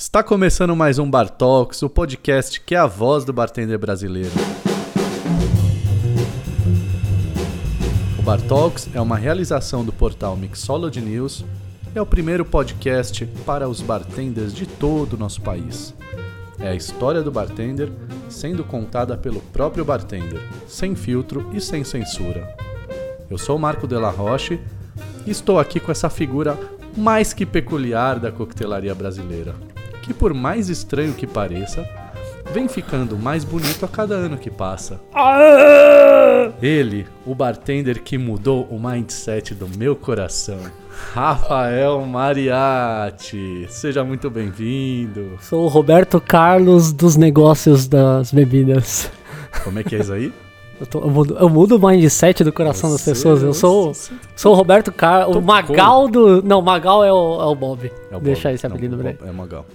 Está começando mais um Bar Talks, o podcast que é a voz do bartender brasileiro. O Bar Talks é uma realização do portal Mixology News é o primeiro podcast para os bartenders de todo o nosso país. É a história do bartender sendo contada pelo próprio bartender, sem filtro e sem censura. Eu sou Marco Della Roche e estou aqui com essa figura mais que peculiar da coquetelaria brasileira, que por mais estranho que pareça, vem ficando mais bonito a cada ano que passa. Ele, o bartender que mudou o mindset do meu coração. Rafael Mariatti, seja muito bem-vindo. Sou o Roberto Carlos dos negócios das bebidas. Como é que é isso aí? Eu, tô- eu mudo, eu mudo o mindset do coração das Você- pessoas. Eu sou, você- sou o Roberto Carlos. O. Magal do. Não, Magal é o, é o Bob. É o esse apelido pra ele. É Magal.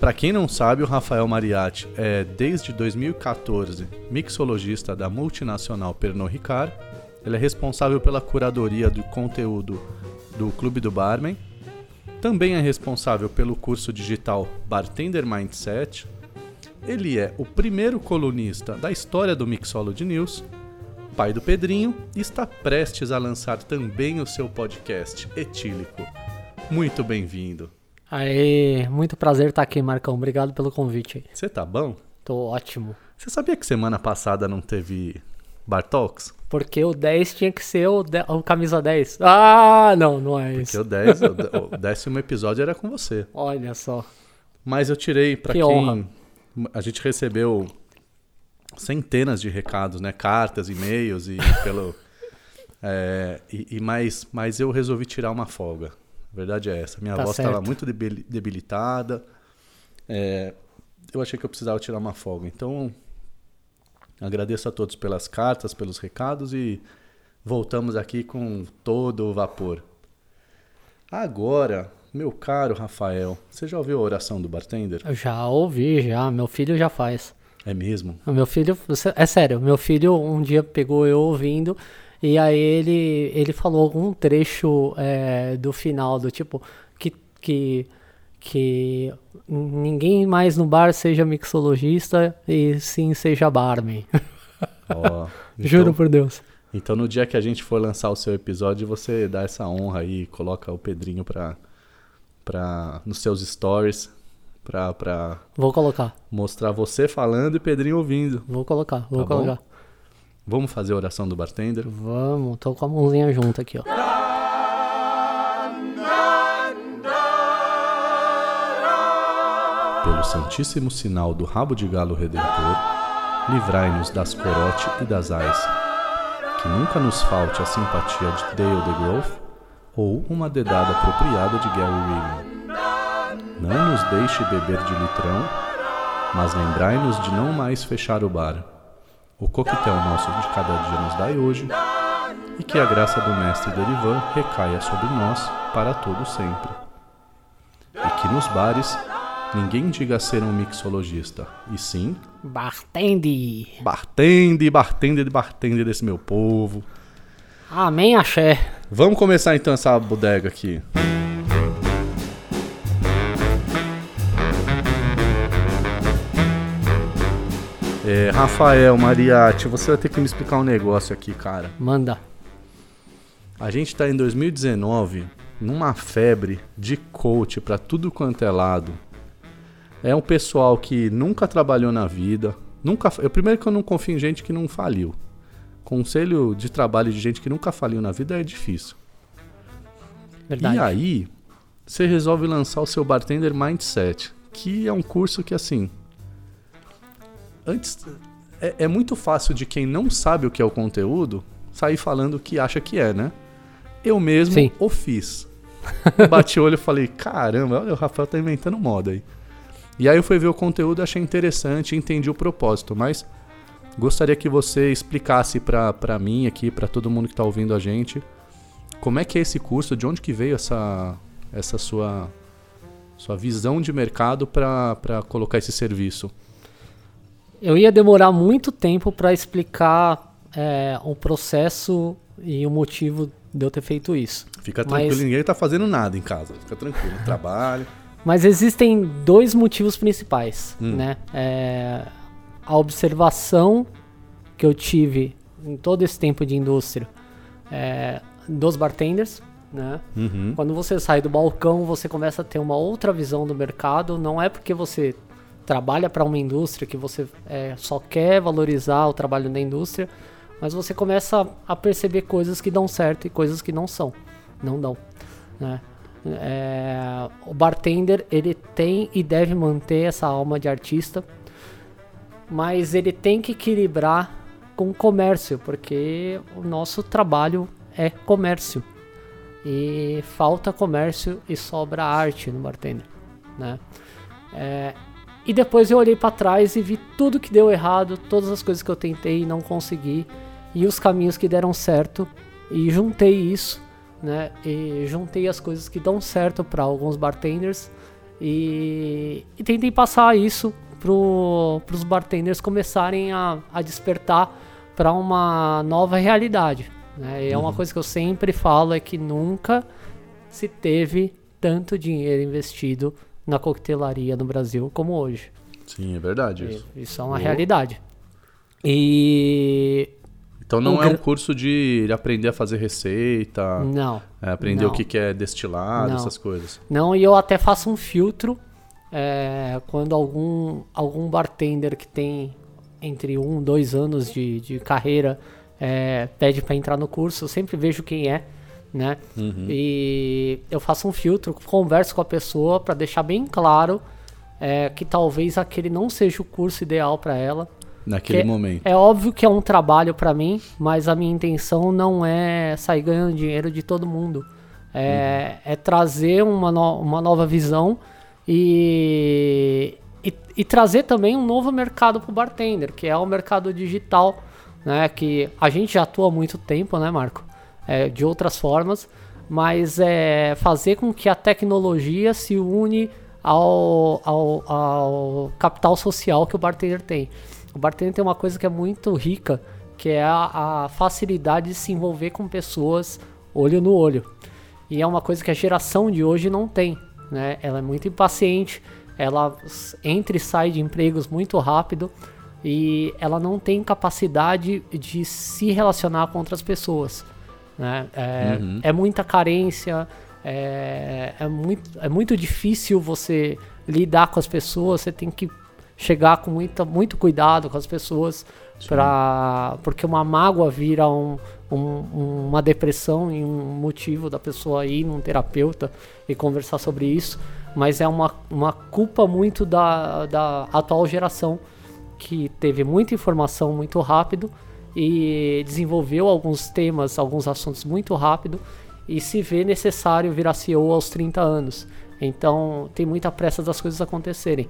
Pra quem não sabe, o Rafael Mariatti é, desde 2014, mixologista da multinacional Pernod Ricard. Ele é responsável pela curadoria do conteúdo do Clube do Barman. Também é responsável pelo curso digital Bartender Mindset. Ele é o primeiro colunista da história do Mixology News, pai do Pedrinho, e está prestes a lançar também o seu podcast Etílico. Muito bem-vindo. Aê, muito prazer estar aqui, Marcão. Obrigado pelo convite aí. Você tá bom? Tô ótimo. Você sabia que semana passada não teve Bar Talks? Porque o 10 tinha que ser o, de- o camisa 10. Ah, não, não é Porque isso. o, 10, o dé- o décimo episódio era com você. Olha só. Mas eu tirei pra Que quem. honra. A gente recebeu centenas de recados, né? Cartas, e-mails e pelo. é, e, e mais, mas eu resolvi tirar uma folga. A verdade é essa. Minha Tá voz estava muito debil- debilitada. É, eu achei que eu precisava tirar uma folga. Então, agradeço a todos pelas cartas, pelos recados e voltamos aqui com todo o vapor. Agora, meu caro Rafael, você já ouviu a oração do bartender? Eu já ouvi, já. Meu filho já faz. É mesmo? O meu filho, é sério, meu filho um dia pegou eu ouvindo e aí ele, ele falou algum trecho é, do final, do tipo, que, que, que ninguém mais no bar seja mixologista e sim seja barman. Ó, Juro então, por Deus. então no dia que a gente for lançar o seu episódio, você dá essa honra aí, coloca o Pedrinho pra, pra, nos seus stories pra, pra Vou colocar, mostrar você falando e Pedrinho ouvindo. vou colocar, vou Tá bom? Vamos fazer a oração do bartender? Vamos, tô com a mãozinha junto aqui, ó. Pelo santíssimo sinal do rabo de galo redentor, livrai-nos das corote e das ais. Que nunca nos falte a simpatia de Dale DeGroff ou uma dedada apropriada de Gary Regan. Não nos deixe beber de litrão, mas lembrai-nos de não mais fechar o bar. O coquetel nosso de cada dia nos dai hoje, e que a graça do mestre Derivan recaia sobre nós para todo sempre. E que nos bares ninguém diga ser um mixologista, e sim Bartende. bartender, bartender, bartender desse meu povo. Amém, axé. Vamos começar então essa bodega aqui. É, Rafael, Mariatti, você vai ter que me explicar um negócio aqui, cara. Manda. A gente tá em 2019 numa febre de coach pra tudo quanto é lado. É um pessoal que nunca trabalhou na vida, nunca, eu primeiro que eu não confio em gente que não faliu. Conselho de trabalho de gente que nunca faliu na vida é difícil. Verdade. E aí, você resolve lançar o seu Bartender Mindset, que é um curso que, assim. Antes. É, é muito fácil de quem não sabe o que é o conteúdo sair falando o que acha que é, né? Eu mesmo Sim. o fiz. Bati o olho e falei: caramba, olha, o Rafael tá inventando moda aí. E aí eu fui ver o conteúdo, achei interessante, entendi o propósito, mas gostaria que você explicasse pra, pra mim aqui, pra todo mundo que tá ouvindo a gente, como é que é esse curso, de onde que veio essa, essa sua, sua visão de mercado pra colocar esse serviço? Eu ia demorar muito tempo para explicar é, o processo e o motivo de eu ter feito isso. Fica Mas- tranquilo, ninguém tá fazendo nada em casa. Fica tranquilo, trabalho. mas existem dois motivos principais, Hum. né? É, a observação que eu tive em todo esse tempo de indústria é, dos bartenders, né? Uhum. Quando você sai do balcão, você começa a ter uma outra visão do mercado. Não é porque você trabalha para uma indústria que você é, só quer valorizar o trabalho da indústria, mas você começa a perceber coisas que dão certo e coisas que não são, não dão. Né? É, o bartender ele tem e deve manter essa alma de artista, mas ele tem que equilibrar com o comércio, porque o nosso trabalho é comércio e falta comércio e sobra arte no bartender, né? É, e depois eu olhei para trás e vi tudo que deu errado, todas as coisas que eu tentei e não consegui e os caminhos que deram certo e juntei isso, né? E juntei as coisas que dão certo para alguns bartenders e, e tentei passar isso para os bartenders começarem a, a despertar para uma nova realidade. Né? É uma coisa que eu sempre falo é que nunca se teve tanto dinheiro investido na coquetelaria no Brasil como hoje. Sim, é verdade isso. Isso é uma Boa. realidade. E Então não O é um curso de aprender a fazer receita, não, é, aprender Não. o que que é destilado, Não. essas coisas. Não, e eu até faço um filtro é, quando algum, algum bartender que tem entre um, dois anos de, de carreira é, pede para entrar no curso, eu sempre vejo quem é, né? Uhum. E eu faço um filtro, converso com a pessoa para deixar bem claro é, que talvez aquele não seja o curso ideal para ela. Naquele Que- momento. É óbvio que é um trabalho para mim, mas a minha intenção não é sair ganhando dinheiro de todo mundo. É, é trazer uma, no- uma nova visão e, e, e trazer também um novo mercado para o bartender, que é o mercado digital, né? Que a gente já atua há muito tempo, né, Marco? É, de outras formas, mas é fazer com que a tecnologia se une ao, ao, ao capital social que o bartender tem. O bartender tem uma coisa que é muito rica, que é a, a facilidade de se envolver com pessoas olho no olho. E é uma coisa que a geração de hoje não tem, né? Ela é muito impaciente, ela entra e sai de empregos muito rápido e ela não tem capacidade de se relacionar com outras pessoas, né? É, Uhum. é muita carência, é, é, muito, é muito difícil você lidar com as pessoas, você tem que chegar com muita, muito cuidado com as pessoas, pra, porque uma mágoa vira um, um- uma depressão e um motivo da pessoa ir num terapeuta e conversar sobre isso, mas é uma, uma culpa muito da, da atual geração que teve muita informação muito rápido e desenvolveu alguns temas, alguns assuntos muito rápido e se vê necessário virar CEO aos 30 anos. Então tem muita pressa das coisas acontecerem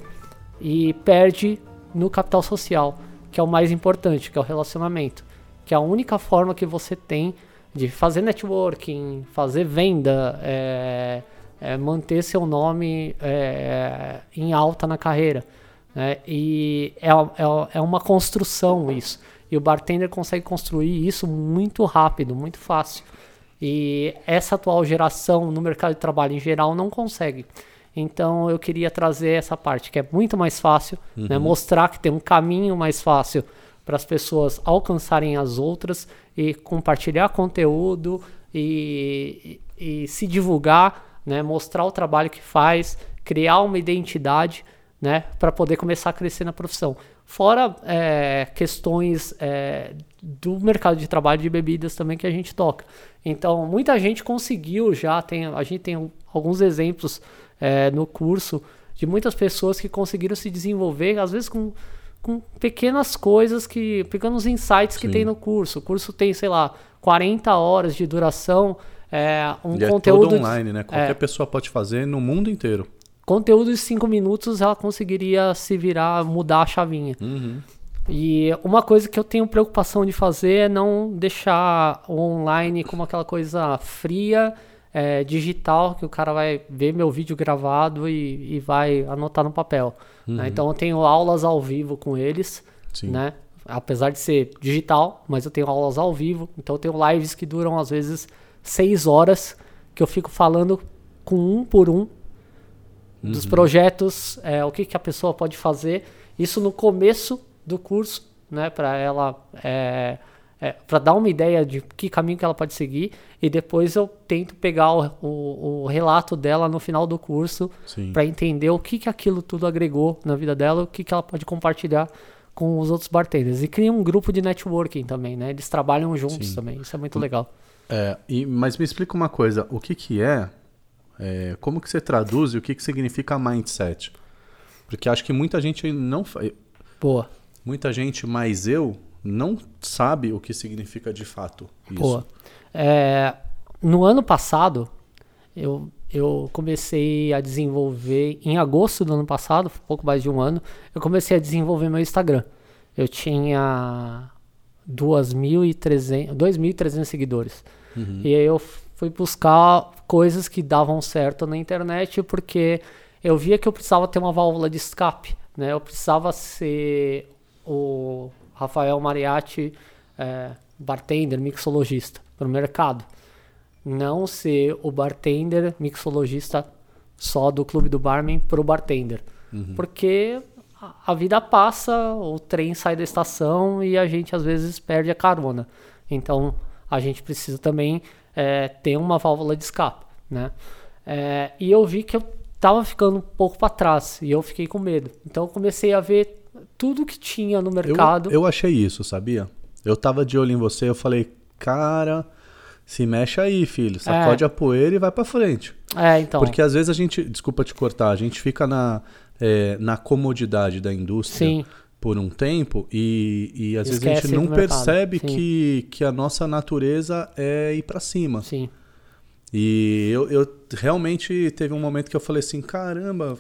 e perde no capital social, que é o mais importante, que é o relacionamento, que é a única forma que você tem de fazer networking, fazer venda, é, é, manter seu nome é, em alta na carreira. né? E é, é, é uma construção isso. E o bartender consegue construir isso muito rápido, muito fácil. E essa atual geração no mercado de trabalho em geral não consegue. Então eu queria trazer essa parte que é muito mais fácil, né? mostrar que tem um caminho mais fácil para as pessoas alcançarem as outras e compartilhar conteúdo e, e, e se divulgar, né? mostrar o trabalho que faz, criar uma identidade né? para poder começar a crescer na profissão. Fora é, questões é, do mercado de trabalho de bebidas também que a gente toca. Então, muita gente conseguiu já, tem, a gente tem alguns exemplos é, no curso de muitas pessoas que conseguiram se desenvolver, às vezes com, com pequenas coisas, que pequenos insights que Sim. tem no curso. O curso tem, sei lá, 40 horas de duração, é, um e é conteúdo todo de- online, né? Qualquer pessoa pode fazer no mundo inteiro. Conteúdo de 5 minutos ela conseguiria se virar, mudar a chavinha. Uhum. E uma coisa que eu tenho preocupação de fazer é não deixar o online como aquela coisa fria, é, digital, que o cara vai ver meu vídeo gravado e, e vai anotar no papel. né? Então eu tenho aulas ao vivo com eles, Sim. né? Apesar de ser digital, mas eu tenho aulas ao vivo. Então eu tenho lives que duram às vezes seis horas, que eu fico falando com um por um dos projetos, é, o que, que a pessoa pode fazer. Isso no começo do curso, né, para ela é, é, para dar uma ideia de que caminho que ela pode seguir e depois eu tento pegar o, o, o relato dela no final do curso para entender o que, que aquilo tudo agregou na vida dela, o que, que ela pode compartilhar com os outros bartenders. E cria um grupo de networking também, né? Eles trabalham juntos Sim. também, isso é muito legal. É, e, mas me explica uma coisa, o que, que é, é como que você traduz e o que, que significa mindset? Porque acho que muita gente não... Boa. Muita gente, mas eu, não sabe o que significa de fato isso. Boa. É, no ano passado, eu, eu comecei a desenvolver, em agosto do ano passado, pouco mais de um ano, eu comecei a desenvolver meu Instagram. Eu tinha 2.300 seguidores. Uhum. E aí eu fui buscar coisas que davam certo na internet, porque eu via que eu precisava ter uma válvula de escape. Né? Eu precisava ser o Rafael Mariatti, é, bartender, mixologista, para o mercado. Não ser o bartender, mixologista só do clube do barman para o bartender. Uhum. Porque a vida passa, o trem sai da estação e a gente às vezes perde a carona. Então a gente precisa também é, ter uma válvula de escape, né? É, e eu vi que eu estava ficando um pouco para trás e eu fiquei com medo. Então eu comecei a ver tudo que tinha no mercado. Eu, eu achei isso, sabia? Eu tava de olho em você, eu falei, cara, se mexe aí, filho. Sacode é. a poeira e vai para frente. É, então. Porque às vezes a gente, desculpa te cortar, a gente fica na, é, na comodidade da indústria. Sim. Por um tempo, e, e às Esquece vezes a gente não percebe que, que a nossa natureza é ir para cima. Sim. E eu, eu realmente teve um momento que eu falei assim: caramba,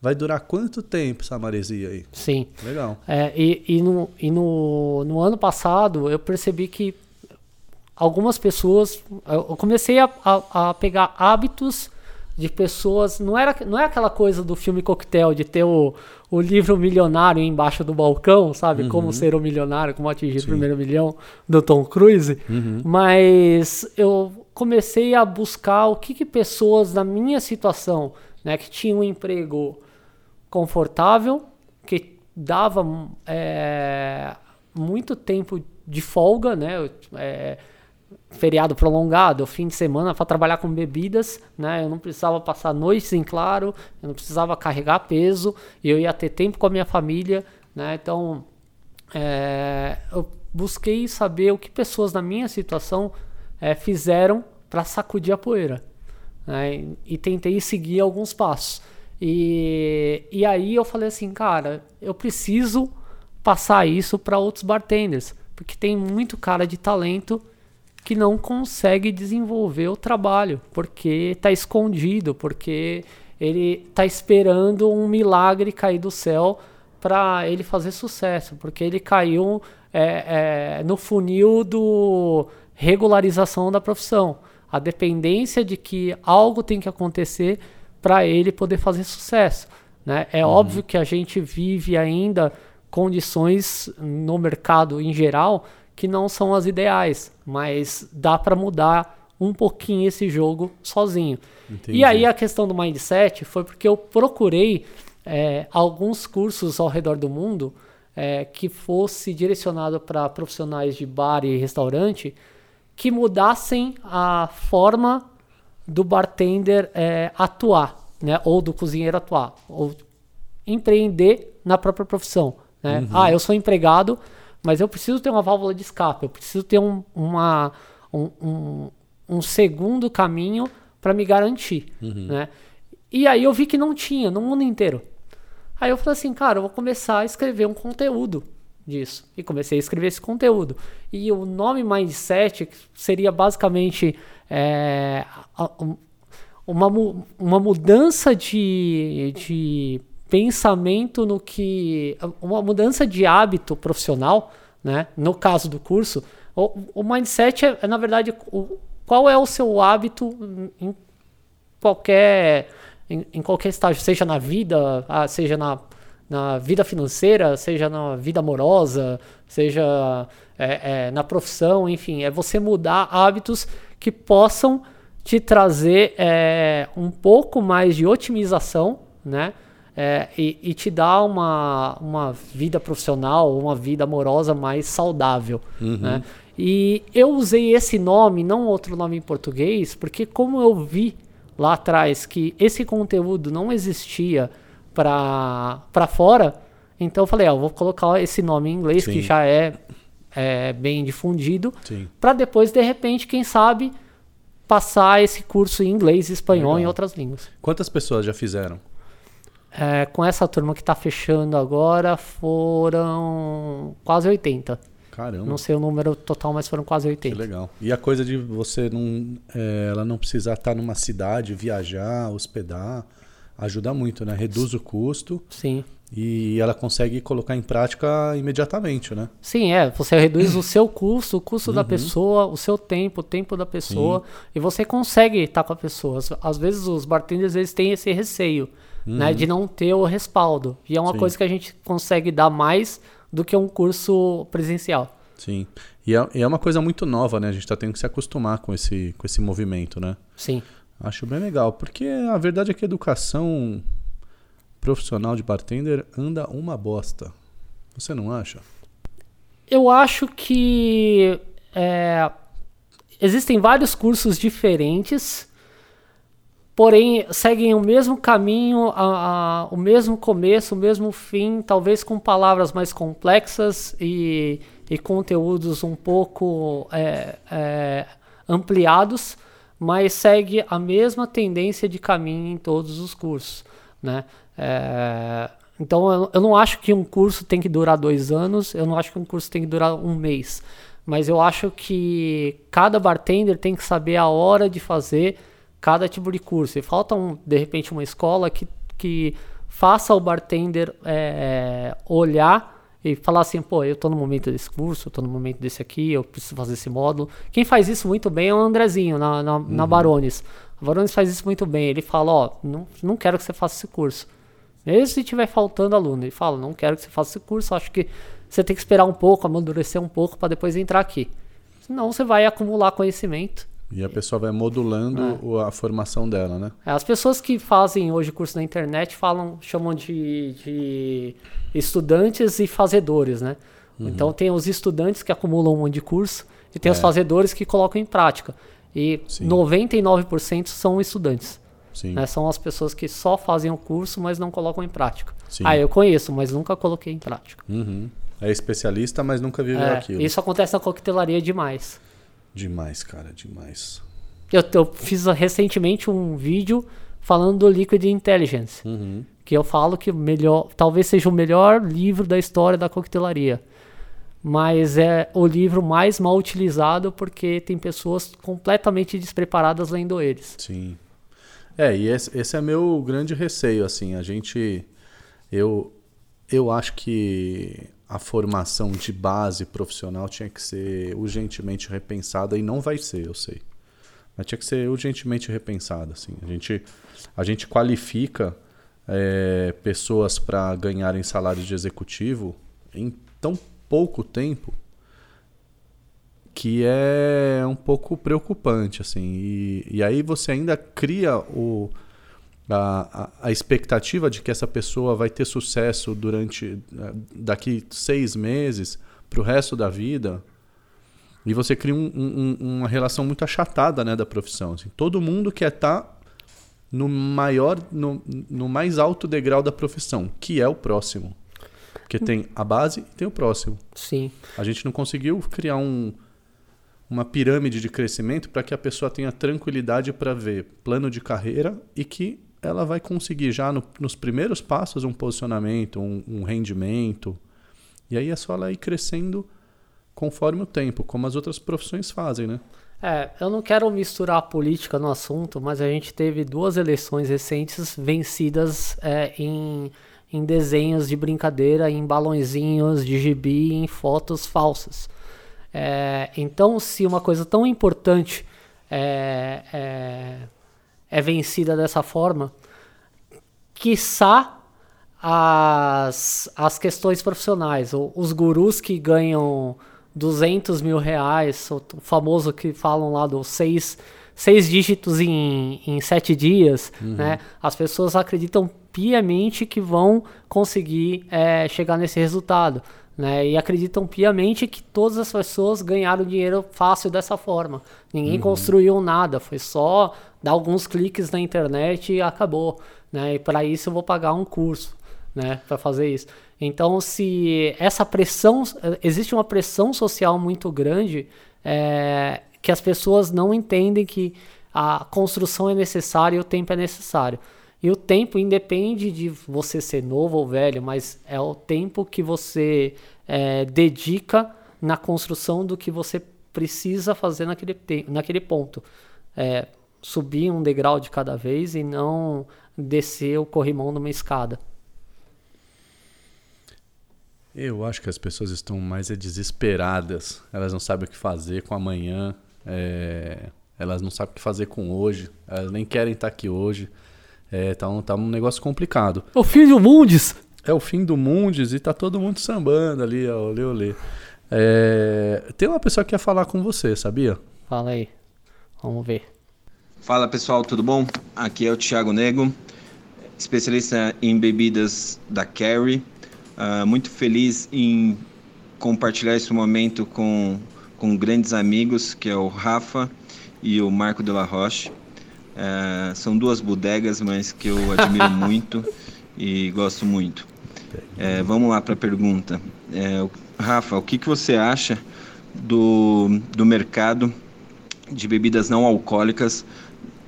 Vai durar quanto tempo essa maresia aí? Sim. Legal. É, e e, no, e no, no ano passado eu percebi que algumas pessoas. Eu comecei a, a, a, pegar hábitos de pessoas. Não, era, não é aquela coisa do filme Coquetel, de ter o, o livro milionário embaixo do balcão, sabe? Uhum. Como ser um milionário, como atingir Sim. o primeiro milhão do Tom Cruise. Uhum. Mas eu comecei a buscar o que, que pessoas na minha situação, né, que tinham um emprego confortável, que dava é, muito tempo de folga, né? É, feriado prolongado, fim de semana para trabalhar com bebidas, né? Eu não precisava passar noites em claro, eu não precisava carregar peso, e eu ia ter tempo com a minha família, né? Então, é, eu busquei saber o que pessoas na minha situação é, fizeram para sacudir a poeira, né? E tentei seguir alguns passos. E, e aí eu falei assim, cara, eu preciso passar isso para outros bartenders, porque tem muito cara de talento que não consegue desenvolver o trabalho, porque está escondido, porque ele está esperando um milagre cair do céu para ele fazer sucesso, porque ele caiu é, é, no funil do regularização da profissão. A dependência de que algo tem que acontecer para ele poder fazer sucesso. Né? É uhum. óbvio que a gente vive ainda condições no mercado em geral que não são as ideais, mas dá para mudar um pouquinho esse jogo sozinho. Entendi. E aí a questão do mindset foi porque eu procurei é, alguns cursos ao redor do mundo é, que fosse direcionado para profissionais de bar e restaurante que mudassem a forma do bartender é, atuar, né? Ou do cozinheiro atuar, ou empreender na própria profissão. Né? Uhum. Ah, eu sou empregado, mas eu preciso ter uma válvula de escape, eu preciso ter um, uma, um, um, um segundo caminho para me garantir. Uhum. Né? E aí eu vi que não tinha no mundo inteiro. Aí eu falei assim, cara, eu vou começar a escrever um conteúdo disso. E comecei a escrever esse conteúdo. E o nome Mindset seria basicamente é, uma, uma mudança de, de pensamento no que. uma mudança de hábito profissional, né? No caso do curso, o, o mindset é, é, na verdade, o, qual é o seu hábito em qualquer, em, em qualquer estágio, seja na vida, ah, seja na, na vida financeira, seja na vida amorosa, seja é, é, na profissão, enfim, é você mudar hábitos que possam te trazer é, um pouco mais de otimização, né? É, e, e, te dar uma, uma vida profissional, uma vida amorosa mais saudável, uhum. né? E eu usei esse nome, não outro nome em português, porque como eu vi lá atrás que esse conteúdo não existia para fora, então eu falei, ó, vou colocar esse nome em inglês Sim. que já é, é bem difundido, para depois de repente, quem sabe, passar esse curso em inglês, espanhol Legal. e outras línguas. Quantas pessoas já fizeram? É, com essa turma que está fechando agora, foram quase 80. Caramba. Não sei o número total, mas foram quase 80. Que legal. E a coisa de você não, é, ela não precisar estar numa cidade, viajar, hospedar, ajuda muito, né? Reduz o custo. Sim. E ela consegue colocar em prática imediatamente, né? Sim, é. Você reduz o seu custo, o custo uhum. da pessoa, o seu tempo, o tempo da pessoa. Sim. E você consegue estar com a pessoa. Às vezes os bartenders eles têm esse receio, uhum. né? De não ter o respaldo. E é uma Sim. coisa que a gente consegue dar mais do que um curso presencial. Sim. E é, e é uma coisa muito nova, né? A gente está tendo que se acostumar com esse, com esse movimento, né? Sim. Acho bem legal, porque a verdade é que a educação profissional de bartender anda uma bosta. Você não acha? Eu acho que é, existem vários cursos diferentes porém seguem o mesmo caminho, a, a, o mesmo começo, o mesmo fim, talvez com palavras mais complexas e, e conteúdos um pouco é, é, ampliados, mas segue a mesma tendência de caminho em todos os cursos, né? É, então eu, eu não acho que um curso tem que durar dois anos, eu não acho que um curso tem que durar um mês, mas eu acho que cada bartender tem que saber a hora de fazer cada tipo de curso. E falta, um, de repente, uma escola que, que faça o bartender é, olhar e falar assim, pô, eu tô no momento desse curso, eu tô no momento desse aqui, eu preciso fazer esse módulo. Quem faz isso muito bem é o Andrezinho, na, na, uhum. na Barones. A Barones faz isso muito bem. Ele fala, ó, não, não quero que você faça esse curso. Mesmo se tiver faltando aluno, ele fala, não quero que você faça esse curso, acho que você tem que esperar um pouco, amadurecer um pouco para depois entrar aqui. Senão você vai acumular conhecimento e a pessoa vai modulando é. a formação dela, né? É, as pessoas que fazem hoje curso na internet falam, chamam de, de estudantes e fazedores, né? Uhum. Então tem os estudantes que acumulam um monte de curso e tem é. os fazedores que colocam em prática. E Sim. 99% são estudantes. Né? São as pessoas que só fazem o curso, mas não colocam em prática. Sim. Ah, eu conheço, mas nunca coloquei em prática. Uhum. É especialista, mas nunca viveu é, aquilo. Isso acontece na coquetelaria demais. Demais, cara, demais. Eu, eu fiz recentemente um vídeo falando do Liquid Intelligence. Uhum. Que eu falo que melhor, talvez seja o melhor livro da história da coquetelaria. Mas é o livro mais mal utilizado porque tem pessoas completamente despreparadas lendo eles. Sim. É, e esse, esse é meu grande receio, assim. A gente. Eu, eu acho que a formação de base profissional tinha que ser urgentemente repensada e não vai ser, eu sei. Mas tinha que ser urgentemente repensada. Assim. A, gente, a gente qualifica é, pessoas para ganharem salário de executivo em tão pouco tempo que é um pouco preocupante. assim E, e aí você ainda cria o a, a, expectativa de que essa pessoa vai ter sucesso durante eh, daqui seis meses para o resto da vida e você cria um, um, uma relação muito achatada né, da profissão. Assim. Todo mundo quer estar tá no maior, no, no mais alto degrau da profissão, que é o próximo. Porque tem a base e tem o próximo. Sim. A gente não conseguiu criar um, uma pirâmide de crescimento para que a pessoa tenha tranquilidade para ver plano de carreira e que ela vai conseguir já no, nos primeiros passos um posicionamento, um, um, rendimento. E aí é só ela ir crescendo conforme o tempo, como as outras profissões fazem, né? É, eu não quero misturar a política no assunto, mas a gente teve duas eleições recentes vencidas é, em, em desenhos de brincadeira, em balãozinhos de gibi, em fotos falsas. É, então, se uma coisa tão importante é, é vencida dessa forma, quiçá as, as questões profissionais, os gurus que ganham 200 mil reais, o famoso que falam lá dos seis, seis dígitos em, em sete dias, né? As pessoas acreditam piamente que vão conseguir é, chegar nesse resultado. Né, e acreditam piamente que todas as pessoas ganharam dinheiro fácil dessa forma. Ninguém construiu nada, foi só dar alguns cliques na internet e acabou. Né, e para isso eu vou pagar um curso né, para fazer isso. Então, se essa pressão, existe uma pressão social muito grande é, que as pessoas não entendem que a construção é necessária e o tempo é necessário. E o tempo independe de você ser novo ou velho, mas é o tempo que você é, dedica na construção do que você precisa fazer naquele, naquele ponto. É, subir um degrau de cada vez e não descer o corrimão numa escada. Eu acho que as pessoas estão mais é desesperadas. Elas não sabem o que fazer com amanhã. é, Elas não sabem o que fazer com hoje. Elas nem querem estar aqui hoje. É, tá, um, tá um negócio complicado. O filho Mundes! É o fim do Mundes e tá todo mundo sambando ali, ó, olê, olê. É, Tem uma pessoa que quer falar com você, sabia? Fala aí. Vamos ver. Fala pessoal, tudo bom? Aqui é o Thiago Nego, especialista em bebidas da Carry. Ah, muito feliz em compartilhar esse momento com, com grandes amigos, que é o Rafa e o Marco de la Roche. Ah, são duas bodegas, mas que eu admiro muito e gosto muito. Eh, vamos lá para a pergunta. O- Rafa, o que, que você acha do, do mercado de bebidas não alcoólicas,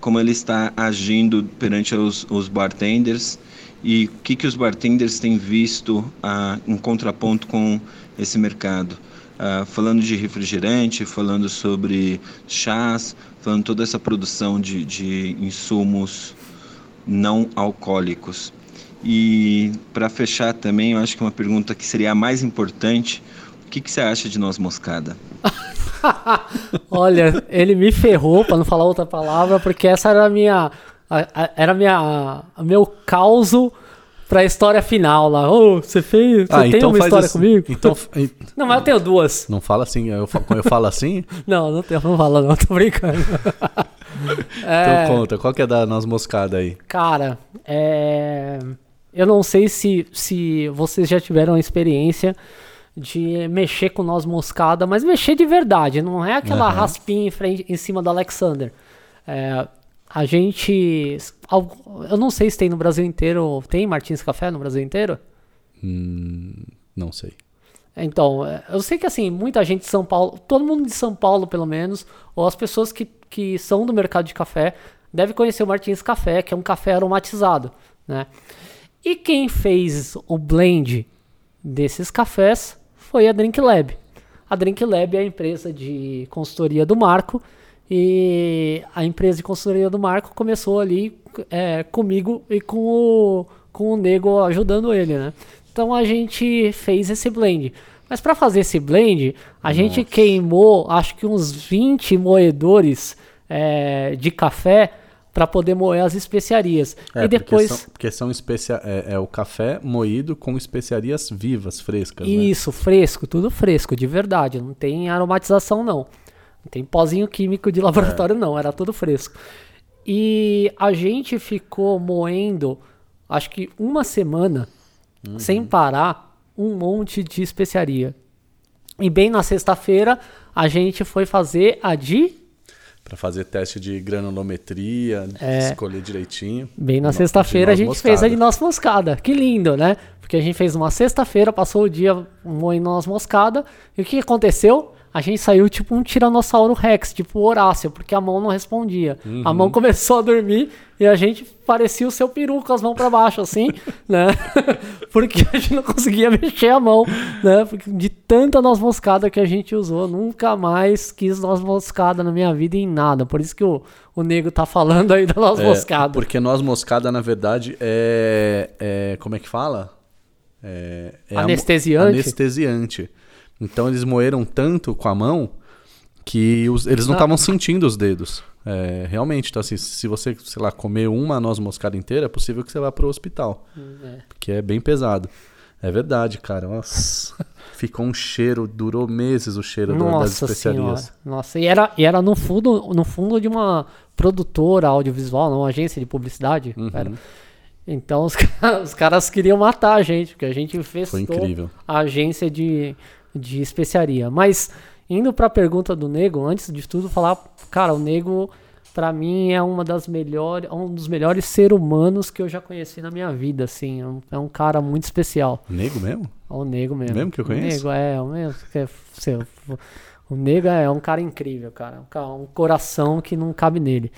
como ele está agindo perante os, os bartenders e o que, que os bartenders têm visto ah, em contraponto com esse mercado. Ah, falando de refrigerante, falando sobre chás, falando toda essa produção de, de insumos não alcoólicos. E para fechar também, eu acho que uma pergunta que seria a mais importante, o que, que você acha de noz moscada? Olha, ele me ferrou, pra não falar outra palavra, porque essa era a minha. a- a- Era a minha, o meu causo pra história final lá. Ô, você fez. Você tem uma história assim. comigo? Então, Não, mas eu tenho duas. não fala assim. Eu, eu falo assim, Não, não tenho, não fala, não, tô brincando. É, então conta. Qual que é da noz moscada aí? Cara, é... eu não sei se, se vocês já tiveram a experiência de mexer com noz moscada, mas mexer de verdade, não é aquela Aham. raspinha em, frente, em cima do Alexander. É, a gente. Eu não sei se tem no Brasil inteiro. Tem Martins Café no Brasil inteiro? Hum, não sei. Então, é, eu sei que assim, muita gente de São Paulo, todo mundo de São Paulo, pelo menos, ou as pessoas que, que são do mercado de café, deve conhecer o Martins Café, que é um café aromatizado, né? E quem fez o blend desses cafés foi a Drink Lab. A Drink Lab é a empresa de consultoria do Marco e a empresa de consultoria do Marco começou ali é, comigo e com o, com o Nego ajudando ele, né? Então a gente fez esse blend. Mas para fazer esse blend, a gente queimou acho que uns 20 moedores é, de café para poder moer as especiarias. É, e depois. Porque são, porque são especia é, é o café moído com especiarias vivas, frescas. né? Isso, fresco, tudo fresco, de verdade. Não tem aromatização, não. Não tem pozinho químico de laboratório, não. Era tudo fresco. E a gente ficou moendo, acho que uma semana, sem parar, um monte de especiaria. E bem na sexta-feira, a gente foi fazer a de. Pra fazer teste de granulometria, É. escolher direitinho. Bem na sexta-feira a gente noz fez a de moscada. noz moscada. Que lindo, né? Porque a gente fez uma sexta-feira, passou o dia moendo noz moscada. E o que aconteceu? A gente saiu tipo um tiranossauro rex, tipo Horácio, porque a mão não respondia. A Uhum. mão começou a dormir e a gente parecia o seu peru com as mãos pra baixo, assim, né? porque a gente não conseguia mexer a mão, né? Porque de tanta noz moscada que a gente usou, nunca mais quis noz moscada na minha vida em nada. Por isso que o, o nego tá falando aí da noz É, moscada. Porque noz moscada, na verdade, é. é- como é que fala? É, é a Anestesiante? anestesiante. Então eles moeram tanto com a mão que os- eles não estavam sentindo os dedos. É, realmente, então assim, se você, sei lá, comer uma noz moscada inteira, é possível que você vá pro hospital. É. Porque é bem pesado. É verdade, cara. Nossa. Ficou um cheiro, durou meses o cheiro do- das Nossa especiarias. senhora. Nossa, e era, e era no fundo, no fundo de uma produtora audiovisual, não, uma agência de publicidade. Uhum. era. Então os, os caras queriam matar a gente, porque a gente Foi festou incrível. a agência de, de especiaria. Mas indo para a pergunta do Nego, antes de tudo falar, cara, o Nego para mim é uma das melhores, um dos melhores seres humanos que eu já conheci na minha vida, assim, é um, é um cara muito especial. Nego mesmo? É o Nego mesmo. Mesmo que eu O conheço? Nego é, o mesmo. que é- você- O Nego é um cara incrível, cara. Um Um coração que não cabe nele.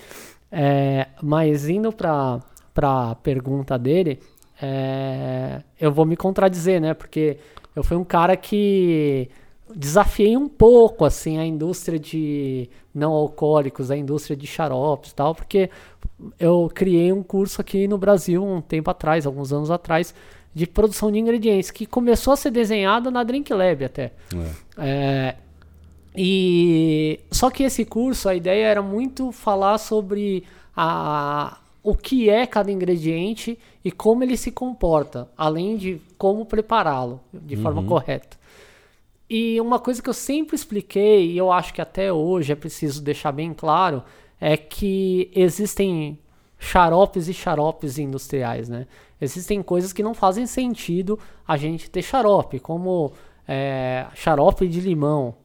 É, mas indo pra, pra pergunta dele, é, eu vou me contradizer, né? Porque eu fui um cara que desafiei um pouco, assim, a indústria de não alcoólicos, a indústria de xaropes e tal, porque eu criei um curso aqui no Brasil um tempo atrás, alguns anos atrás, de produção de ingredientes, que começou a ser desenhado na Drink Lab até. É. É, e só que esse curso, a ideia era muito falar sobre a, o que é cada ingrediente e como ele se comporta, além de como prepará-lo de forma correta. E uma coisa que eu sempre expliquei, e eu acho que até hoje é preciso deixar bem claro, é que existem xaropes e xaropes industriais, né? Existem coisas que não fazem sentido a gente ter xarope, como é, xarope de limão,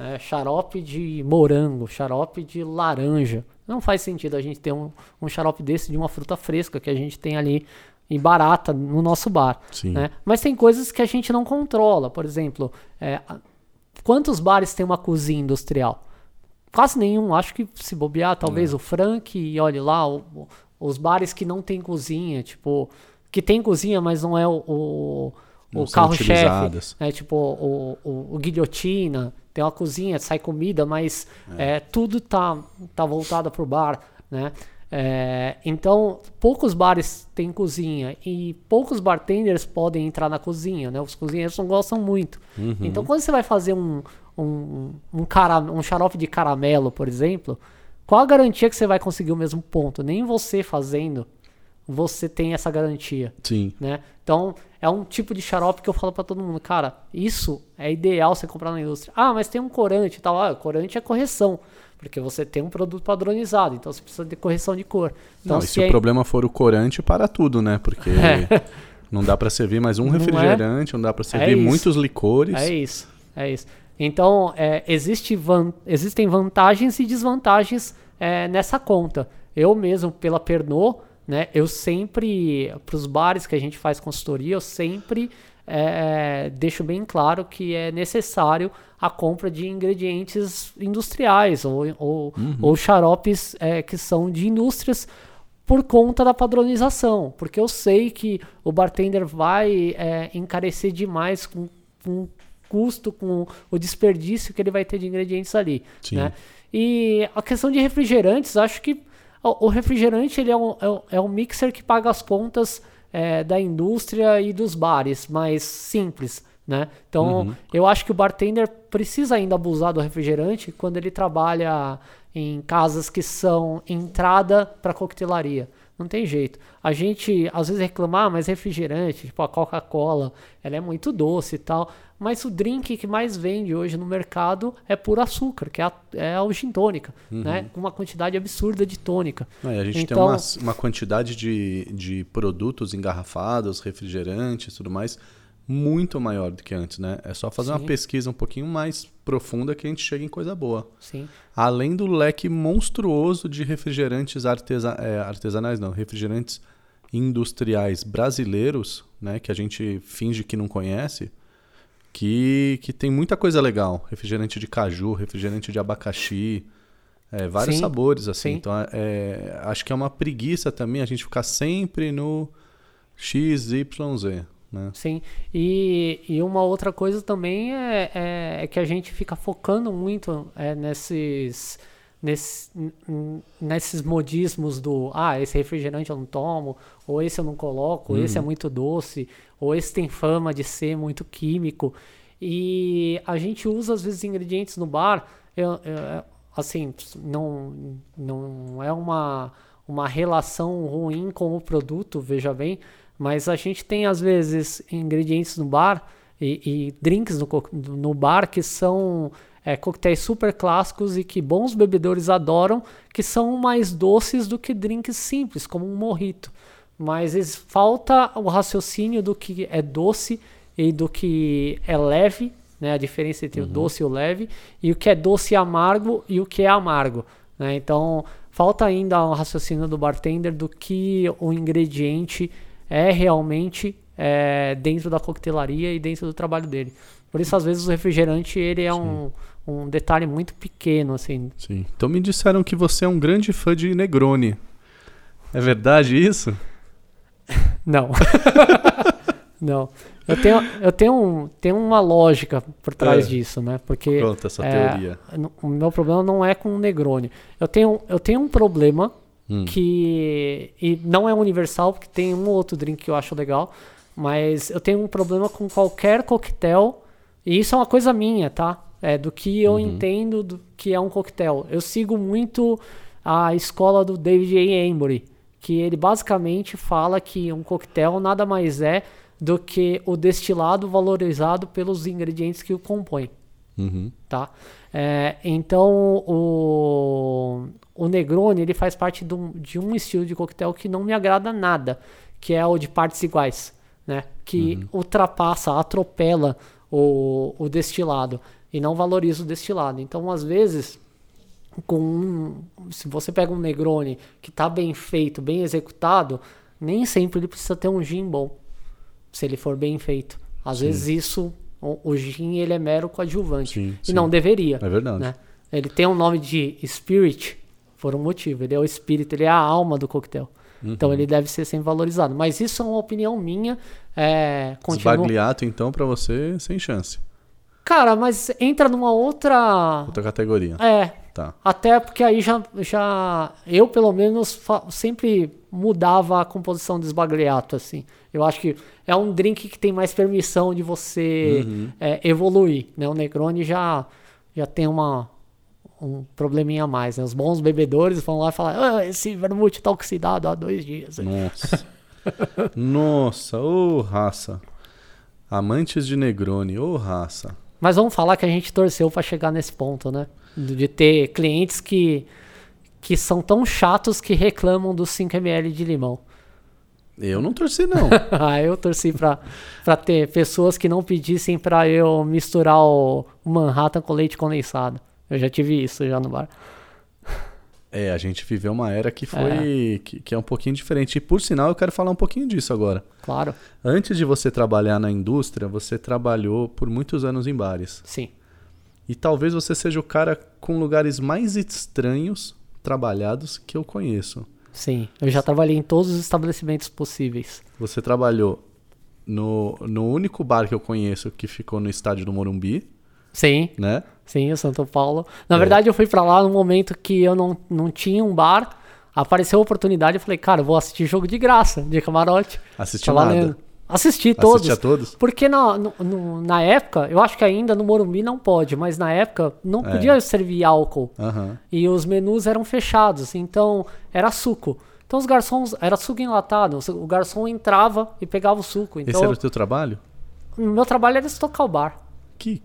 é, xarope de morango, xarope de laranja. Não faz sentido a gente ter um, um xarope desse de uma fruta fresca que a gente tem ali e barata no nosso bar. Sim. né? Mas tem coisas que a gente não controla. Por exemplo, é, quantos bares tem uma cozinha industrial? Quase nenhum. Acho que se bobear, talvez o Frank e olhe lá, o- o- os bares que não tem cozinha, tipo, que tem cozinha, mas não é o, o, o carro-chefe. É tipo o, o, o guilhotina, tem uma cozinha, sai comida, mas é, tudo tá, tá voltado pro bar, né? É, então, poucos bares têm cozinha e poucos bartenders podem entrar na cozinha, né? Os cozinheiros não gostam muito. Uhum. Então, quando você vai fazer um, um, um, cara, um xarope de caramelo, por exemplo, qual a garantia que você vai conseguir o mesmo ponto? Nem você fazendo, você tem essa garantia Sim. né? Então, é um tipo de xarope que eu falo pra todo mundo, cara, isso é ideal você comprar na indústria. Ah, mas tem um corante e tal. Ah, corante é correção, porque você tem um produto padronizado, então você precisa de correção de cor. Então, não, e se se é- o problema for o corante, para tudo, né? Porque não dá pra servir mais um Não é? refrigerante, não dá pra servir isso. muitos licores. É isso, é isso. Então, é, existe van- existem vantagens e desvantagens é, nessa conta. Eu mesmo, pela Pernod, né, eu sempre, para os bares que a gente faz consultoria, eu sempre é, deixo bem claro que é necessário a compra de ingredientes industriais ou, ou, ou xaropes é, que são de indústrias por conta da padronização, porque eu sei que o bartender vai é, encarecer demais com, com o custo, com o desperdício que ele vai ter de ingredientes ali. Né? E a questão de refrigerantes, acho que o o refrigerante ele é, um, é um- é um mixer que paga as contas é, da indústria e dos bares, mais simples. Né? Então, eu acho que o bartender precisa ainda abusar do refrigerante quando ele trabalha em casas que são entrada para coquetelaria. Não tem jeito. A gente às vezes reclama, ah, mas refrigerante, tipo a Coca-Cola, ela é muito doce e tal. Mas o drink que mais vende hoje no mercado é puro açúcar, que é, a, é o gin tônica, né? Com uma quantidade absurda de tônica. É, a gente Então- tem uma, uma quantidade de, de produtos engarrafados, refrigerantes e tudo mais, muito maior do que antes, né? É só fazer uma Sim. pesquisa um pouquinho mais profunda que a gente chega em coisa boa. Sim, Além do leque monstruoso de refrigerantes artesa é, artesanais, não, refrigerantes industriais brasileiros, né? Que a gente finge que não conhece, que, que tem muita coisa legal. Refrigerante de caju, refrigerante de abacaxi, é, vários Sim, sabores, assim. sim. Então, é, acho que é uma preguiça também a gente ficar sempre no XYZ, né? sim. E, e uma outra coisa também é, é, é que a gente fica focando muito é, nesses, nesses, n- n- nesses modismos do ah, esse refrigerante eu não tomo, ou esse eu não coloco, ou esse é muito doce, ou esse tem fama de ser muito químico. E a gente usa às vezes ingredientes no bar, eu- eu- assim, não, não é uma, uma relação ruim com o produto, veja bem, Mas a gente tem, às vezes, ingredientes no bar e, e drinks no, no bar que são é, coquetéis super clássicos e que bons bebedores adoram, que são mais doces do que drinks simples, como um morrito. Mas falta o raciocínio do que é doce e do que é leve, né? A diferença entre uhum. o doce e o leve, e o que é doce e amargo e o que é amargo. Né? Então, falta ainda um raciocínio do bartender do que o ingrediente é realmente é, dentro da coquetelaria e dentro do trabalho dele. Por isso, às vezes, o refrigerante ele é um, um detalhe muito pequeno, assim. Sim. Então me disseram que você é um grande fã de Negroni. É verdade isso? Não. Não. Eu tenho, eu tenho, um, tenho uma lógica por trás é. disso, né? Porque. Pronto, essa é, teoria. O meu problema não é com o Negroni. Eu tenho, eu tenho um problema hum. que. E não é universal, porque tem um ou outro drink que eu acho legal. Mas eu tenho um problema com qualquer coquetel. E isso é uma coisa minha, tá? É do que eu uhum. entendo do que é um coquetel. Eu sigo muito a escola do David A. Embry, que ele basicamente fala que um coquetel nada mais é do que o destilado valorizado pelos ingredientes que o compõem. Uhum. Tá? É, então, o, o Negroni ele faz parte de um, de um estilo de coquetel que não me agrada nada, que é o de partes iguais, né? que uhum. ultrapassa, atropela o, o destilado e não valoriza o destilado. Então, às vezes, com um, se você pega um Negroni que está bem feito, bem executado, nem sempre ele precisa ter um gin bom se ele for bem feito. Às Sim. vezes isso, o, o gin ele é mero coadjuvante. Sim, e não deveria. É verdade. Né? Ele tem um nome de spirit por um motivo. Ele é o espírito, ele é a alma do coquetel. Uhum. Então ele deve ser sempre valorizado. Mas isso é uma opinião minha. É, continua... Sbagliato, então, para você, sem chance. Cara, mas entra numa outra. Outra categoria. É. Tá. Até porque aí já. já eu, pelo menos, sempre mudava a composição do esbagliato, assim. Eu acho que é um drink que tem mais permissão de você uhum. é, evoluir, né? O Negroni já, já tem uma, um probleminha a mais, né? Os bons bebedores vão lá e falam, ah, esse vermute tá oxidado há dois dias. Nossa. Nossa, ô oh, raça. Amantes de Negroni, ô oh, raça. Mas vamos falar que a gente torceu para chegar nesse ponto, né? De ter clientes que, que são tão chatos que reclamam dos 5ml de limão. Eu não torci, não. ah, eu torci pra ter pessoas que não pedissem pra eu misturar o Manhattan com leite condensado. Eu já tive isso já no bar. É, a gente viveu uma era que foi. É. Que, que, é um pouquinho diferente. E por sinal, eu quero falar um pouquinho disso agora. Claro. Antes de você trabalhar na indústria, você trabalhou por muitos anos em bares. Sim. E talvez você seja o cara com lugares mais estranhos trabalhados que eu conheço. Sim, eu já trabalhei em todos os estabelecimentos possíveis. Você trabalhou no, no único bar que eu conheço que ficou no estádio do Morumbi. Sim. Né? Sim, o Santo Paulo. Na é. verdade, eu fui para lá no momento que eu não, não tinha um bar. Apareceu a oportunidade, eu falei, cara, eu vou assistir jogo de graça, de camarote. Assistiu tá nada. Assisti todos. Assisti a todos? Porque na, no, no, na época, eu acho que ainda no Morumbi não pode, mas na época não é. podia servir álcool. Uhum. E os menus eram fechados, então era suco. Então os garçons, era suco enlatado, o garçom entrava e pegava o suco. Então, Esse era o teu trabalho? O meu trabalho era estocar o bar. Que,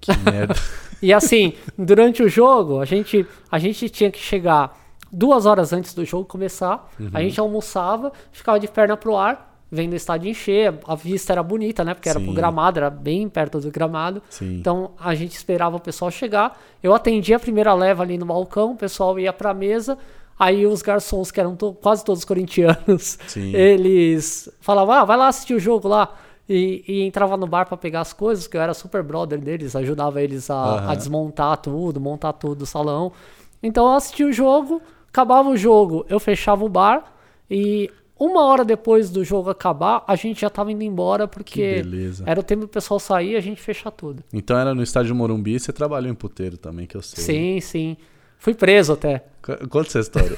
que merda. e assim, durante o jogo, a gente, a gente tinha que chegar duas horas antes do jogo começar, uhum. a gente almoçava, ficava de perna pro ar, vendo o estádio encher, a vista era bonita, né? Porque Sim. era pro gramado, era bem perto do gramado. Sim. Então a gente esperava o pessoal chegar. Eu atendia a primeira leva ali no balcão, o pessoal ia pra mesa. Aí os garçons, que eram to quase todos corintianos, Sim. eles falavam: ah, vai lá assistir o jogo lá. E, e entrava no bar para pegar as coisas, que eu era super brother deles, ajudava eles a, uhum. a desmontar tudo, montar tudo o salão. Então eu assistia o jogo, acabava o jogo, eu fechava o bar e uma hora depois do jogo acabar, a gente já tava indo embora, porque era o tempo do pessoal sair e a gente fechar tudo. Então era no estádio Morumbi e você trabalhou em puteiro também, que eu sei. Sim, sim. Fui preso até. Conta essa história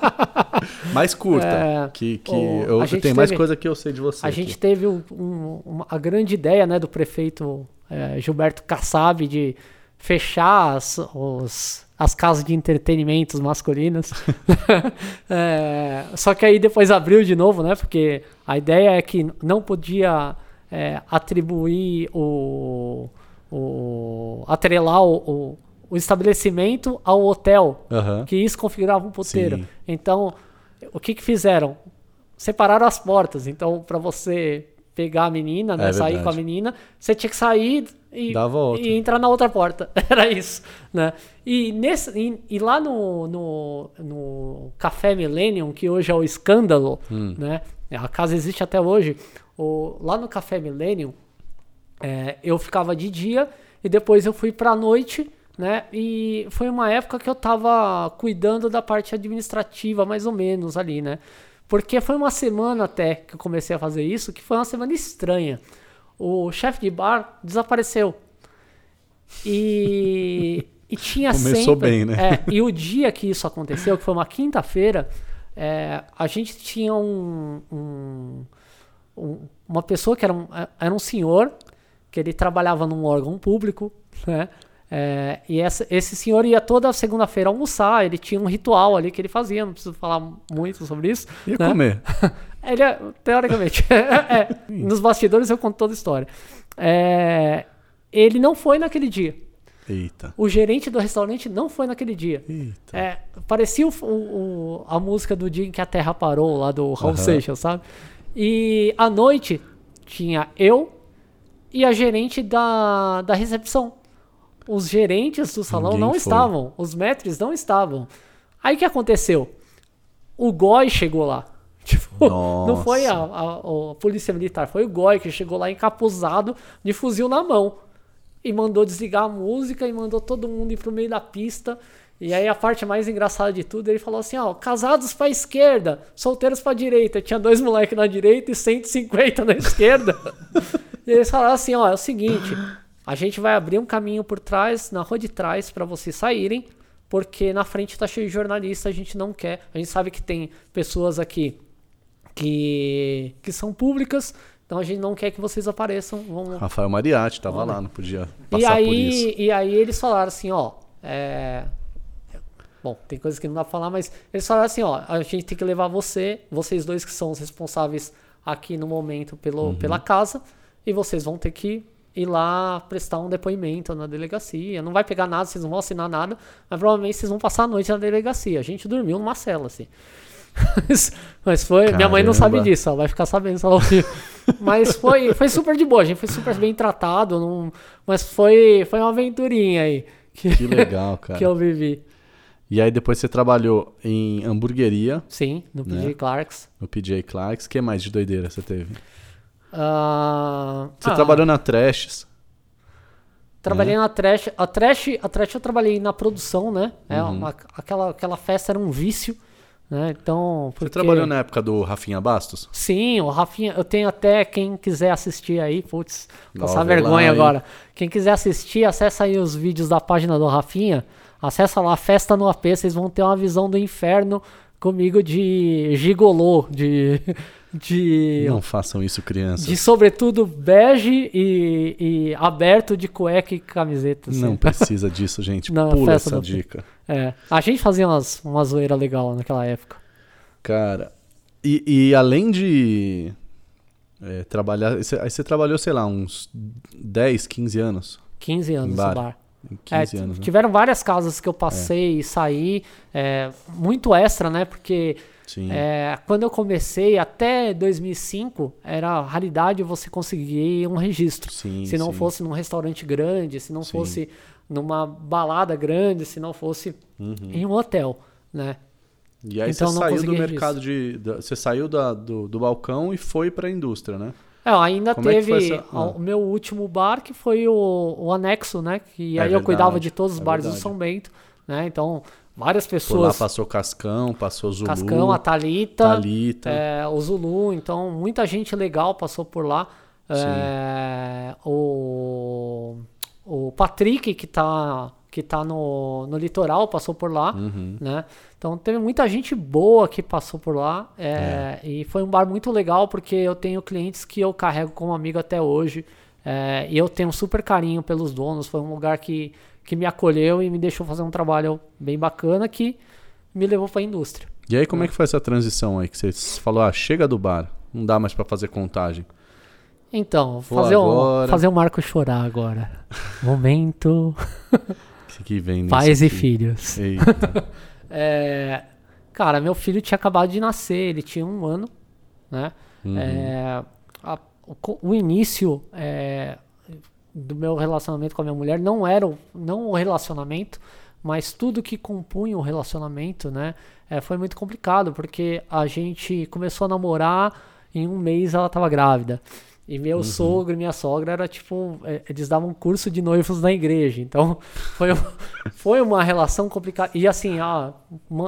mais curta. É, que, que eu, eu tenho mais coisa que eu sei de você. A aqui. gente teve um, um, uma, a grande ideia né, do prefeito é, Gilberto Kassab de fechar as, os, as casas de entretenimentos masculinas. é, só que aí depois abriu de novo, né? Porque a ideia é que não podia é, atribuir o, o atrelar o, o, o, estabelecimento ao hotel, Aham. que isso configurava um puteiro. Sim. Então, o que que fizeram? Separaram as portas. Então, para você pegar a menina, né, É sair verdade. com a menina, você tinha que sair e, e entrar na outra porta. Era isso, né? E, nesse, e, e lá no, no, no Café Millennium, que hoje é o Escândalo, Hum. né? A casa existe até hoje. O, lá no Café Millennium, é, eu ficava de dia e depois eu fui pra noite, né? E foi uma época que eu tava cuidando da parte administrativa, mais ou menos ali, né? Porque foi uma semana até que eu comecei a fazer isso, que foi uma semana estranha. O chefe de bar desapareceu. E, e tinha Começou sempre. bem, né? É, e o dia que isso aconteceu, que foi uma quinta-feira, é, a gente tinha um, um- um- uma pessoa que era um, era um senhor, que ele trabalhava num órgão público, né? É, e essa- esse senhor ia toda segunda-feira almoçar, ele tinha um ritual ali que ele fazia, não preciso falar muito sobre isso. Ia né? comer. Ele é, teoricamente. é, nos bastidores eu conto toda a história. É, ele não foi naquele dia. Eita. O gerente do restaurante não foi naquele dia. É, parecia o, o- a música do dia em que a Terra parou, lá do Raul Aham. Seixas, sabe? E à noite tinha eu e a gerente da, da recepção. Os gerentes do salão Ninguém não foi. estavam, os maîtres não estavam. Aí o que aconteceu? O Goi chegou lá. Tipo, não foi a, a- a polícia militar, foi o Goi que chegou lá encapuzado de fuzil na mão e mandou desligar a música e mandou todo mundo ir pro meio da pista. E aí a parte mais engraçada de tudo, ele falou assim, ó, casados pra esquerda, solteiros pra direita. Tinha dois moleques na direita e 150 na esquerda. e eles falaram assim, ó, é o seguinte, a gente vai abrir um caminho por trás, na rua de trás, pra vocês saírem, porque na frente tá cheio de jornalista, a gente não quer. A gente sabe que tem pessoas aqui que, que são públicas, então a gente não quer que vocês apareçam. Vamos, Rafael Mariatti tava lá, não podia passar e por aí, isso. e aí eles falaram assim, ó, é... Bom, tem coisas que não dá pra falar, mas eles falaram assim, ó, a gente tem que levar você, vocês dois que são os responsáveis aqui no momento pelo, Uhum. pela casa, e vocês vão ter que ir lá prestar um depoimento na delegacia. Não vai pegar nada, vocês não vão assinar nada, mas provavelmente vocês vão passar a noite na delegacia. A gente dormiu numa cela, assim. Mas- foi. Minha mãe não sabe Caramba. disso, ela vai ficar sabendo se ela ouvir. Mas foi, foi super de boa, a gente foi super bem tratado. não- mas foi, foi uma aventurinha aí que, Que legal, cara. que eu vivi. E aí depois você trabalhou em hamburgueria, Sim, no Né? PJ Clarks. no PJ Clarks. O que mais de doideira você teve? Ah, Você ah, trabalhou na Trashes. Trabalhei na Trash. A Trash, a Trash eu trabalhei na produção, né? É, Uhum. uma- aquela, aquela festa era um vício, né? Então. Você porque- trabalhou na época do Rafinha Bastos? Sim, o Rafinha, eu tenho até quem quiser assistir aí, putz, passar lá, vergonha hein? agora. Quem quiser assistir, acessa aí os vídeos da página do Rafinha, acessa lá Festa no AP, vocês vão ter uma visão do inferno comigo de gigolô, de de Não façam isso, crianças. de sobretudo bege e, e aberto de cueca e camiseta. assim. Não precisa disso, gente. Não, Pula essa dica. É, a gente fazia umas, uma zoeira legal naquela época. Cara, e, e além de é, trabalhar. Aí você trabalhou, sei lá, uns 10, 15 anos? 15 anos Bar. no bar. 15 É, anos, né? Tiveram várias casas que eu passei e saí, é, muito extra, né? Porque. É, quando eu comecei, até 2005, era raridade você conseguir um registro. Sim, se não sim. fosse num restaurante grande, se não Sim. fosse numa balada grande, se não fosse Uhum. em um hotel, né? E aí Então você saiu do mercado de. da- você saiu da- do, do balcão e foi pra indústria, né? É, ainda Como é teve essa- a- ah. o meu último bar, que foi o, o anexo, né? Que É aí eu cuidava verdade, de todos os é bares do verdade. São Bento, né? Então, várias Por lá pessoas. passou Cascão, passou Zulu. Cascão, a Thalita, Thalita. é, o Zulu, então muita gente legal passou por lá. É, o, o Patrick, que tá, que tá no, no litoral, passou por lá. Uhum. Né? Então teve muita gente boa que passou por lá. é, E foi um bar muito legal porque eu tenho clientes que eu carrego como amigo até hoje. é, e eu tenho um super carinho pelos donos. Foi um lugar que, que me acolheu e me deixou fazer um trabalho bem bacana que me levou para a indústria. E aí, como é que foi essa transição aí? Que você falou, ah, chega do bar, não dá mais para fazer contagem. Então, Vou fazer, agora. um, fazer o Marco chorar agora. Momento, O que, vem pais e aqui? filhos. Eita. É, cara, meu filho tinha acabado de nascer, ele tinha um ano, né? Uhum. É, a- o, o início é, do meu relacionamento com a minha mulher não era o, não o relacionamento, mas tudo que compunha o relacionamento, né? é, foi muito complicado, porque a gente começou a namorar, em um mês ela estava grávida. E meu sogro e minha sogra era tipo, é, eles davam curso de noivos na igreja. Então, foi, um- foi uma relação complicada. E assim, ah,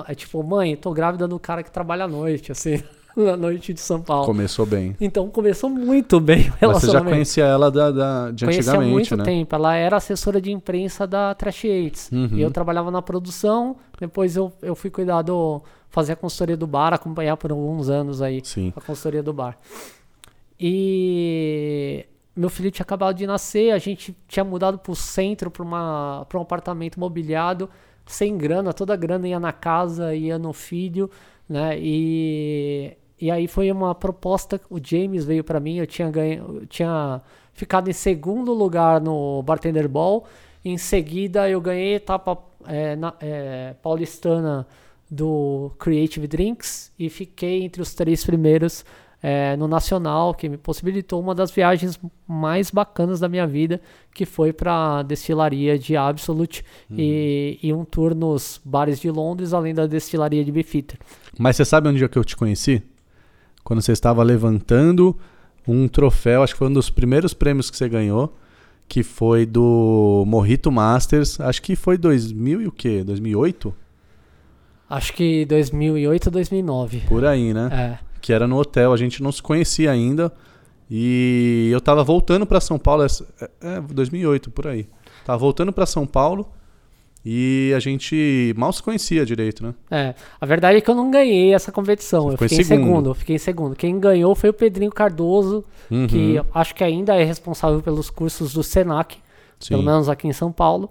é tipo, mãe, tô grávida do cara que trabalha à noite, assim, na noite de São Paulo. Começou bem. Então começou muito bem o Mas você já relacionamento. conhecia ela da, da- de Conhecia antigamente, muito né? tempo. Ela era assessora de imprensa da Trash Aids. Uhum. E eu trabalhava na produção. Depois eu, eu fui cuidar do. fazer a consultoria do bar, acompanhar por alguns anos aí Sim. a consultoria do bar. E meu filho tinha acabado de nascer, a gente tinha mudado pro centro, para um apartamento mobiliado, sem grana, toda a grana ia na casa, ia no filho, né? E, e aí foi uma proposta, o James veio para mim, eu tinha ganho, eu tinha ficado em segundo lugar no Bartender Ball, em seguida eu ganhei etapa é, na- é, paulistana do Creative Drinks e fiquei entre os três primeiros é, no Nacional, que me possibilitou uma das viagens mais bacanas da minha vida, que foi para a destilaria de Absolute e, e um tour nos bares de Londres, além da destilaria de Beefeater. Mas você sabe onde é que eu te conheci? Quando você estava levantando um troféu, acho que foi um dos primeiros prêmios que você ganhou, que foi do Morrito Masters, acho que foi 2000 e o quê? 2008? Acho que 2008 ou 2009. Por aí, né? É. Que era no hotel, a gente não se conhecia ainda. E eu tava voltando para São Paulo, é, é, 2008, por aí. Tava voltando para São Paulo e a gente mal se conhecia direito, né? É, a verdade é que eu não ganhei essa competição. Eu fiquei em segundo. segundo. eu fiquei em segundo. Quem ganhou foi o Pedrinho Cardoso, Uhum. que acho que ainda é responsável pelos cursos do Senac, pelo Sim. menos aqui em São Paulo.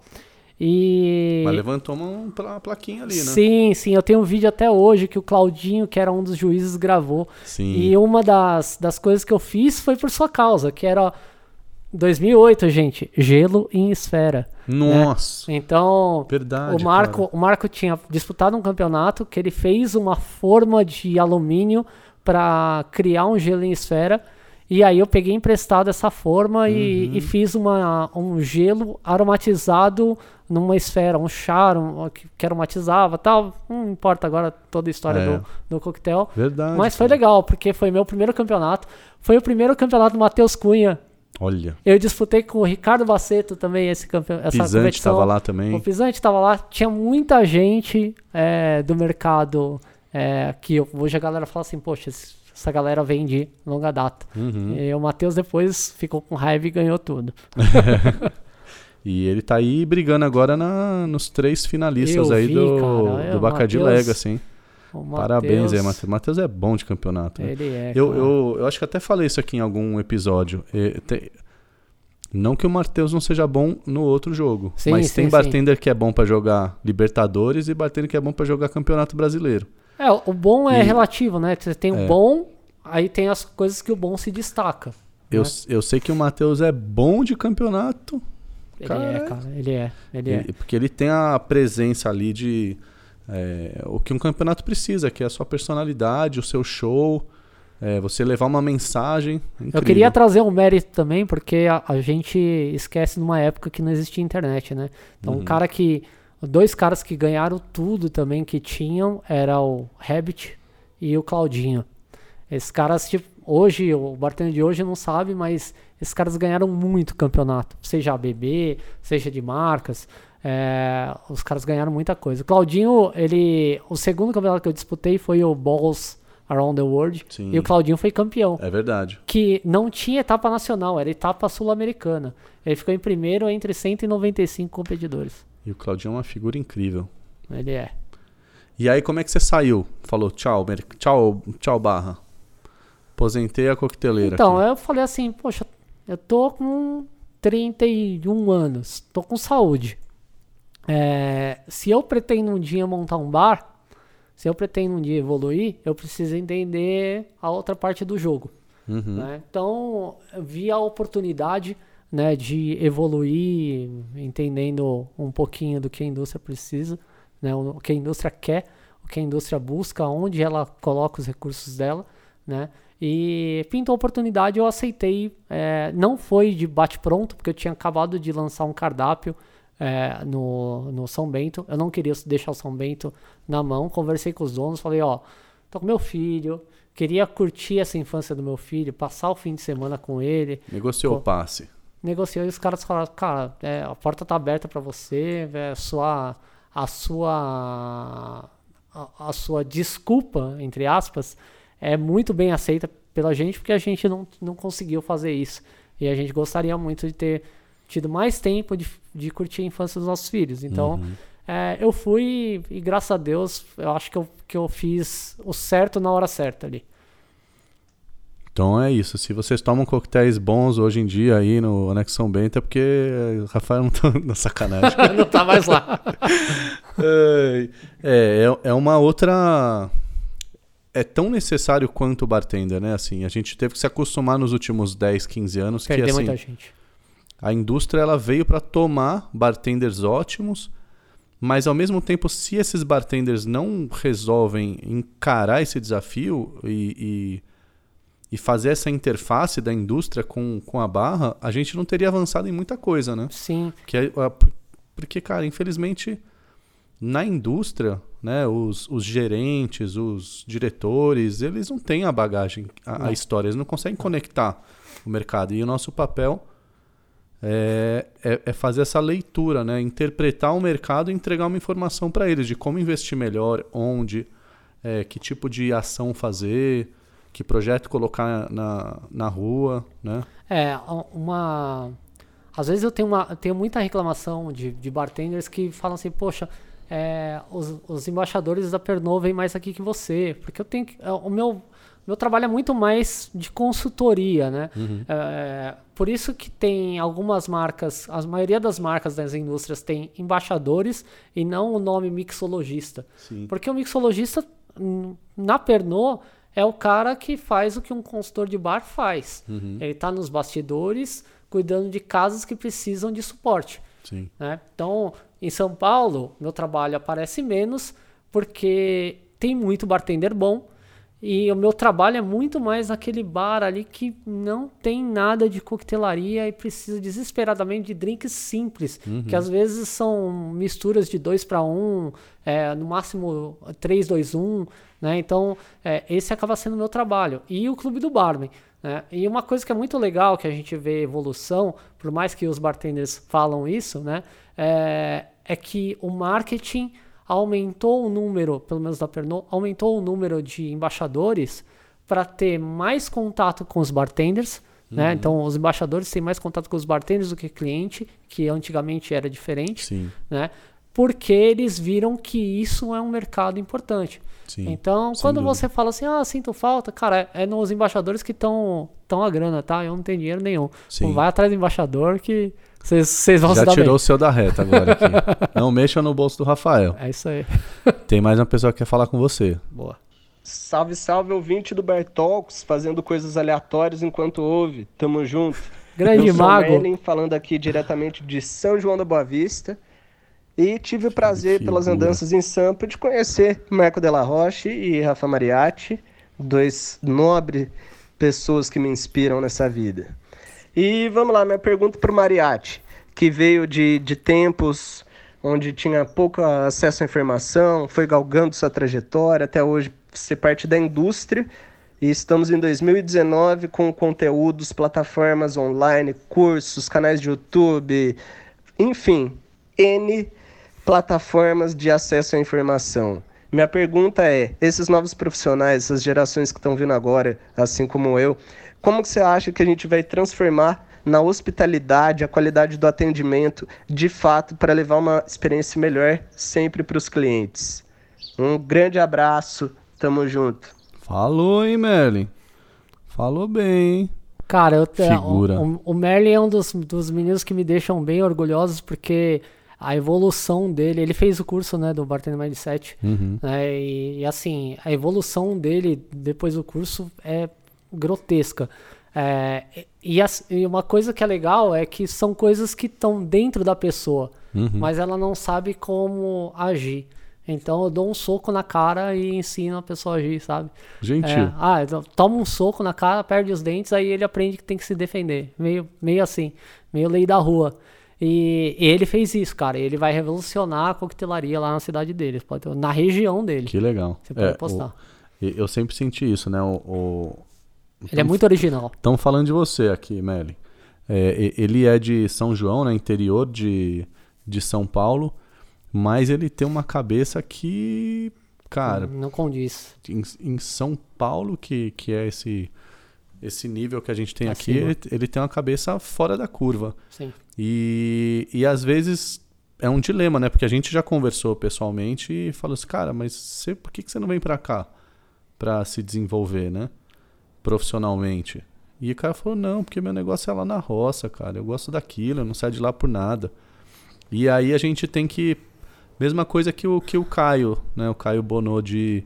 E Mas levantou uma pla- plaquinha ali, né? sim, sim, eu tenho um vídeo até hoje que o Claudinho, que era um dos juízes, gravou. Sim. E uma das, das coisas que eu fiz foi por sua causa, que era 2008, gente, gelo em esfera. Nossa, Então, verdade. o Marco, cara. o Marco tinha disputado um campeonato que ele fez uma forma de alumínio para criar um gelo em esfera. E aí eu peguei emprestado essa forma e, Uhum. e fiz uma, um gelo aromatizado numa esfera, um chá um- que, que aromatizava tal. Não importa agora toda a história É. do, do coquetel. Verdade. Mas foi cara. legal, porque foi meu primeiro campeonato. Foi o primeiro campeonato do Matheus Cunha. Olha, Eu disputei com o Ricardo Baceto também esse campe... essa Pisante competição. tava lá O também. Pisante estava lá, tinha muita gente é, do mercado é, que hoje a galera fala assim, poxa, essa galera vem de longa data. Uhum. E o Matheus depois ficou com raiva e ganhou tudo. E ele tá aí brigando agora na, nos três finalistas Eu aí vi, do, cara. Do o Matheus- Legacy, hein? O Parabéns aí, Matheus. Matheus é bom de campeonato. né? Ele é. Eu, eu, eu acho que até falei isso aqui em algum episódio. É, tem- Não que o Matheus não seja bom no outro jogo, Sim, mas sim, tem sim. bartender que é bom pra jogar Libertadores e bartender que é bom pra jogar Campeonato Brasileiro. É, o bom é E- relativo, né? Você tem É. o bom, aí tem as coisas que o bom se destaca. Eu, Né? eu sei que o Matheus é bom de campeonato, Ele Cara, é, cara. Ele é. Ele é. ele- porque ele tem a presença ali de é, o que um campeonato precisa, que é a sua personalidade, o seu show, é, você levar uma mensagem. Eu incrível. queria trazer um mérito também, porque a, a gente esquece numa época que não existia internet, né? Então, Uhum. um cara que. Dois caras que ganharam tudo também que tinham era o Rabbit e o Claudinho. Esses caras, tipo, hoje, o bartender de hoje não sabe, mas esses caras ganharam muito campeonato. Seja ABB, seja de marcas. É, os caras ganharam muita coisa. O Claudinho, ele. O segundo campeonato que eu disputei foi o Balls Around the World. Sim. E o Claudinho foi campeão É verdade. que não tinha etapa nacional, era etapa sul-americana. Ele ficou em primeiro entre 195 competidores. E o Claudinho é uma figura incrível. Ele é. E aí, como é que você saiu? Falou, tchau, tchau, tchau, barra. Aposentei a coqueteleira. Então, aqui. eu falei assim, poxa, eu tô com 31 anos, tô com saúde. É, se eu pretendo um dia montar um bar, se eu pretendo um dia evoluir, eu preciso entender a outra parte do jogo. Uhum. Né? Então, vi a oportunidade né, de evoluir, entendendo um pouquinho do que a indústria precisa, né, o que a indústria quer, o que a indústria busca, onde ela coloca os recursos dela, né? E pintou a oportunidade, eu aceitei. É, não foi de bate-pronto, porque eu tinha acabado de lançar um cardápio é, no, no São Bento. Eu não queria deixar o São Bento na mão. Conversei com os donos, falei: Ó, tô com meu filho, queria curtir essa infância do meu filho, passar o fim de semana com ele. Negociou o passe. Negociou e os caras falaram: Cara, é, a porta tá aberta para você, é, a sua. A sua. A, a sua desculpa, entre aspas, é muito bem aceita pela gente, porque a gente não, não conseguiu fazer isso. E a gente gostaria muito de ter tido mais tempo de, de curtir a infância dos nossos filhos. Então, Uhum. é, eu fui e, graças a Deus, eu acho que eu, que eu fiz o certo na hora certa ali. Então é isso. Se vocês tomam coquetéis bons hoje em dia aí no Anexão Bento é porque o Rafael não tá na sacanagem. não tá mais lá. é, é, é uma outra. É tão necessário quanto o bartender, né? Assim, a gente teve que se acostumar nos últimos 10, 15 anos que Perder assim, muita gente. A indústria ela veio para tomar bartenders ótimos, mas ao mesmo tempo, se esses bartenders não resolvem encarar esse desafio e, e, e fazer essa interface da indústria com, com a barra, a gente não teria avançado em muita coisa, né? Sim, Que é, a- porque, cara, infelizmente, na indústria, né, os, os gerentes, os diretores, eles não têm a bagagem, a, a história, eles não conseguem conectar o mercado. E o nosso papel é, é, é fazer essa leitura, né, interpretar o mercado e entregar uma informação para eles de como investir melhor, onde, é, que tipo de ação fazer, que projeto colocar na, na rua, né? É, uma. Às vezes eu tenho, uma, eu tenho muita reclamação de, de bartenders que falam assim, poxa, é, os, os embaixadores da Pernod vêm mais aqui que você. Porque eu tenho que. é, O meu, meu trabalho é muito mais de consultoria, né? É, por isso que tem algumas marcas, a maioria das marcas das indústrias tem embaixadores e não o nome mixologista. Sim. Porque o mixologista, hum, na Pernod, é o cara que faz o que um consultor de bar faz. Ele está nos bastidores, cuidando de casas que precisam de suporte. Né? Então, em São Paulo, meu trabalho aparece menos porque tem muito bartender bom e o meu trabalho é muito mais naquele bar ali que não tem nada de coquetelaria e precisa desesperadamente de drinks simples, que às vezes são misturas de 2 para 1, no máximo 3, 2, 1. Né? Então, é, esse acaba sendo o meu trabalho. E o Clube do Barman. Né? E uma coisa que é muito legal que a gente vê evolução, por mais que os bartenders falam isso, né? é, é que o marketing aumentou o número, pelo menos da Pernod, aumentou o número de embaixadores para ter mais contato com os bartenders. Né? Então, os embaixadores têm mais contato com os bartenders do que cliente, que antigamente era diferente Sim. né? Porque eles viram que isso é um mercado importante. Sim, então, quando dúvida. você fala assim, ah, sinto falta, cara, é, é nos embaixadores que estão tão a grana, tá? Eu não tenho dinheiro nenhum. Sim. Não vai atrás do embaixador que vocês vão se Já dar tirou o bem. seu da reta agora aqui. Não mexa no bolso do Rafael. É isso aí. Tem mais uma pessoa que quer falar com você. Boa. Salve, salve, ouvinte do Bertalks, fazendo coisas aleatórias enquanto ouve. Tamo junto. Grande Eu sou mago. Merlin, falando aqui diretamente de São João da Boa Vista. E tive o prazer, pelas figura. andanças em Sampa, de conhecer Marco Della Roche e Rafa Mariatti, dois nobres pessoas que me inspiram nessa vida. E vamos lá, minha pergunta para o Mariatti, que veio de, de tempos onde tinha pouco acesso à informação, foi galgando sua trajetória, até hoje ser parte da indústria. E estamos em 2019 com conteúdos, plataformas online, cursos, canais de YouTube, enfim, N plataformas de acesso à informação. Minha pergunta é: esses novos profissionais, essas gerações que estão vindo agora, assim como eu, como que você acha que a gente vai transformar na hospitalidade, a qualidade do atendimento, de fato, para levar uma experiência melhor sempre para os clientes? Um grande abraço, tamo junto. Falou, hein, Merlin? Falou bem, hein? Cara, eu Figura. O, o, o Merlin é um dos, dos meninos que me deixam bem orgulhosos porque a evolução dele, ele fez o curso, né, do Bartender Mindset, Uhum. né, e, e, assim, a evolução dele depois do curso é grotesca. É, e, as- e uma coisa que é legal é que são coisas que estão dentro da pessoa, Uhum. mas ela não sabe como agir. Então eu dou um soco na cara e ensino a pessoa a agir, sabe? Gentil. É, ah, toma um soco na cara, perde os dentes, aí ele aprende que tem que se defender. Meio, meio assim, meio lei da rua. E, e ele fez isso, cara. Ele vai revolucionar a coquetelaria lá na cidade dele, na região dele. Que legal. Você pode É, postar. o- eu sempre senti isso, né? O, o- Ele é muito original. Estamos falando de você aqui, Melly. É, ele é de São João, né? Interior de, de São Paulo. Mas ele tem uma cabeça que, cara, Não condiz. em, em São Paulo, que, que é esse, esse nível que a gente tem aqui, Acima. ele, ele tem uma cabeça fora da curva. Sim. E, e às vezes é um dilema, né? Porque a gente já conversou pessoalmente e falou assim, cara, mas você, por que, que você não vem pra cá pra se desenvolver, né? Profissionalmente. E o cara falou, não, porque meu negócio é lá na roça, cara. Eu gosto daquilo, eu não saio de lá por nada. E aí a gente tem que. Mesma coisa que o, que o Caio, né? O Caio Bonô de,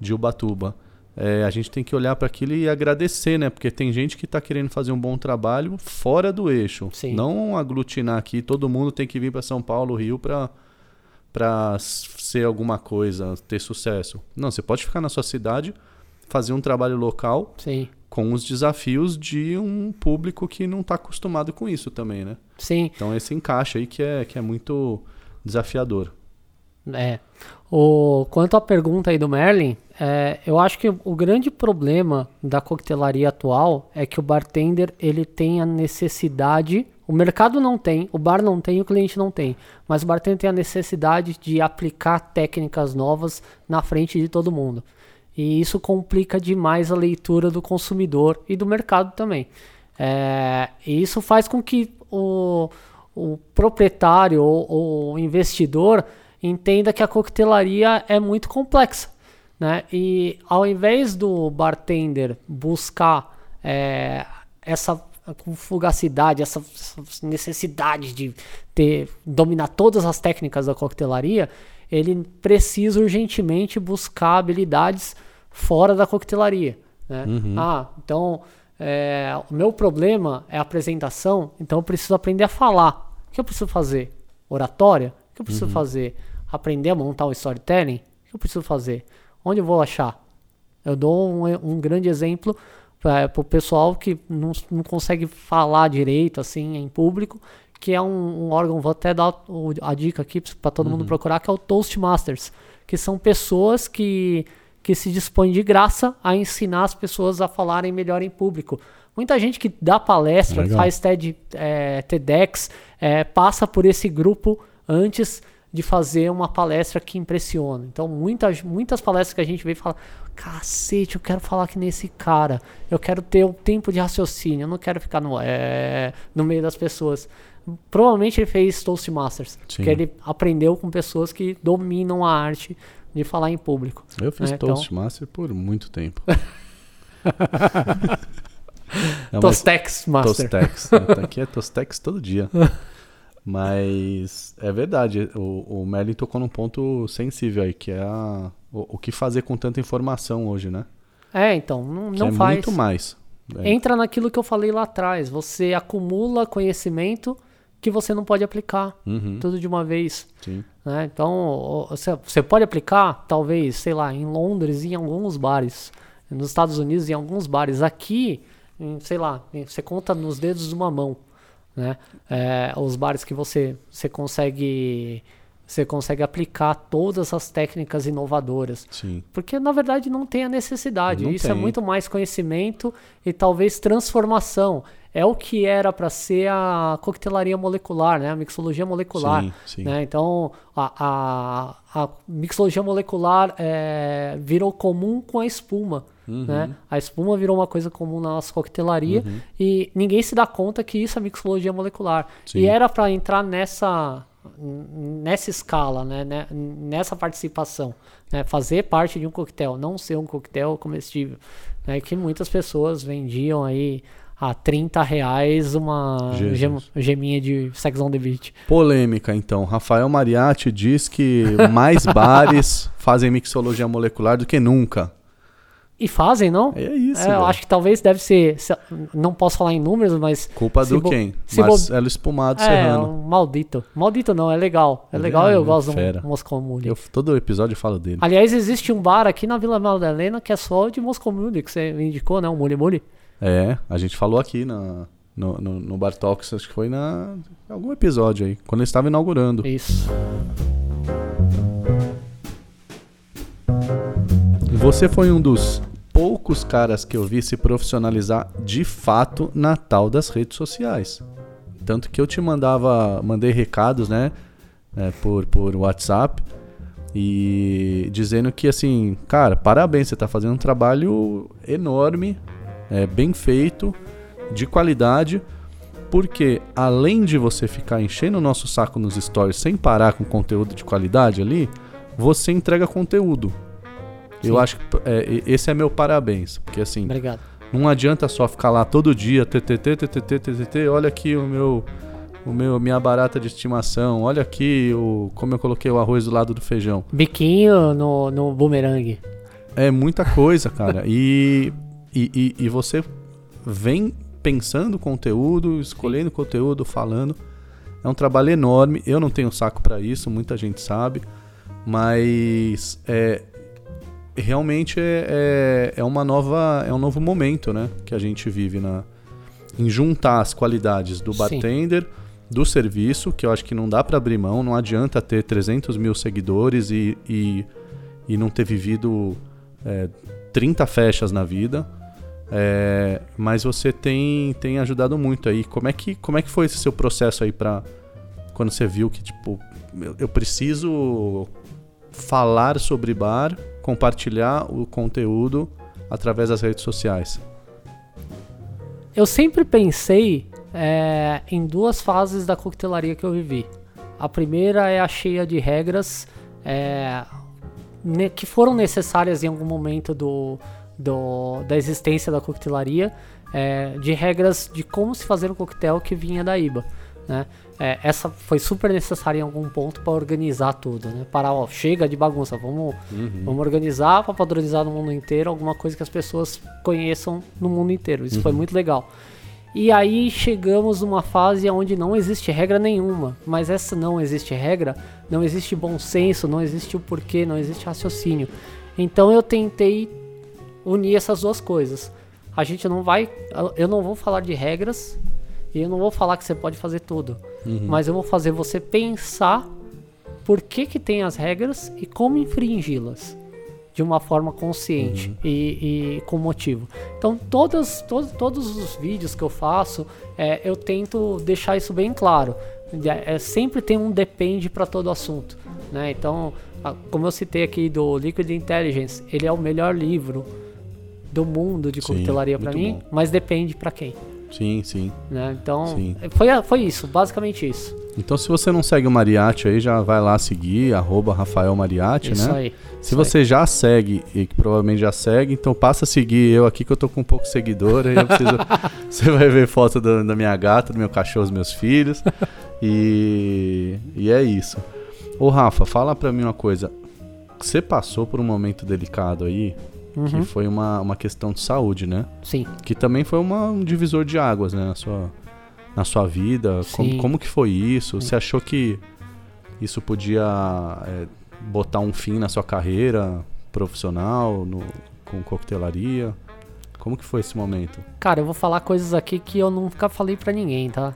de Ubatuba. É, a gente tem que olhar para aquilo e agradecer, né? Porque tem gente que tá querendo fazer um bom trabalho fora do eixo. Sim. Não aglutinar aqui, todo mundo tem que vir para São Paulo, Rio para para ser alguma coisa, ter sucesso. Não, você pode ficar na sua cidade, fazer um trabalho local Sim. com os desafios de um público que não está acostumado com isso também, né? Sim. Então esse encaixe aí que é, que é muito desafiador. É. O, quanto à pergunta aí do Merlin, é, eu acho que o grande problema da coquetelaria atual é que o bartender ele tem a necessidade, o mercado não tem, o bar não tem, o cliente não tem, mas o bartender tem a necessidade de aplicar técnicas novas na frente de todo mundo. E isso complica demais a leitura do consumidor e do mercado também. É, e isso faz com que o, o proprietário ou, o investidor entenda que a coquetelaria é muito complexa. Né? E ao invés do bartender buscar é, essa fugacidade, essa, essa necessidade de ter dominar todas as técnicas da coquetelaria, ele precisa urgentemente buscar habilidades fora da coquetelaria. Né? Ah, então é, o meu problema é a apresentação, então eu preciso aprender a falar. O que eu preciso fazer? Oratória? O que eu preciso fazer? Aprender a montar o storytelling? O que eu preciso fazer? Onde eu vou achar? Eu dou um, um grande exemplo para o pessoal que não, não consegue falar direito assim em público, que é um, um órgão, vou até dar a dica aqui para todo mundo procurar, que é o Toastmasters, que são pessoas que, que se dispõem de graça a ensinar as pessoas a falarem melhor em público. Muita gente que dá palestra, Legal. faz TED, é, TEDx, é, passa por esse grupo antes de fazer uma palestra que impressiona. Então, muitas, muitas palestras que a gente vê e fala: cacete, eu quero falar que nesse cara, eu quero ter o tempo de raciocínio, eu não quero ficar no, é, no meio das pessoas. Provavelmente ele fez Toastmasters, Sim. porque ele aprendeu com pessoas que dominam a arte de falar em público. Eu fiz É, então- Toastmaster por muito tempo. Uma Tostex Master. Tostex. né? Aqui é Tostex todo dia. Mas é verdade, o, o Merlin tocou num ponto sensível aí, que é a, o, o que fazer com tanta informação hoje, né? É, então, não, não é faz. muito mais. É, Entra naquilo que eu falei lá atrás. Você acumula conhecimento que você não pode aplicar Uhum, tudo de uma vez. né? Então, você, pode aplicar, talvez, sei lá, em Londres, em alguns bares. Nos Estados Unidos, em alguns bares. Aqui, em, sei lá, você conta nos dedos de uma mão. Né? É, os bares que você, você consegue você consegue aplicar todas as técnicas inovadoras. Sim. Porque na verdade não tem a necessidade. Não Isso é tem. muito mais conhecimento e talvez transformação. É o que era para ser a coquetelaria molecular, né? A mixologia molecular. Sim, sim. Né? Então a, a, a mixologia molecular é, virou comum com a espuma. Uhum. Né? A espuma virou uma coisa comum na nossa coquetelaria e ninguém se dá conta que isso é mixologia molecular. Sim. E era para entrar nessa nessa escala, né, né, nessa participação, né, fazer parte de um coquetel, não ser um coquetel comestível, né, que muitas pessoas vendiam aí a 30 reais uma gem- geminha de Sex on the Beach. Polêmica, então. Rafael Mariatti diz que mais bares fazem mixologia molecular do que nunca. E fazem, não? É isso. É, eu acho que talvez deve ser. se- Não posso falar em números, mas. Culpa do bo- quem? se bo- Marcelo Espumado É, Serrano. um maldito. Maldito não, é legal. É Ele legal, é eu gosto fera. do Moscow Mule. Eu, todo episódio eu falo dele. Aliás, existe um bar aqui na Vila Madalena que é só de Moscow Mule, que você indicou, né? O Mule Mule. É, a gente falou aqui na, no, no, no Bar Talks, acho que foi na em algum episódio aí, quando ele estava inaugurando. Isso. Você foi um dos poucos caras que eu vi se profissionalizar de fato na tal das redes sociais. Tanto que eu te mandava, mandei recados, né, é, por, por WhatsApp e dizendo que assim, cara, parabéns, você tá fazendo um trabalho enorme, é, bem feito, de qualidade, porque além de você ficar enchendo o nosso saco nos stories sem parar com conteúdo de qualidade ali, você entrega conteúdo. Eu Sim. acho que é, esse é meu parabéns, porque assim, Obrigado. não adianta só ficar lá todo dia, TTT, TTT, TTT, olha aqui o meu, o meu, minha barata de estimação, olha aqui o, como eu coloquei o arroz do lado do feijão. Biquinho no, no boomerang. É muita coisa, cara. E, e, e, e você vem pensando conteúdo, escolhendo conteúdo, falando. É um trabalho enorme. Eu não tenho saco pra isso, muita gente sabe. Mas é, realmente é, é, é uma nova. É um novo momento, né? Que a gente vive na, em juntar as qualidades do Sim. bartender, do serviço, que eu acho que não dá pra abrir mão. Não adianta ter 300 mil seguidores e, e, e não ter vivido é, 30 fechas na vida. É, mas você tem, tem ajudado muito aí. Como é, que, como é que foi esse seu processo aí pra. Quando você viu que, tipo, eu preciso falar sobre bar, compartilhar o conteúdo através das redes sociais. Eu sempre pensei é, em duas fases da coquetelaria que eu vivi. A primeira é a cheia de regras é, ne- que foram necessárias em algum momento do, do- da existência da coquetelaria, é, de regras de como se fazer um coquetel que vinha da IBA. Né? É, essa foi super necessária em algum ponto para organizar tudo, né? Parar, ó, chega de bagunça, vamos, vamos organizar para padronizar no mundo inteiro alguma coisa que as pessoas conheçam no mundo inteiro. Isso foi muito legal. E aí chegamos numa fase onde não existe regra nenhuma, mas essa não existe regra, não existe bom senso, não existe o porquê, não existe raciocínio. Então eu tentei unir essas duas coisas. A gente não vai, eu não vou falar de regras e eu não vou falar que você pode fazer tudo, mas eu vou fazer você pensar por que que tem as regras e como infringi-las de uma forma consciente e, e com motivo. Então, todas, todos, todos os vídeos que eu faço, é, eu tento deixar isso bem claro. É, sempre tem um depende para todo assunto. Né? Então, como eu citei aqui do Liquid Intelligence, ele é o melhor livro do mundo de coquetelaria para mim, bom. mas depende para quem. Sim, sim. Né? Então, Sim. foi, foi isso, basicamente isso. Então, se você não segue o Mariatti aí, já vai lá seguir, arroba Rafael Mariatti, isso né? aí. Se isso você já segue, e que provavelmente já segue, então passa a seguir eu aqui, que eu tô com um pouco seguidor. Aí eu preciso, você vai ver foto da, da minha gata, do meu cachorro, dos meus filhos. E, e é isso. Ô Rafa, fala pra mim uma coisa. Você passou por um momento delicado aí, que Uhum. foi uma, uma questão de saúde, né? Sim. Que também foi uma- um divisor de águas, né? Na sua, na sua vida. Como, Sim. como que foi isso? Você achou que isso podia é, botar um fim na sua carreira profissional, no, com coquetelaria? Como que foi esse momento? Cara, eu vou falar coisas aqui que eu nunca falei pra ninguém, tá?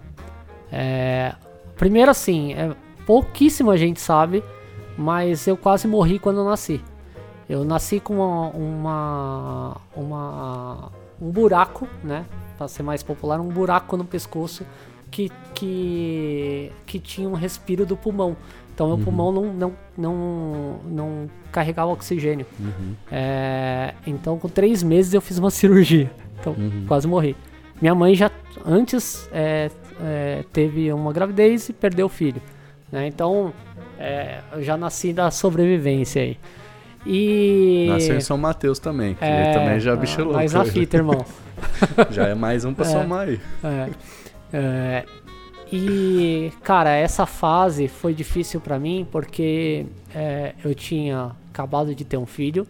É, primeiro assim, é, pouquíssima gente sabe, mas eu quase morri quando eu nasci. Eu nasci com uma, uma, uma- um buraco, né? Pra ser mais popular, um buraco no pescoço que, que, que tinha um respiro do pulmão. Então meu pulmão não, não, não, não carregava oxigênio. É, então, com três meses eu fiz uma cirurgia. Então, quase morri. Minha mãe já antes é, é, teve uma gravidez e perdeu o filho. né? Então, é, eu já nasci da sobrevivência aí. E. Nasceu em São Mateus também, que É, também já é bicho louco. Mas na fita, irmão. Já é mais um pra É. somar aí. É, é, e, cara, essa fase foi difícil pra mim porque é, eu tinha acabado de ter um filho.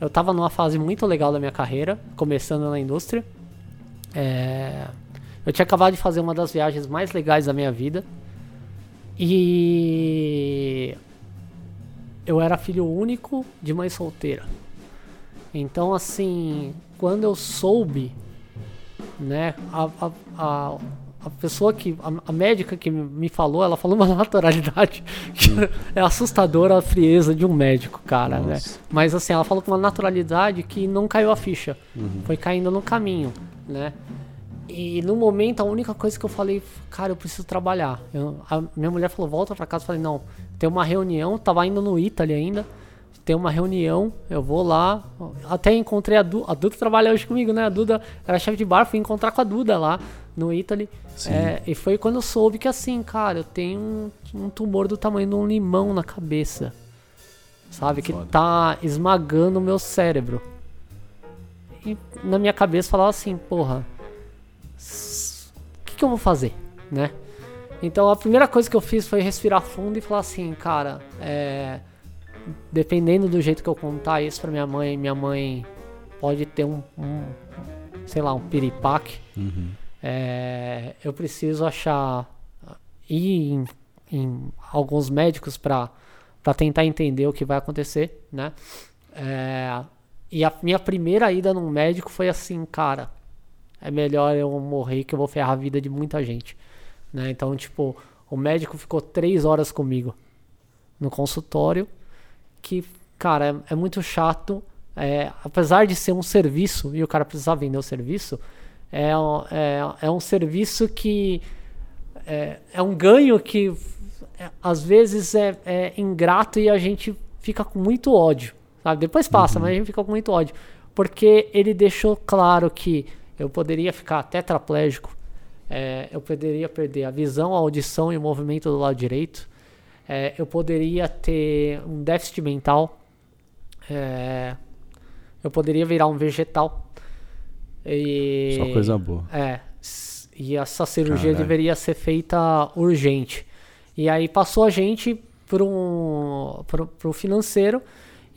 Eu tava numa fase muito legal da minha carreira, começando na indústria. É, eu tinha acabado de fazer uma das viagens mais legais da minha vida. E eu era filho único de mãe solteira. Então, assim, quando eu soube né? A, a, a, a pessoa que. A, a médica que me falou, ela falou uma naturalidade que é assustadora a frieza de um médico, cara, né? Nossa. Mas assim, ela falou com uma naturalidade que não caiu a ficha. Foi caindo no caminho, né? E no momento, a única coisa que eu falei, cara, eu preciso trabalhar. Eu- a minha mulher falou, volta pra casa. Eu falei, não, tem uma reunião, tava indo no Italy ainda. Tem uma reunião, eu vou lá. Até encontrei a Duda. A Duda trabalha hoje comigo, né? A Duda era chefe de bar, fui encontrar com a Duda lá no Italy. É, e foi quando eu soube que assim, cara, eu tenho um, um tumor do tamanho de um limão na cabeça. Sabe? Que Foda. tá esmagando o meu cérebro. E na minha cabeça falava assim, porra, que, eu vou fazer, né? Então a primeira coisa que eu fiz foi respirar fundo e falar assim, cara, é, dependendo do jeito que eu contar isso pra minha mãe, minha mãe pode ter um, um sei lá, um piripaque. Uhum. É, eu preciso achar ir em, em alguns médicos para para tentar entender o que vai acontecer, né? É, e a minha primeira ida num médico foi assim, cara, é melhor eu morrer que eu vou ferrar a vida de muita gente, né? Então, tipo, o médico ficou três horas comigo no consultório, que, cara, é, é muito chato. é, apesar de ser um serviço e o cara precisar vender o serviço, é, um- é, é um serviço que é, é um ganho que é, às vezes é, é ingrato e a gente fica com muito ódio. Sabe? Depois passa, mas a gente fica com muito ódio. Porque ele deixou claro que eu poderia ficar tetraplégico, é, eu poderia perder a visão, a audição e o movimento do lado direito, é, eu poderia ter um déficit mental, é, eu poderia virar um vegetal. E, Só coisa boa. é. E essa cirurgia Caralho. deveria ser feita urgente. E aí passou a gente para um pro, pro financeiro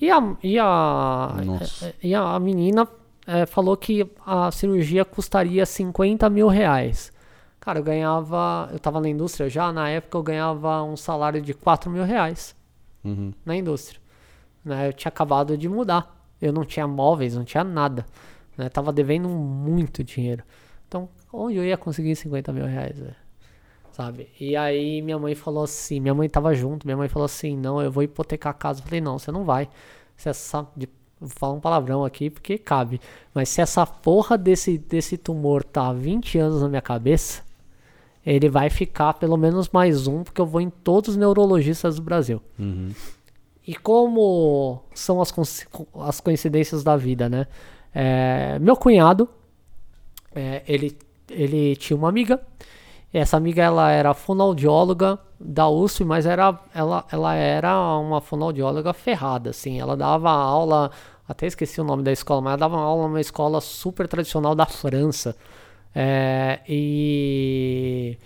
e a, e a, Nossa. e a menina é, falou que a cirurgia custaria 50 mil reais. Cara, eu ganhava. Eu tava na indústria já, na época eu ganhava um salário de 4 mil reais Uhum. na indústria. Né? Eu tinha acabado de mudar. Eu não tinha móveis, não tinha nada. Né? Tava devendo muito dinheiro. Então, onde eu ia conseguir 50 mil reais? velho? Sabe? E aí minha mãe falou assim, minha mãe tava junto, minha mãe falou assim, não, eu vou hipotecar a casa. Eu falei, não, você não vai. Se essa. de- Vou falar um palavrão aqui porque cabe. Mas se essa porra desse, desse tumor tá há 20 anos na minha cabeça, ele vai ficar pelo menos mais um, porque eu vou em todos os neurologistas do Brasil. Uhum. E como são as, as coincidências da vida, né? É, meu cunhado, é, ele, ele tinha uma amiga. Essa amiga ela era fonoaudióloga da USP, mas era, ela, ela era uma fonoaudióloga ferrada, assim. Ela dava aula, até esqueci o nome da escola, mas ela dava aula numa escola super tradicional da França. É, e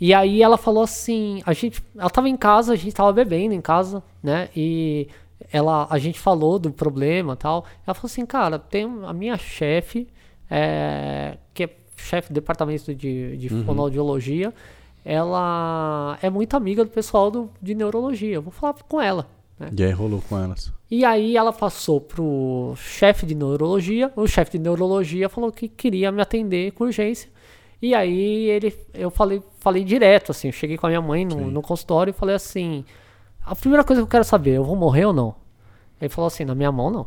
e aí ela falou assim, a gente, ela tava em casa, a gente tava bebendo em casa, né? E ela, a gente falou do problema, tal. Ela falou assim, cara, tem a minha chefe, é chefe do departamento de, de fonoaudiologia, ela é muito amiga do pessoal do, de neurologia. Eu vou falar com ela. né? E aí rolou com elas. E aí ela passou pro chefe de neurologia. O chefe de neurologia falou que queria me atender com urgência. E aí ele, eu falei, falei direto, assim, eu cheguei com a minha mãe no, no consultório e falei assim, a primeira coisa que eu quero saber, eu vou morrer ou não? Ele falou assim, na minha mão não.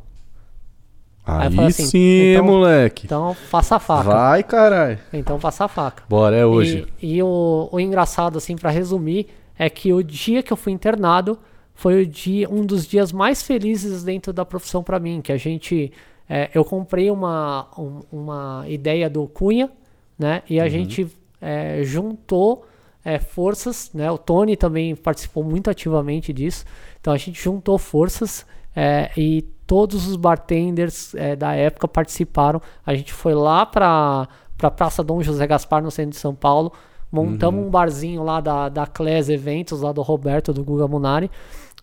Aí Aí, assim, sim, então- moleque. Então faça a faca. Vai, caralho. Então faça a faca. Bora, é hoje. E, e o, o engraçado, assim, pra resumir, é que o dia que eu fui internado foi o dia, um dos dias mais felizes dentro da profissão pra mim, que a gente, é, eu comprei uma, um- uma ideia do Cunha, né, e a gente é, juntou é, forças, né, o Tony também participou muito ativamente disso, então a gente juntou forças, é, e todos os bartenders é, da época participaram. A gente foi lá para para Praça Dom José Gaspar, no centro de São Paulo. Montamos uhum. um barzinho lá da, da Clés Eventos, lá do Roberto, do Guga Munari.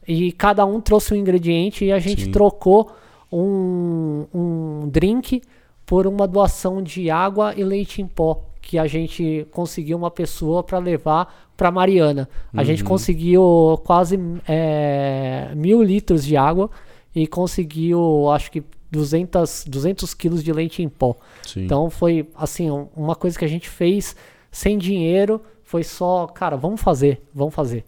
E cada um trouxe um ingrediente e a gente Sim. trocou um, um drink por uma doação de água e leite em pó que a gente conseguiu uma pessoa para levar para Mariana. A uhum. gente conseguiu quase é, mil litros de água e conseguiu, acho que 200, 200 quilos de leite em pó. Sim. Então foi assim uma coisa que a gente fez sem dinheiro, foi só, cara, vamos fazer, vamos fazer.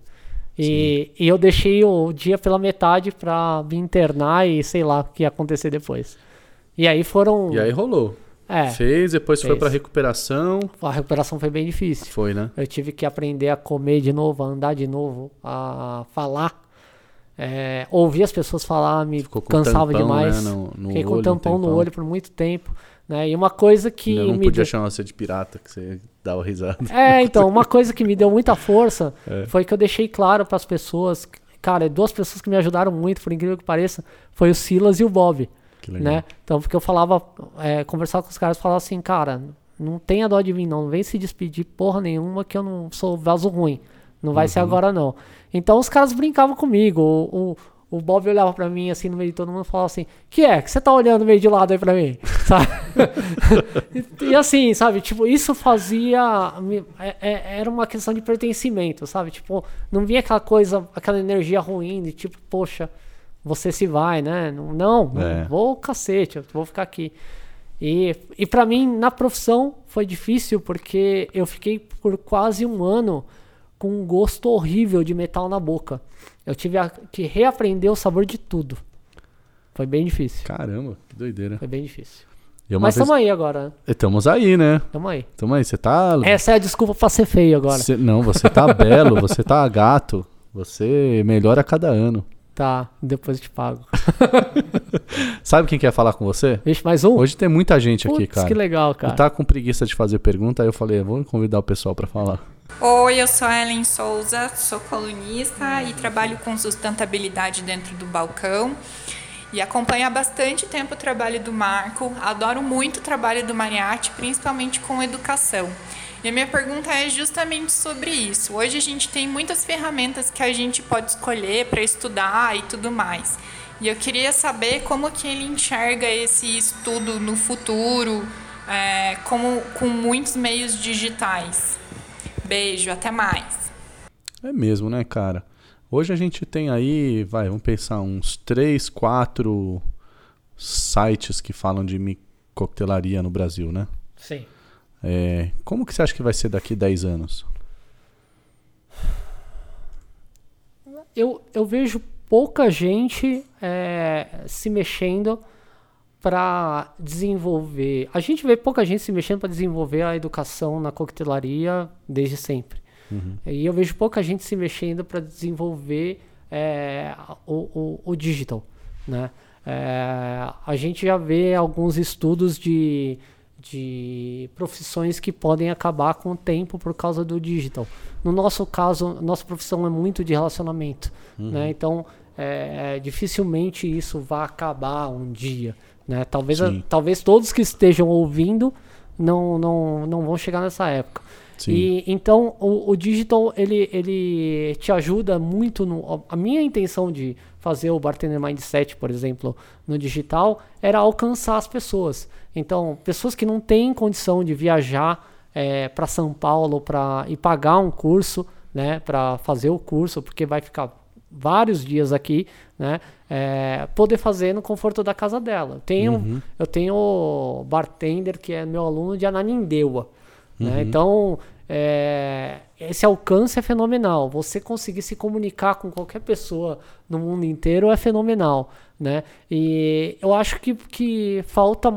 E, e, eu deixei o dia pela metade para me internar e sei lá o que ia acontecer depois. E aí foram. E aí rolou. É. Fez, depois fez. foi pra recuperação. A recuperação foi bem difícil. Foi, né? Eu tive que aprender a comer de novo, a andar de novo, a falar. É, ouvir as pessoas falar me cansava tampão, demais. Né, no, no Fiquei com olho, tampão no olho por muito tempo. Né? E uma coisa que. Eu não me podia deu... chamar você de pirata, que você dava risada. É, então, uma coisa que me deu muita força é. foi que eu deixei claro para as pessoas. Cara, duas pessoas que me ajudaram muito, por incrível que pareça, foi o Silas e o Bob. Né? Então, porque eu falava, é, conversava com os caras, falava assim, cara, não tenha dó de mim, não. Não vem se despedir porra nenhuma que eu não sou vaso ruim. Não vai uhum. ser agora, não. Então os caras brincavam comigo. O, o, o Bob olhava pra mim assim no meio de todo mundo e falava assim: Que é? Que você tá olhando meio de lado aí pra mim? Sabe? e, e, assim, sabe? Tipo, isso fazia. É, é, era uma questão de pertencimento, sabe? Tipo, não vinha aquela coisa, aquela energia ruim de tipo, poxa, você se vai, né? Não, não é. vou cacete, eu vou ficar aqui. E, e para mim, na profissão, foi difícil porque eu fiquei por quase um ano com um gosto horrível de metal na boca. Eu tive que reaprender o sabor de tudo. Foi bem difícil. Caramba, que doideira. Foi bem difícil. Mas estamos vez... aí agora. Estamos aí, né? Estamos aí. Estamos aí. Você tá. Essa é a desculpa pra ser feio agora. Cê... Não, você tá belo, você tá gato. Você melhora a cada ano. Tá, depois eu te pago. Sabe quem quer falar com você? Vixe, mais um? Hoje tem muita gente Putz, aqui, cara. que legal, cara. Eu tava com preguiça de fazer pergunta, aí eu falei, vou convidar o pessoal para falar. Oi, eu sou a Ellen Souza, sou colunista e trabalho com sustentabilidade dentro do balcão. E acompanho há bastante tempo o trabalho do Marco. Adoro muito o trabalho do Mariatti, principalmente com educação. E a minha pergunta é justamente sobre isso. Hoje a gente tem muitas ferramentas que a gente pode escolher para estudar e tudo mais. E eu queria saber como que ele enxerga esse estudo no futuro, é, como com muitos meios digitais. Beijo, até mais. É mesmo, né, cara? Hoje a gente tem aí, vai, vamos pensar, uns três, quatro sites que falam de coquetelaria no Brasil, né? Sim. É, como que você acha que vai ser daqui 10 anos? Eu, eu vejo pouca gente é, se mexendo para desenvolver. A gente vê pouca gente se mexendo para desenvolver a educação na coquetelaria desde sempre. Uhum. E eu vejo pouca gente se mexendo para desenvolver é, o, o, o, digital. Né? É, a gente já vê alguns estudos de, de profissões que podem acabar com o tempo por causa do digital. No nosso caso, nossa profissão é muito de relacionamento. Uhum. Né? Então, é, dificilmente isso vai acabar um dia. Né? Talvez, a, talvez todos que estejam ouvindo não, não, não vão chegar nessa época. Sim. E então o, o, digital ele, ele te ajuda muito no a minha intenção de fazer o bartender mindset, por exemplo, no digital era alcançar as pessoas. Então pessoas que não têm condição de viajar é, para São Paulo para e pagar um curso, né, para fazer o curso, porque vai ficar vários dias aqui, né? É, poder fazer no conforto da casa dela. Eu tenho, uhum. eu tenho bartender que é meu aluno de Ananindeua. Né? Uhum. Né? Então, é, esse alcance é fenomenal. Você conseguir se comunicar com qualquer pessoa no mundo inteiro é fenomenal, né? E eu acho que, que falta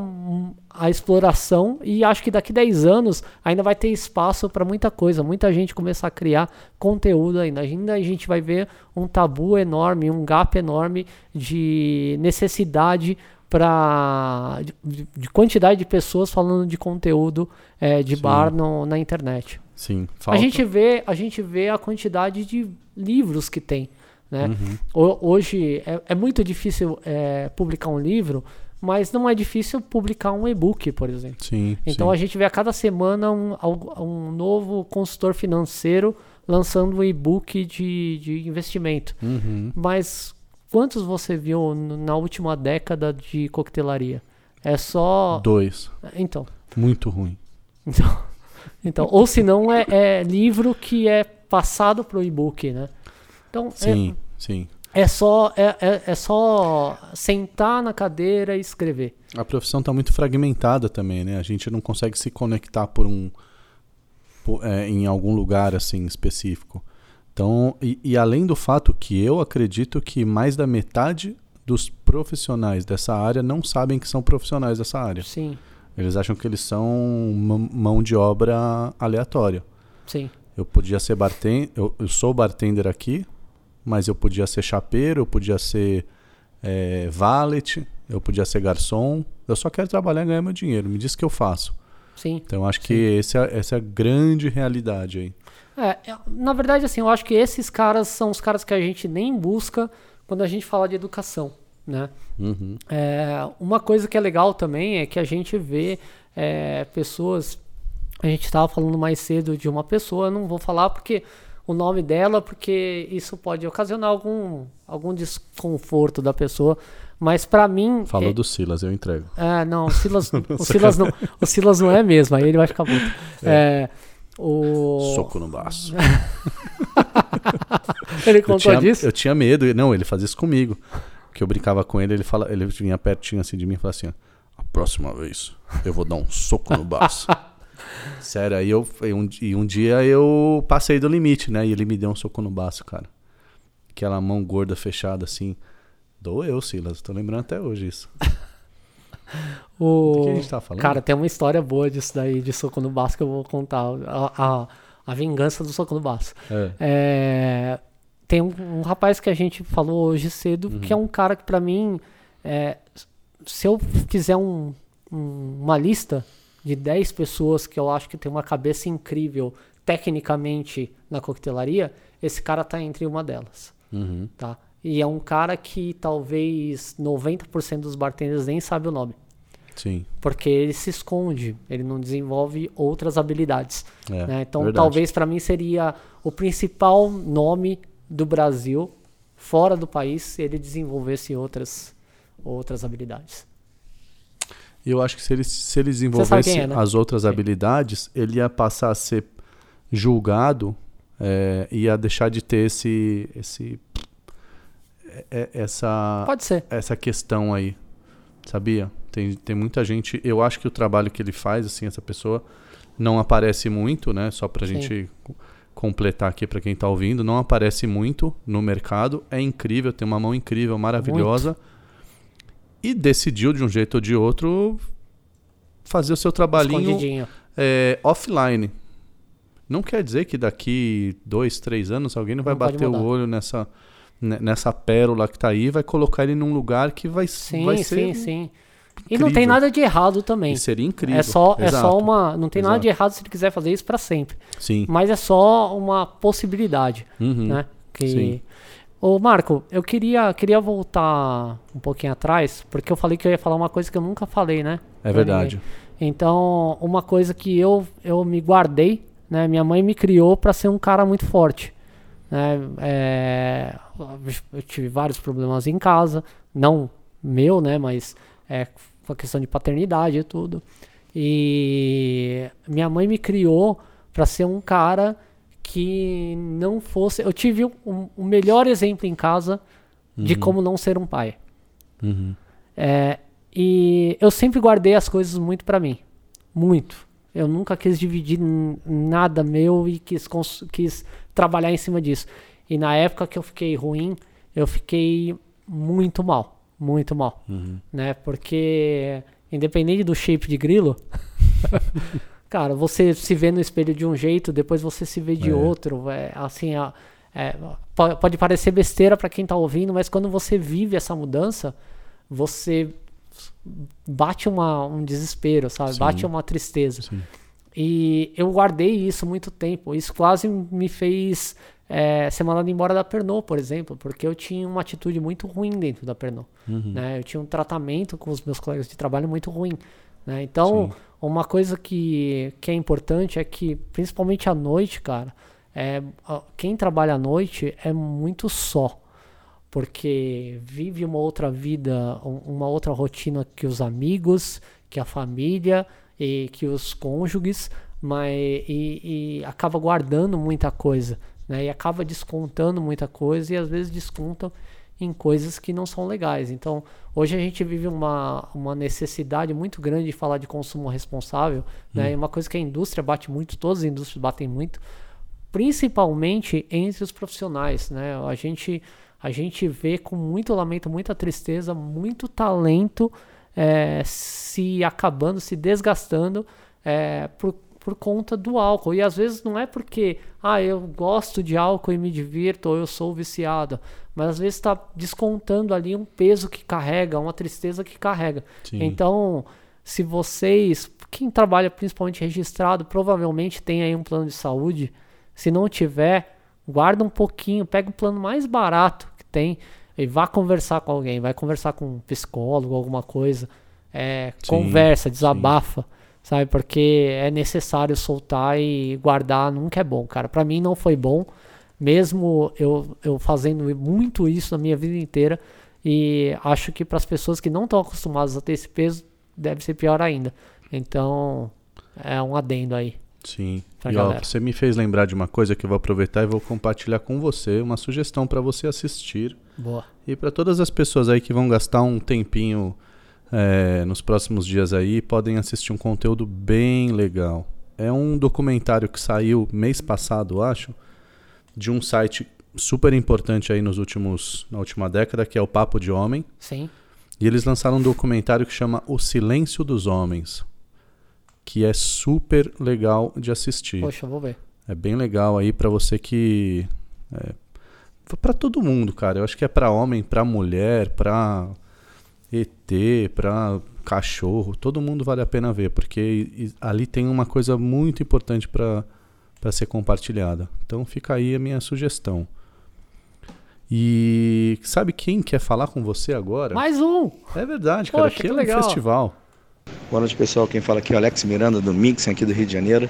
a exploração e acho que daqui 10 anos ainda vai ter espaço para muita coisa, muita gente começar a criar conteúdo ainda. Ainda a gente vai ver um tabu enorme, um gap enorme de necessidade para de, de, quantidade de pessoas falando de conteúdo é, de Sim. bar no, na internet. Sim, falta. A gente vê a gente vê a quantidade de livros que tem, Né? Ho- Hoje é, é muito difícil é, publicar um livro, mas não é difícil publicar um e-book, por exemplo. Sim. Então sim. a gente vê a cada semana um, um novo consultor financeiro lançando um e-book de, de investimento. Uhum. Mas quantos você viu na última década de coquetelaria? É só. Dois. Então. Muito ruim. Então, então ou se não é, é livro que é passado pro e-book, né? Então é- Sim, sim. é, só é, é, é só sentar na cadeira e escrever. A profissão está muito fragmentada também, né? A gente não consegue se conectar por um por- é, em algum lugar assim específico. Então, e, e além do fato que eu acredito que mais da metade dos profissionais dessa área não sabem que são profissionais dessa área. Sim, Eles acham que eles são mã- mão de obra aleatória. sim, Eu podia ser bartender, eu, eu sou bartender aqui, mas eu podia ser chapeiro, eu podia ser é, valet, eu podia ser garçom. Eu só quero trabalhar e ganhar meu dinheiro. Me diz o que eu faço. sim. Então eu acho que esse é, essa é a grande realidade aí. É, é, na verdade, assim, eu acho que esses caras são os caras que a gente nem busca quando a gente fala de educação, né? Uhum. É, uma coisa que é legal também é que a gente vê é, pessoas. A gente estava falando mais cedo de uma pessoa, eu não vou falar porque o nome dela, porque isso pode ocasionar algum, algum desconforto da pessoa. Mas para mim. Falou é, do Silas, eu entrego. é, não, o Silas, o Silas não, o Silas não é mesmo, aí ele vai ficar puto. É, o... Soco no baço. Ele Eu contou tinha, disso? eu tinha medo. Não, ele fazia isso comigo. Que eu brincava com ele, ele, fala, ele vinha pertinho assim de mim e falava assim: a próxima vez eu vou dar um soco no baço. Sério, aí eu. E um, e um dia eu passei do limite, né? E ele me deu um soco no baço, cara. Aquela mão gorda fechada assim. Doeu, Silas. Tô lembrando até hoje isso. O... Do que a gente tá falando? Cara, tem uma história boa disso daí, de soco no baço, que eu vou contar. A, a, a vingança do soco no baço. É. É, tem um, um rapaz que a gente falou hoje cedo, Uhum. que é um cara que pra mim, é, se eu fizer um- um- uma lista de 10 pessoas que eu acho que tem uma cabeça incrível tecnicamente na coquetelaria, esse cara tá entre uma delas, Uhum. tá? E é um cara que talvez 90% dos bartenders nem sabe o nome. Sim. Porque ele se esconde, ele não desenvolve outras habilidades. É, né? Então, verdade. talvez para mim seria o principal nome do Brasil fora do país se ele desenvolvesse outras, outras habilidades. E eu acho que se ele, se ele desenvolvesse é, né? as outras habilidades, ele ia passar a ser julgado, é, ia deixar de ter esse, esse essa, Pode ser. essa questão aí, sabia? Tem, tem muita gente. Eu acho que o trabalho que ele faz, assim, essa pessoa não aparece muito, né? Só pra Sim. gente co- completar aqui pra quem tá ouvindo, não aparece muito no mercado. É incrível, tem uma mão incrível, maravilhosa. E decidiu, de um jeito ou de outro, fazer o seu trabalhinho é, offline. Não quer dizer que daqui dois, três anos alguém não vai Não bater o olho nessa, ne- nessa pérola que tá aí vai colocar ele num lugar que vai, Sim, vai sim, ser. sim. E não tem nada de errado também. E seria incrível. É só, é só uma. Não tem nada Exato. de errado se ele quiser fazer isso para sempre. Sim. Mas é só uma possibilidade. Uhum. né? Que... Sim. Ô, Marco, eu queria, queria voltar um pouquinho atrás, porque eu falei que eu ia falar uma coisa que eu nunca falei, né? É verdade. Então, uma coisa que eu, eu me guardei, né? Minha mãe me criou para ser um cara muito forte. Né? É, eu tive vários problemas em casa, não meu, né? Mas é, com a questão de paternidade e tudo. E minha mãe me criou para ser um cara que não fosse. Eu tive um- o melhor exemplo em casa de como não ser um pai. Uhum. É, e eu sempre guardei as coisas muito pra mim. Muito. Eu nunca quis dividir nada meu e quis, quis trabalhar em cima disso. E na época que eu fiquei ruim, eu fiquei muito mal. Muito mal. Né? Porque, independente do shape de grilo, cara, você se vê no espelho de um jeito, depois você se vê de É. outro. É, assim, é, po- pode parecer besteira pra quem tá ouvindo, mas quando você vive essa mudança, você bate uma, um desespero, sabe? Sim. Bate uma tristeza. Sim. E eu guardei isso muito tempo. Isso quase me fez é, ser mandado embora da Pernod, por exemplo, porque eu tinha uma atitude muito ruim dentro da Pernod. Uhum. Né? Eu tinha um tratamento com os meus colegas de trabalho muito ruim. Né? Então, Sim. uma coisa que, que é importante é que, principalmente à noite, cara, é, quem trabalha à noite é muito só. Porque vive uma outra vida, um- uma outra rotina que os amigos, que a família e que os cônjuges, mas e, e acaba guardando muita coisa, né? E acaba descontando muita coisa e às vezes descontam em coisas que não são legais. Então, hoje a gente vive uma, uma necessidade muito grande de falar de consumo responsável, né? E uma coisa que a indústria bate muito, todas as indústrias batem muito, principalmente entre os profissionais, né? A gente a gente vê com muito lamento, muita tristeza, muito talento eh, se acabando, se desgastando eh, por, por conta do álcool. E às vezes não é porque, ah, eu gosto de álcool e me divirto, ou eu sou viciado, mas às vezes está descontando ali um peso que carrega, uma tristeza que carrega. Sim. Então, se vocês, quem trabalha principalmente registrado, provavelmente tem aí um plano de saúde. Se não tiver, guarda um pouquinho, pega o plano mais barato tem e vá conversar com alguém, vai conversar com um psicólogo, alguma coisa. É, Sim, conversa, desabafa, sabe? Porque é necessário soltar e guardar, nunca é bom, cara. Pra mim não foi bom, mesmo eu, eu fazendo muito isso na minha vida inteira. E acho que para as pessoas que não estão acostumadas a ter esse peso, deve ser pior ainda. Então, é um adendo aí. Sim. E ó, você me fez lembrar de uma coisa que eu vou aproveitar e vou compartilhar com você, uma sugestão para você assistir Boa. e para todas as pessoas aí que vão gastar um tempinho é, nos próximos dias aí, podem assistir um conteúdo bem legal. É um documentário que saiu mês passado, acho, de um site super importante aí nos últimos na última década, que é o Papo de Homem. Sim. E eles lançaram um documentário que chama O Silêncio dos Homens, que é super legal de assistir. Poxa, vou ver. É bem legal aí pra você que é, para todo mundo, cara. Eu acho que é pra homem, pra mulher, pra ET, pra cachorro, todo mundo vale a pena ver, porque ali tem uma coisa muito importante pra para ser compartilhada. Então fica aí a minha sugestão. E sabe quem quer falar com você agora? Mais um! É verdade, cara. Poxa, aqui que é um legal. festival. Boa noite, pessoal. Quem fala aqui é o Alex Miranda, do Mixen, aqui do Rio de Janeiro.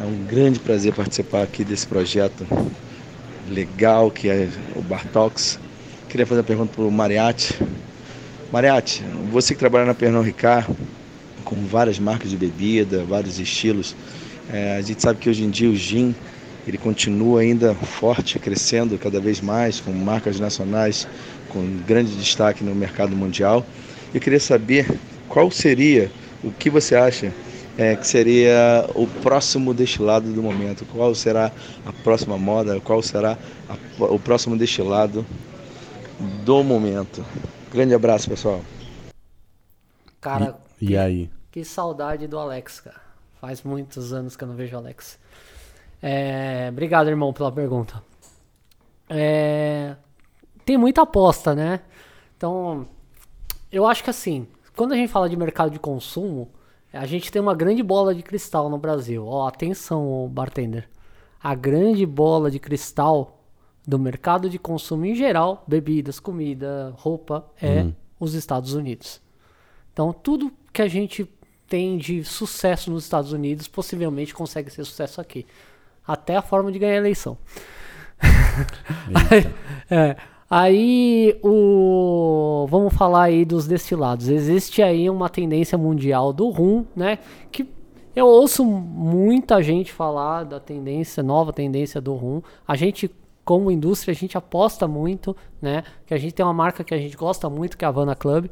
É um grande prazer participar aqui desse projeto legal que é o Bar Talks. Queria fazer uma pergunta para o Mariatti. Mariatti, você que trabalha na Pernod Ricard, com várias marcas de bebida, vários estilos, é, a gente sabe que hoje em dia o gin ele continua ainda forte, crescendo cada vez mais, com marcas nacionais com grande destaque no mercado mundial. Eu queria saber qual seria, o que você acha é, que seria o próximo destilado do momento? Qual será a próxima moda? Qual será a- o próximo destilado do momento? Grande abraço, pessoal. Cara, E aí? que saudade do Alex, cara. Faz muitos anos que eu não vejo o Alex. É, obrigado, irmão, pela pergunta. É, tem muita aposta, né? Então, eu acho que assim, quando a gente fala de mercado de consumo, a gente tem uma grande bola de cristal no Brasil. Ó, atenção, bartender. A grande bola de cristal do mercado de consumo em geral, bebidas, comida, roupa, é os Estados Unidos. Então, tudo que a gente tem de sucesso nos Estados Unidos possivelmente consegue ser sucesso aqui. Até a forma de ganhar a eleição. É, aí o vamos falar aí dos destilados. Existe aí uma tendência mundial do rum, né? Que eu ouço muita gente falar da tendência, nova tendência do rum. A gente como indústria a gente aposta muito, né? Que a gente tem uma marca que a gente gosta muito, que é a Havana Club,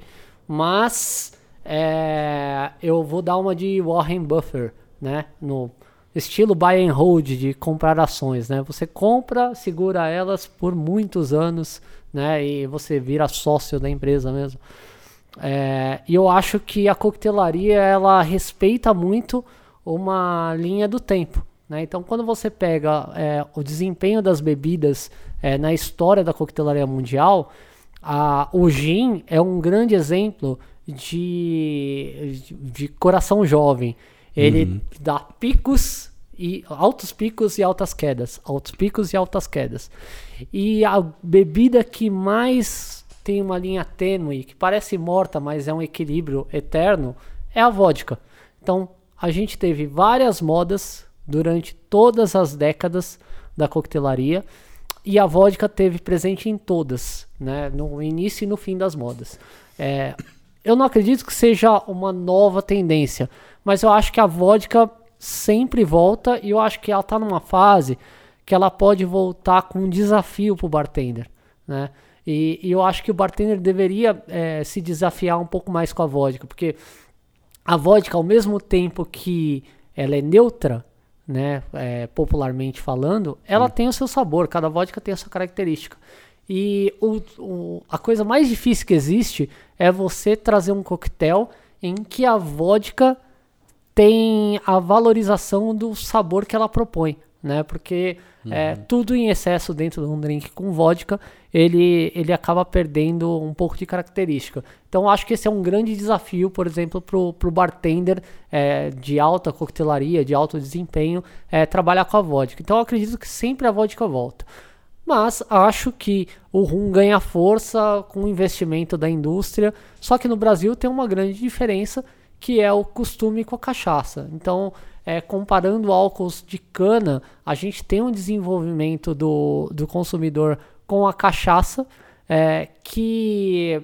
mas é, eu vou dar uma de Warren Buffett, né? No estilo buy and hold de comprar ações, né? Você compra, segura elas por muitos anos, né? E você vira sócio da empresa mesmo. É, e eu acho que a coquetelaria ela respeita muito uma linha do tempo. Né? Então, quando você pega é, o desempenho das bebidas é, na história da coquetelaria mundial, a, o gin é um grande exemplo de, de, de coração jovem. Ele dá picos e altos picos e altas quedas, altos picos e altas quedas. E a bebida que mais tem uma linha tênue, que parece morta, mas é um equilíbrio eterno, é a vodka. Então, a gente teve várias modas durante todas as décadas da coquetelaria e a vodka teve presente em todas, né? No início e no fim das modas. É, eu não acredito que seja uma nova tendência, mas eu acho que a vodka sempre volta e eu acho que ela está numa fase que ela pode voltar com um desafio para o bartender, né? E, e, eu acho que o bartender deveria é, se desafiar um pouco mais com a vodka, porque a vodka, ao mesmo tempo que ela é neutra, né, é, popularmente falando, ela hum. tem o seu sabor, cada vodka tem a sua característica. E o, o, a coisa mais difícil que existe é você trazer um coquetel em que a vodka tem a valorização do sabor que ela propõe, né? Porque uhum. é, tudo em excesso dentro de um drink com vodka, ele, ele acaba perdendo um pouco de característica. Então acho que esse é um grande desafio, por exemplo, para o bartender é, de alta coquetelaria, de alto desempenho, é, trabalhar com a vodka. Então eu acredito que sempre a vodka volta. Mas acho que o rum ganha força com o investimento da indústria. Só que no Brasil tem uma grande diferença que é o costume com a cachaça. Então, é, comparando álcools de cana, a gente tem um desenvolvimento do, do consumidor com a cachaça é, que,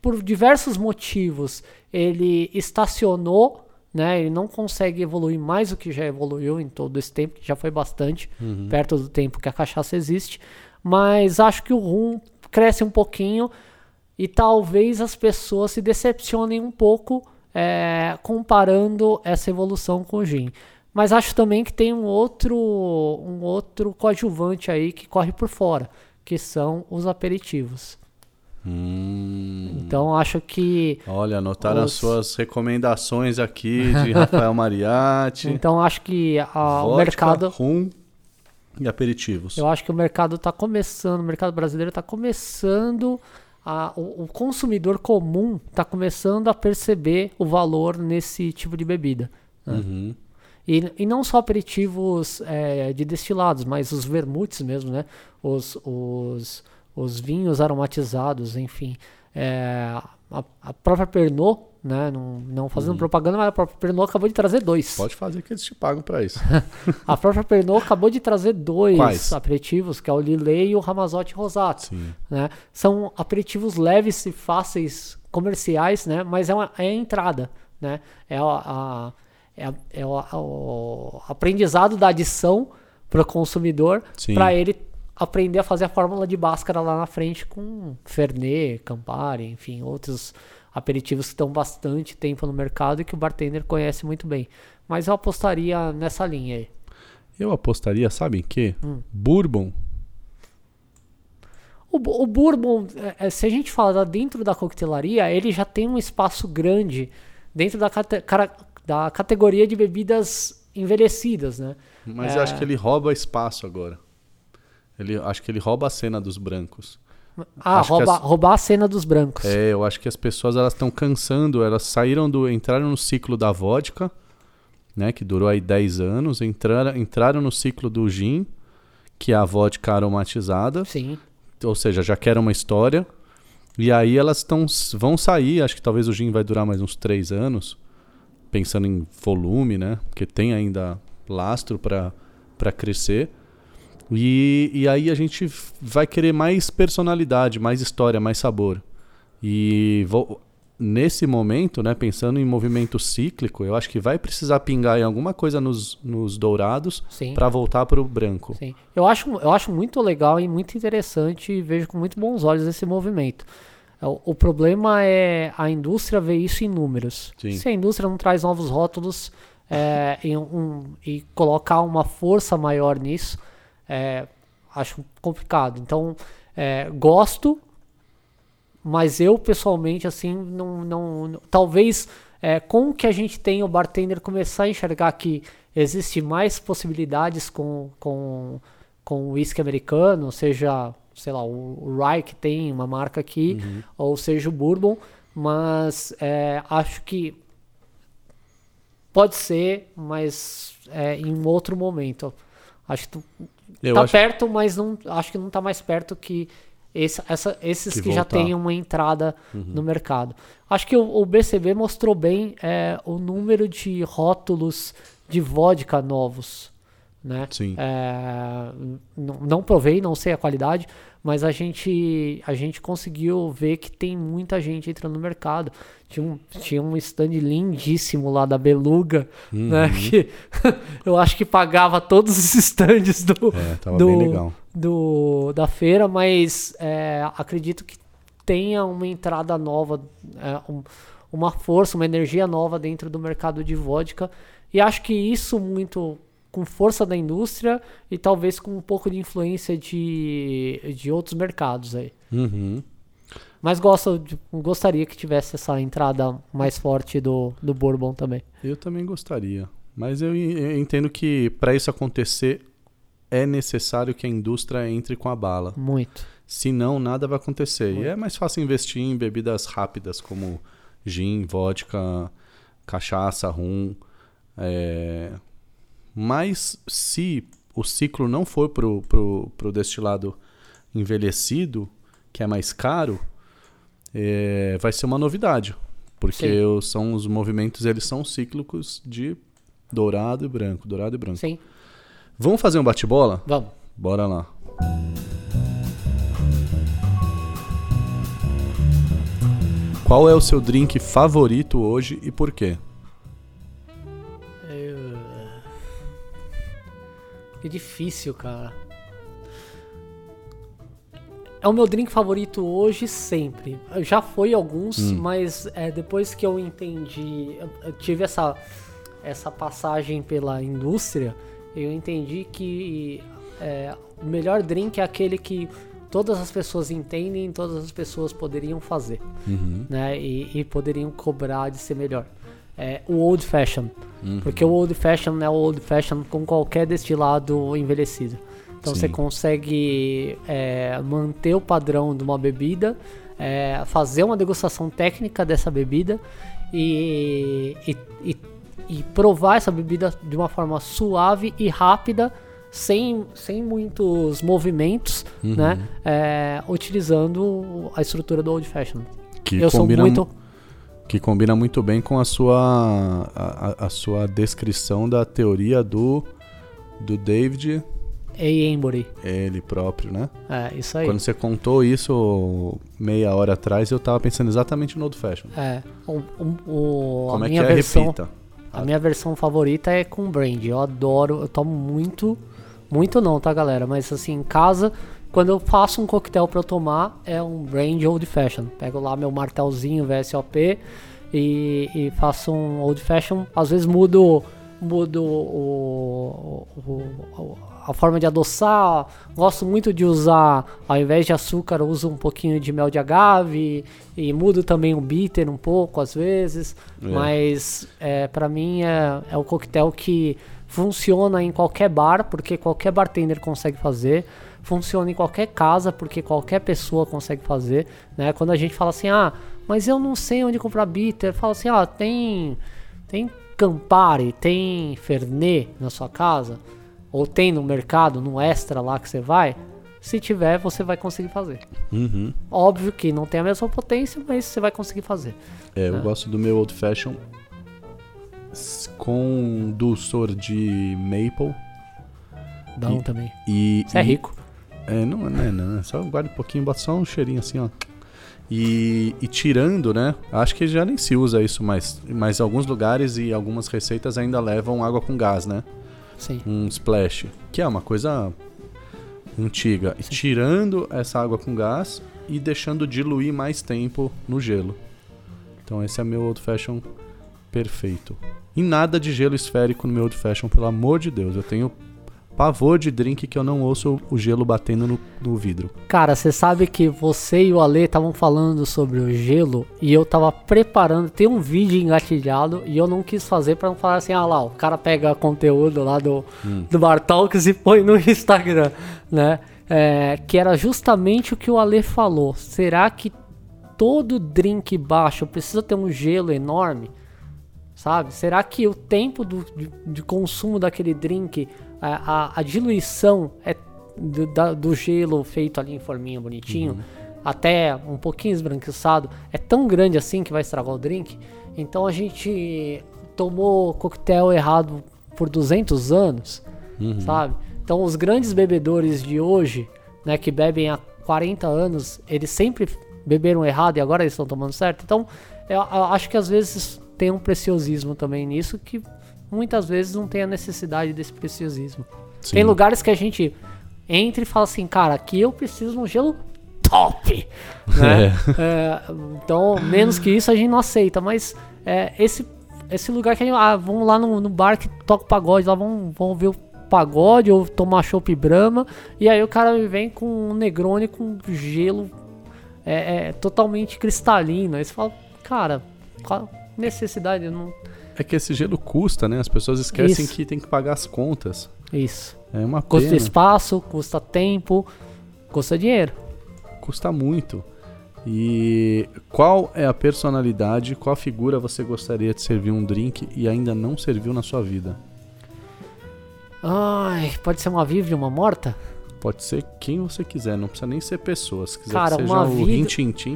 por diversos motivos, ele estacionou. Né, ele não consegue evoluir mais do que já evoluiu em todo esse tempo, que já foi bastante, uhum. perto do tempo que a cachaça existe. Mas acho que o rum cresce um pouquinho e talvez as pessoas se decepcionem um pouco é, comparando essa evolução com o gin. Mas acho também que tem um outro, um outro coadjuvante aí que corre por fora, que são os aperitivos. Hum. Então acho que. Olha, anotaram os... as suas recomendações aqui de Rafael Mariatti. Então acho que a, Vodka, o mercado. Rum e aperitivos. Eu acho que o mercado está começando, o mercado brasileiro está começando a, o, o, consumidor comum está começando a perceber o valor nesse tipo de bebida. Né? Uhum. E, e não só aperitivos é, de destilados, mas os vermutes mesmo, né? Os, os, os vinhos aromatizados, enfim. É, a, a própria Pernod né? Não, não fazendo uhum. propaganda, mas a própria Pernod acabou de trazer dois. Pode fazer que eles te pagam para isso. a própria Pernod acabou de trazer dois Quais? aperitivos, que é o Lillet e o Ramazotti Rosato. Sim. Né? São aperitivos leves e fáceis comerciais, né? Mas é, uma, é a entrada, né? É a, a é, é o, o aprendizado da adição para o consumidor, para ele aprender a fazer a fórmula de Bhaskara lá na frente com Fernet, Campari, enfim, outros aperitivos que estão bastante tempo no mercado e que o bartender conhece muito bem. Mas eu apostaria nessa linha aí. Eu apostaria, sabe em quê? Hum. Bourbon. O, o bourbon, é, é, se a gente falar dentro da coquetelaria, ele já tem um espaço grande dentro da, cate, da categoria de bebidas envelhecidas, né? Mas é... eu acho que ele rouba espaço agora. Ele, acho que ele rouba a cena dos brancos. Ah, rouba, as... roubar a cena dos brancos. É, eu acho que as pessoas elas estão cansando, elas saíram do. entraram no ciclo da vodka, né? Que durou aí 10 anos, entraram, entraram no ciclo do gin, que é a vodka aromatizada. Sim. Ou seja, já que era uma história. E aí elas tão, vão sair, acho que talvez o gin vai durar mais uns 3 anos, pensando em volume, né? Porque tem ainda lastro para crescer. E, e aí a gente vai querer mais personalidade, mais história, mais sabor. E vou, nesse momento, né, pensando em movimento cíclico, eu acho que vai precisar pingar em alguma coisa nos, nos dourados para voltar para o branco. Sim. Eu acho, eu acho muito legal e muito interessante e vejo com muito bons olhos esse movimento. O, o problema é a indústria ver isso em números. Sim. Se a indústria não traz novos rótulos é, um, e colocar uma força maior nisso, é, acho complicado. Então, é, gosto, mas eu pessoalmente, assim, não. não talvez é, com o que a gente tem, o bartender começar a enxergar que existe mais possibilidades com, com, com o whisky americano, seja, sei lá, o, Rye que tem uma marca aqui, uhum. ou seja o Bourbon, mas é, acho que Pode ser, mas é, em outro momento. Acho que tu, Eu tá acho perto, mas não, acho que não tá mais perto que esse- essa- esses Que que, já. Uhum. têm uma entrada no mercado. Acho que o, o BCB mostrou bem é, o número de rótulos de vodka novos. Né? Sim. É, n- não provei, não sei a qualidade, mas a gente, a gente conseguiu ver que tem muita gente entrando no mercado. Tinha um, tinha um stand lindíssimo lá da Beluga, Uhum. né? Que eu acho que pagava todos os stands do, É, do, do- da feira, mas é, acredito que tenha uma entrada nova, é, um- uma força, uma energia nova dentro do mercado de vodka. E acho que isso muito com força da indústria e talvez com um pouco de influência de, de outros mercados aí. Uhum. Mas gosto gostaria que tivesse essa entrada mais forte do, do Bourbon também. Eu também gostaria. Mas eu, en- eu entendo que para isso acontecer é necessário que a indústria entre com a bala. Muito. Senão, nada vai acontecer. E é mais fácil investir em bebidas rápidas como gin, vodka, cachaça, rum. É... Mas se o ciclo não for pro, pro, pro destilado envelhecido, que é mais caro, é, vai ser uma novidade. Porque o- são os movimentos, eles são cíclicos de dourado e branco, dourado e branco. Sim, Vamos fazer um bate-bola? vamos. Bora lá. Qual é o seu drink favorito hoje e por quê? Que difícil, cara. É o meu drink favorito hoje, sempre. Já foi alguns, mas é, depois que eu entendi, eu, eu tive essa, essa passagem pela indústria, eu entendi que é, o melhor drink é aquele que todas as pessoas entendem, todas as pessoas poderiam fazer, né? E, e poderiam cobrar de ser melhor. É o Old Fashion. Porque o Old Fashion é o Old Fashion com qualquer destilado envelhecido. Então Sim. você consegue é, manter o padrão de uma bebida, é, fazer uma degustação técnica dessa bebida e, e, e, e provar essa bebida de uma forma suave e rápida, sem, sem muitos movimentos, né? É, utilizando a estrutura do Old Fashion. Que Eu sou combina, muito. Que combina muito bem com a sua, a, a- sua descrição da teoria do, do David, A. Embury. ele próprio, né? É, isso aí. Quando você contou isso meia hora atrás, eu tava pensando exatamente no Old Fashion. É, o, o- Como a é que é? versão, Repita. a minha versão favorita é com brand. Eu adoro, eu tomo muito, muito não, tá, galera? Mas assim, em casa, quando eu faço um coquetel pra eu tomar, é um brand old fashion. Pego lá meu martelzinho VSOP e, e faço um old fashion. Às vezes mudo, mudo o, o- o- a forma de adoçar. Gosto muito de usar, ao invés de açúcar, uso um pouquinho de mel de agave e mudo também o bitter um pouco às vezes. É. Mas é, para mim é, é o coquetel que funciona em qualquer bar, porque qualquer bartender consegue fazer. Funciona em qualquer casa, porque qualquer pessoa consegue fazer. Né? Quando a gente fala assim, ah, mas eu não sei onde comprar bitter, fala assim, ah, tem, tem Campari, tem Fernet na sua casa, ou tem no mercado, no extra lá que você vai. Se tiver, você vai conseguir fazer. Uhum. Óbvio que não tem a mesma potência, mas você vai conseguir fazer. É, eu gosto do meu Old Fashion com dulçor de maple Dá um também. e... Você é e- rico. É, não, não, é, não. é Só guarda um pouquinho, bota só um cheirinho assim, ó. E, e tirando, né? Acho que já nem se usa isso mais. Mas alguns lugares e algumas receitas ainda levam água com gás, né? Sim. Um splash. Que é uma coisa antiga. E tirando essa água com gás e deixando diluir mais tempo no gelo. Então esse é meu old fashion perfeito. E nada de gelo esférico no meu old fashion, pelo amor de Deus. Eu tenho pavor de drink que eu não ouço o gelo batendo no, no vidro. Cara, você sabe que você e o Ale estavam falando sobre o gelo e eu tava preparando, tem um vídeo engatilhado e eu não quis fazer pra não falar assim, ah lá, o cara pega conteúdo lá do, do Bartalks e põe no Instagram, né? É, que era justamente o que o Ale falou. Será que todo drink baixo precisa ter um gelo enorme? sabe? Será que o tempo do, de, de consumo daquele drink, a, a, a diluição é do, da, do, gelo feito ali em forminha bonitinho, uhum. até um pouquinho esbranquiçado, é tão grande assim que vai estragar o drink? Então a gente tomou coquetel errado por 200 anos, uhum. sabe? Então os grandes bebedores de hoje, né, que bebem há 40 anos, eles sempre beberam errado e agora eles estão tomando certo. Então eu, eu acho que às vezes tem um preciosismo também nisso que muitas vezes não tem a necessidade desse preciosismo. Sim. Tem lugares que a gente entra e fala assim, cara, aqui eu preciso de um gelo top. Né? É. É, então, menos que isso a gente não aceita. Mas é, esse, esse lugar que a gente. Ah, vamos lá no, no bar que toca pagode, lá vamos, vamos ver o pagode ou tomar chopp Brahma. E aí o cara me vem com um Negroni com gelo é, é, totalmente cristalino. Aí você fala, cara, qual necessidade? Não... É que esse gelo custa, né? As pessoas esquecem Isso. que tem que pagar as contas. Isso. É uma pena. Custa espaço, custa tempo, custa dinheiro. Custa muito. E qual é a personalidade, qual figura você gostaria de servir um drink e ainda não serviu na sua vida? Ai, pode ser uma viva e uma morta? Pode ser quem você quiser, não precisa nem ser pessoa. Se quiser Cara, que seja uma o vida...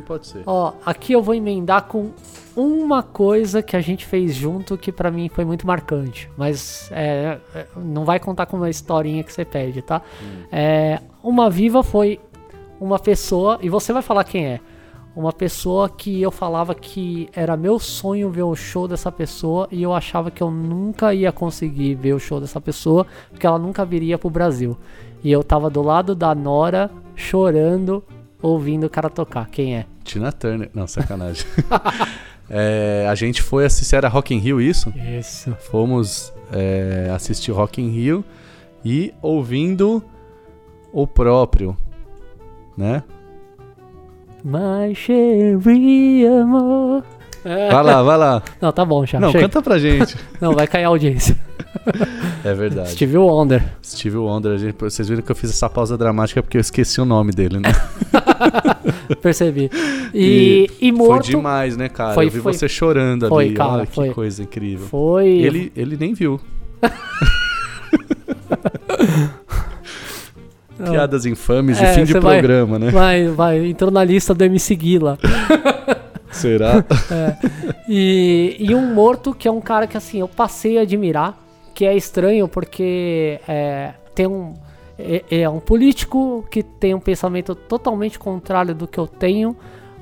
Pode ser. Ó, aqui eu vou emendar com uma coisa que a gente fez junto que para mim foi muito marcante. Mas é, é, não vai contar com uma historinha que você pede, tá? Hum. É, uma viva foi uma pessoa, e você vai falar quem é. Uma pessoa que eu falava que era meu sonho ver o show dessa pessoa e eu achava que eu nunca ia conseguir ver o show dessa pessoa, porque ela nunca viria pro Brasil. E eu tava do lado da Nora, chorando, ouvindo o cara tocar. Quem é? Tina Turner. Não, sacanagem. é, a gente foi assistir, era Rock in Rio isso? Isso. Fomos é, assistir Rock in Rio e ouvindo o próprio, né? My Sherry Amor. Vai lá, vai lá. Não, tá bom, já. Não, chega. canta pra gente. Não, vai cair a audiência. É verdade. Steve Wonder. Steve Wonder, gente, vocês viram que eu fiz essa pausa dramática porque eu esqueci o nome dele, né? Percebi. E, e, e morto. Foi demais, né, cara? Foi, eu vi foi, você chorando foi, ali. Cara, Olha foi. que coisa incrível. Foi. Ele, ele nem viu. Piadas infames de é, fim de programa, vai, né? Vai, vai. Entrou na lista do MC Guila. Será? É. E, e um morto que é um cara que assim, eu passei a admirar, que é estranho porque é, tem um. É, é, um político que tem um pensamento totalmente contrário do que eu tenho,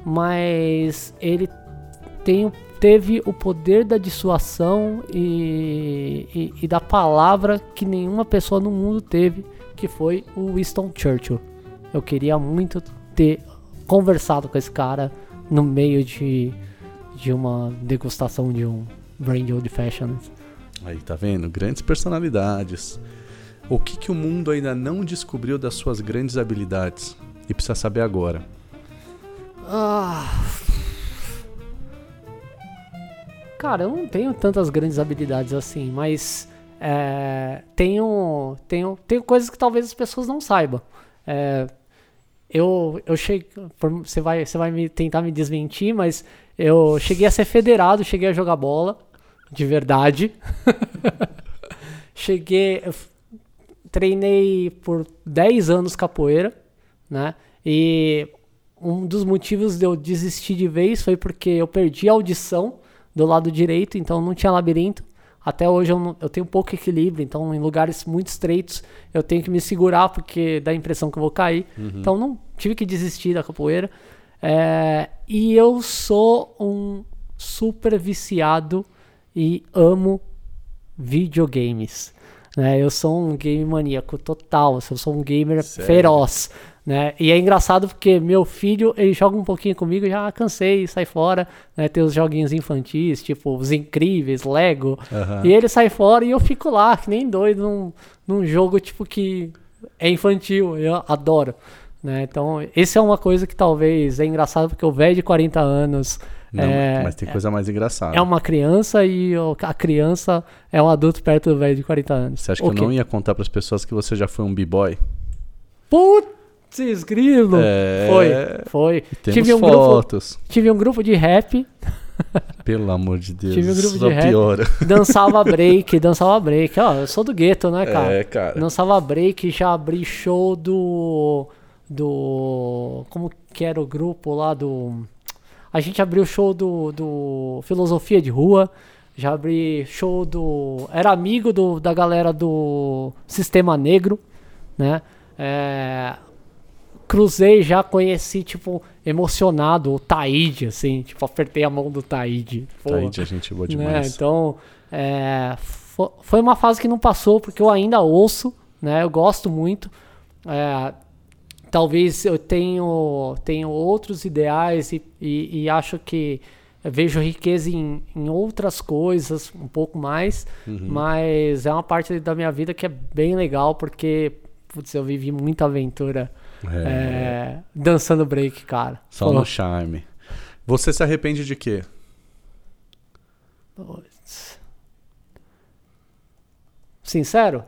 mas ele tem, teve o poder da dissuasão e, e, e da palavra que nenhuma pessoa no mundo teve, que foi o Winston Churchill. Eu queria muito ter conversado com esse cara no meio de, de uma degustação de um brand old fashioned. Aí, tá vendo? Grandes personalidades. O que, que o mundo ainda não descobriu das suas grandes habilidades e precisa saber agora? Ah. Cara, eu não tenho tantas grandes habilidades assim, mas é, tenho, tenho, tenho coisas que talvez as pessoas não saibam. É, eu, eu cheguei. Você vai, você vai me, tentar me desmentir, mas eu cheguei a ser federado, cheguei a jogar bola, de verdade. cheguei. Treinei por 10 anos capoeira, né? E um dos motivos de eu desistir de vez foi porque eu perdi a audição do lado direito, então não tinha labirinto. Até hoje eu, não, eu, tenho pouco equilíbrio, então em lugares muito estreitos eu tenho que me segurar porque dá a impressão que eu vou cair. Uhum. Então não tive que desistir da capoeira. É, e eu sou um super viciado e amo videogames. Né? Eu sou um game maníaco total, eu sou um gamer Sério? feroz. Né? E é engraçado porque meu filho, ele joga um pouquinho comigo, já ah, cansei, sai fora, né? Tem os joguinhos infantis, tipo os incríveis, Lego. Uhum. E ele sai fora e eu fico lá, que nem doido, num, num jogo tipo que é infantil, eu adoro. Né? Então, esse é uma coisa que talvez é engraçado porque o velho de 40 anos. Não, é, mas tem coisa mais engraçada. É uma criança e a criança é um adulto perto do velho de 40 anos. Você acha que eu não ia contar para as pessoas que você já foi um b-boy? Putz, grilo. É... Foi, foi. Temos tive um fotos. Grupo, tive um grupo de rap. Pelo amor de Deus. Tive um grupo de rap. piora. Dançava break, dançava break. Ó, eu sou do gueto, né, cara? É, cara. Dançava break, já abri show do. Do. Como que era o grupo lá do. A gente abriu show do, do Filosofia de Rua. Já abri show do. Era amigo do, da galera do Sistema Negro, né? É, cruzei, já conheci, tipo, emocionado o Taíde, assim, tipo, apertei a mão do Taíde. Taíde, a gente boa né? demais. Então, é, fo- foi uma fase que não passou, porque eu ainda ouço, né? Eu gosto muito. É, talvez eu tenho, tenho outros ideais e, e, e acho que vejo riqueza em, em outras coisas, um pouco mais, Uhum. mas é uma parte da minha vida que é bem legal, porque putz, eu vivi muita aventura É, é, dançando break, cara. só Pô, no charme. Você se arrepende de quê? Sincero?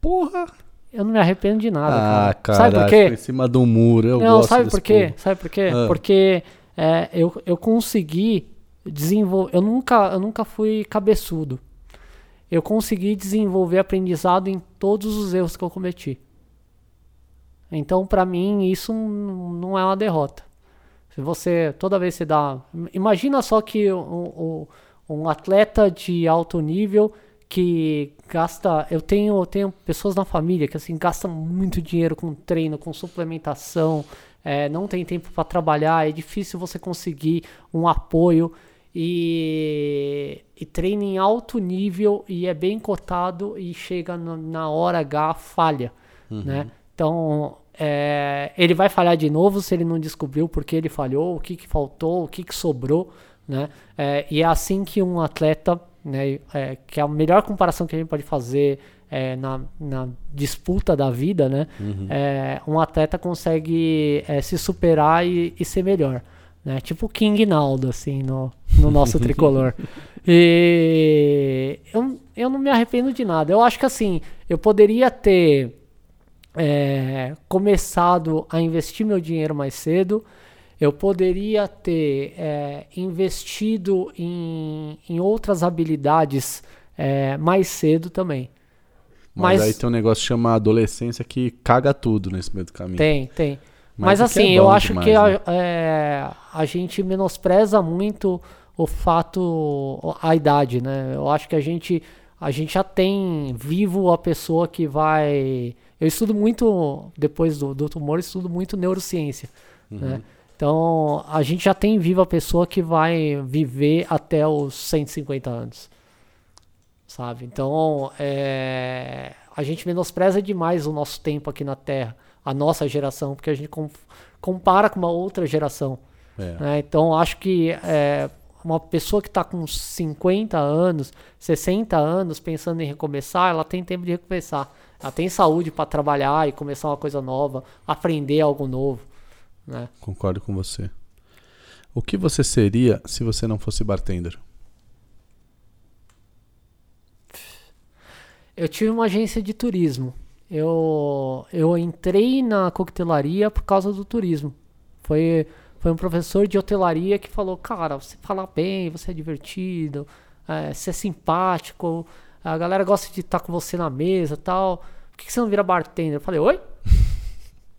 Porra! Eu não me arrependo de nada, Ah, cara. cara. Sabe por quê? Em cima do muro, eu não, gosto sabe por quê? povo. Sabe por quê? Ah. Porque é, eu, eu consegui desenvolver. Eu nunca, eu nunca fui cabeçudo. Eu consegui desenvolver aprendizado em todos os erros que eu cometi. Então, pra mim, isso não é uma derrota. Se você, toda vez você dá. Imagina só que um, um, um atleta de alto nível que gasta. Eu tenho, eu tenho pessoas na família que assim gastam muito dinheiro com treino, com suplementação, é, não tem tempo para trabalhar, é difícil você conseguir um apoio e, e treina em alto nível e é bem cotado e chega na, na hora H falha, né? Então é, ele vai falhar de novo se ele não descobriu por que ele falhou, o que, que faltou, o que, que sobrou, né? É, e é assim que um atleta, né, é, que é a melhor comparação que a gente pode fazer é, na, na disputa da vida, né? É, um atleta consegue é, se superar e, e ser melhor, né? Tipo o King Naldo, assim, no, no nosso tricolor. E eu, eu não me arrependo de nada. Eu acho que assim, eu poderia ter é, começado a investir meu dinheiro mais cedo. Eu poderia ter é, investido em, em outras habilidades é, mais cedo também. Mas, Mas- aí tem um negócio que chama adolescência que caga tudo nesse meio do caminho. Tem, tem. Mas Mas, que assim, é eu acho demais, que a, né? é, a gente menospreza muito o fato, a idade, né? Eu acho que a gente, a gente já tem vivo a pessoa que vai. Eu estudo muito, depois do, do tumor, estudo muito neurociência, Uhum. né? Então, a gente já tem vivo a pessoa que vai viver até os 150 anos sabe? Então, é, a gente menospreza demais o nosso tempo aqui na Terra, a nossa geração, porque a gente com- compara com uma outra geração. É. né? Então, acho que é, uma pessoa que está com 50 anos, 60 anos, pensando em recomeçar, ela tem tempo de recomeçar. Ela tem saúde para trabalhar e começar uma coisa nova, aprender algo novo. Né? Concordo com você. O que você seria se você não fosse bartender? Eu tive uma agência de turismo. Eu, eu entrei na coquetelaria por causa do turismo. Foi, foi um professor de hotelaria que falou: Cara, você fala bem, você é divertido, é, você é simpático, a galera gosta de estar com você na mesa tal. Por que, que você não vira bartender? Eu falei: Oi? O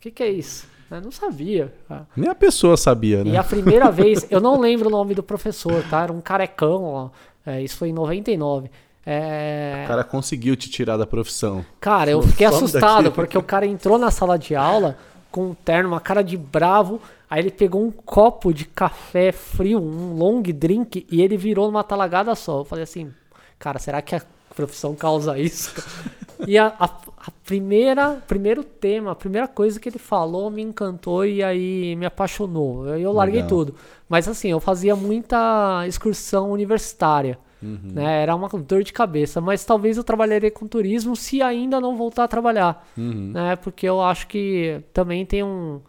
que, que é isso? Eu não sabia. Ah, Nem a pessoa sabia, né? e a primeira vez, eu não lembro o nome do professor, tá? Era um carecão, ó. É, isso foi em 99. É, O cara conseguiu te tirar da profissão. Cara, eu fiquei "Some assustado, daqui." porque o cara entrou na sala de aula com um terno, uma cara de bravo, aí ele pegou um copo de café frio, um long drink, e ele virou numa talagada só. Eu falei assim, cara, será que a profissão causa isso? E a, a, a primeira, primeiro tema, a primeira coisa que ele falou me encantou e aí me apaixonou. Aí eu larguei Legal. tudo. Mas assim, eu fazia muita excursão universitária. Né? Era uma dor de cabeça, mas talvez eu trabalharia com turismo se ainda não voltar a trabalhar, né? Porque eu acho que também tem um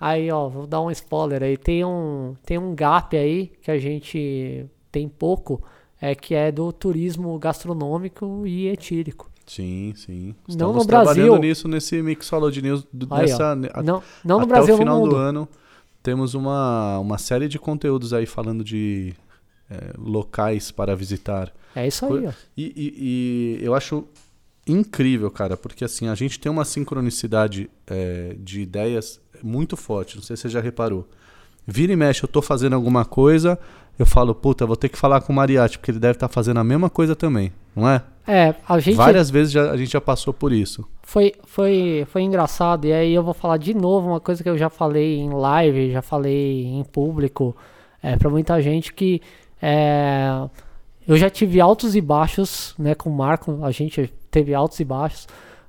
aí, ó, vou dar um spoiler aí, tem um tem um gap aí que a gente tem pouco, é que é do turismo gastronômico e etílico. Sim, sim. Não Estamos no trabalhando Brasil. nisso nesse Mixology News Aí, nessa, a- não, não no até Brasil, o final no do ano. Temos uma, uma série de conteúdos aí falando de é, locais para visitar. É isso aí, ó. E, e- e eu acho incrível, cara, porque assim, a gente tem uma sincronicidade é, de ideias muito forte. Não sei se você já reparou. Vira e mexe, eu tô fazendo alguma coisa, eu falo, puta, vou ter que falar com o Mariatti, porque ele deve estar fazendo a mesma coisa também, não é? É, a gente Várias vezes já- a gente já passou por isso. foi, foi, foi engraçado. E aí eu vou falar de novo uma coisa que eu já falei em live, já falei em público, é, para muita gente que é, eu já tive altos e baixos, né, com o Marco, a gente teve altos e baixos,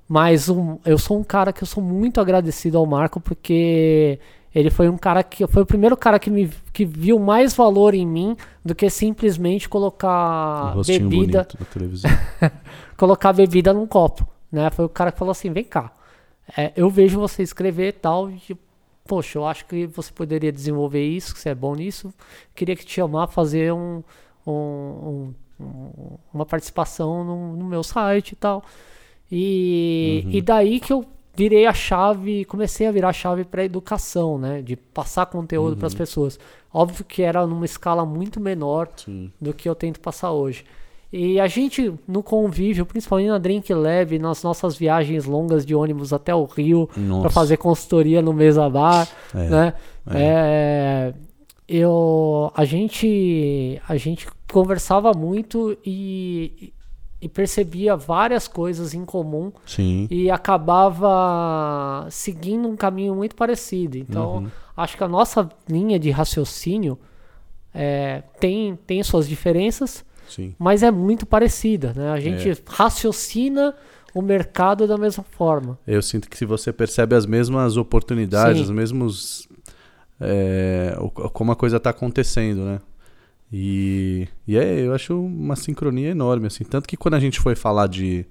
mas um, eu sou um cara que eu sou muito agradecido ao Marco porque ele foi um cara que foi o primeiro cara que me que viu mais valor em mim do que simplesmente um colocar Ah, bebida na televisão. colocar bebida num copo, né? Foi o cara que falou assim, vem cá, é, eu vejo você escrever e tal, e, poxa, eu acho que você poderia desenvolver isso, que você é bom nisso, queria que te chamar fazer um, um- um- um- uma participação no, no meu site e tal. E, e daí que eu virei a chave, comecei a virar a chave para educação, né? De passar conteúdo para as pessoas. Óbvio que era numa escala muito menor Sim. do que eu tento passar hoje. E a gente, no convívio, principalmente na Drink Lab, nas nossas viagens longas de ônibus até o Rio, para fazer consultoria no Mesa Bar, É, né? É, eu, a gente, a gente conversava muito e, e percebia várias coisas em comum Sim. e acabava seguindo um caminho muito parecido. Então, Uhum. acho que a nossa linha de raciocínio é, tem, tem suas diferenças, Sim. mas é muito parecida. Né? A gente É. raciocina o mercado da mesma forma. Eu sinto que se você percebe as mesmas oportunidades, Sim. os mesmos. é, como a coisa tá acontecendo, né? E, e é, eu acho uma sincronia enorme, assim. Tanto que quando a gente foi falar de.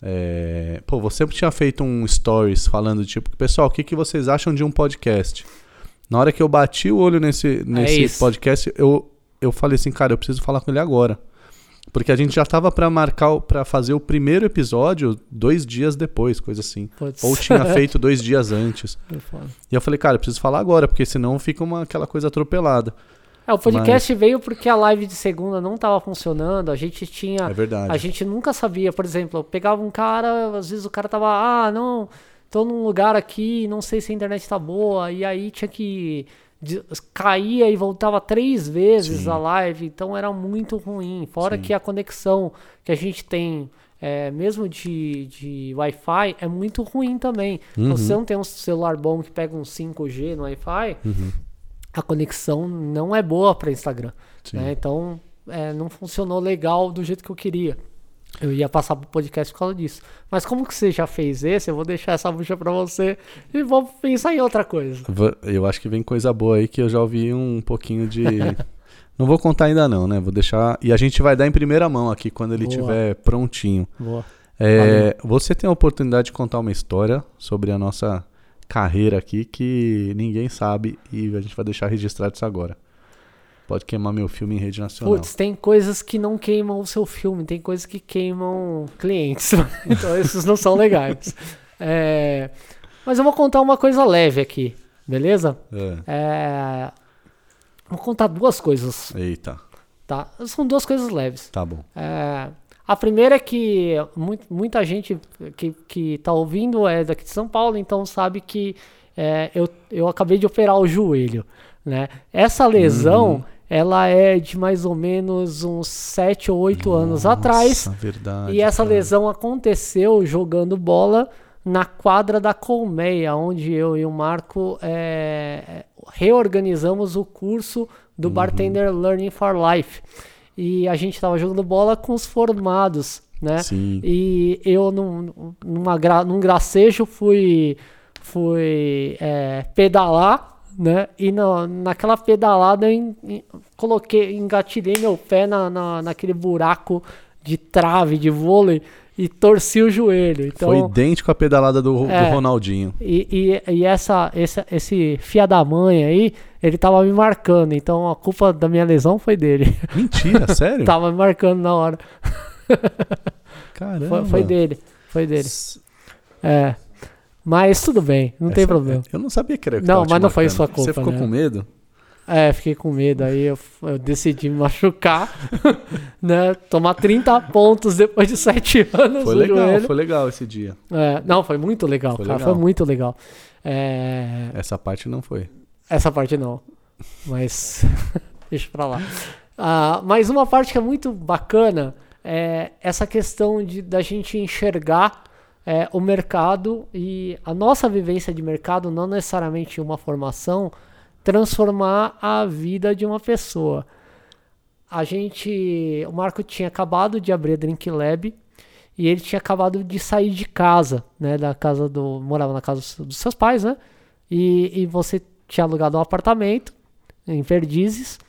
é, pô, você sempre tinha feito um stories falando, tipo, pessoal, o que, que vocês acham de um podcast? Na hora que eu bati o olho nesse, nesse isso. podcast, eu, eu falei assim, cara, eu preciso falar com ele agora. Porque a gente já tava pra marcar, pra fazer o primeiro episódio dois dias depois, coisa assim. Putz. Ou tinha feito dois dias antes. E eu falei, cara, eu preciso falar agora, porque senão fica uma, aquela coisa atropelada. É, o podcast veio porque a live de segunda não estava funcionando, a gente tinha... É verdade. A gente nunca sabia, por exemplo, eu pegava um cara, às vezes o cara tava, ah, não, tô num lugar aqui, não sei se a internet tá boa, e aí tinha que caía e voltava três vezes Sim. a live, então era muito ruim. Fora Sim. que a conexão que a gente tem, é, mesmo de, de Wi-Fi, é muito ruim também. Uhum. Se você não tem um celular bom que pega um 5G no Wi-Fi, Uhum. A conexão não é boa para Instagram. Né? Então, é, não funcionou legal do jeito que eu queria. Eu ia passar pro podcast por causa disso. Mas como que você já fez esse, eu vou deixar essa bucha pra você e vou pensar em outra coisa. Eu acho que vem coisa boa aí que eu já ouvi um pouquinho de. não vou contar ainda não, né? Vou deixar. E a gente vai dar em primeira mão aqui quando ele Boa. estiver prontinho. Boa. É, você tem a oportunidade de contar uma história sobre a nossa carreira aqui que ninguém sabe e a gente vai deixar registrado isso agora. Pode queimar meu filme em rede nacional. Putz, tem coisas que não queimam o seu filme, tem coisas que queimam clientes. então esses não são legais. É, mas eu vou contar uma coisa leve aqui, beleza? É. É, vou contar duas coisas, Eita, tá? São duas coisas leves. tá bom. É, a primeira é que mu- muita gente que, que tá ouvindo é daqui de São Paulo, então sabe que é, eu, eu acabei de operar o joelho, né? Essa lesão, ela é de mais ou menos uns 7 ou 8 anos atrás. Nossa, verdade. E essa cara. lesão aconteceu jogando bola na quadra da Colmeia, onde eu e o Marco é, reorganizamos o curso Uhum. do Bartender Learning for Life. E a gente estava jogando bola com os formados, né? Sim. E eu, num, numa gra- num gracejo, fui, fui é, pedalar, né? E na, naquela pedalada eu en- en- coloquei, engatilhei meu pé na, na, naquele buraco de trave de vôlei e torci o joelho. Então, Foi idêntico à pedalada do, do É. Ronaldinho. e, e, e essa, esse, esse fia da mãe aí, ele tava me marcando. Então a culpa da minha lesão foi dele. Mentira, sério? tava me marcando na hora. Caramba. Foi, foi dele. Foi dele. É. Mas tudo bem, não tem Essa- problema. Eu não sabia que era que Não, mas não foi marcando. sua culpa, Você ficou né? com medo? É, fiquei com medo. Aí eu, eu decidi me machucar, né? Tomar 30 pontos depois de 7 anos. Foi legal, joelho. foi legal esse dia. É, não, foi muito legal, Foi cara. legal. Foi muito legal. É, Essa parte não foi. essa parte não. Mas deixa pra lá. Ah, mas uma parte que é muito bacana é essa questão de da gente enxergar é, o mercado e a nossa vivência de mercado, não necessariamente uma formação, transformar a vida de uma pessoa. A gente, o Marco tinha acabado de abrir a Drink Lab e ele tinha acabado de sair de casa, né, da casa do, morava na casa dos- seus pais, né? E, e você tinha alugado um apartamento em Perdizes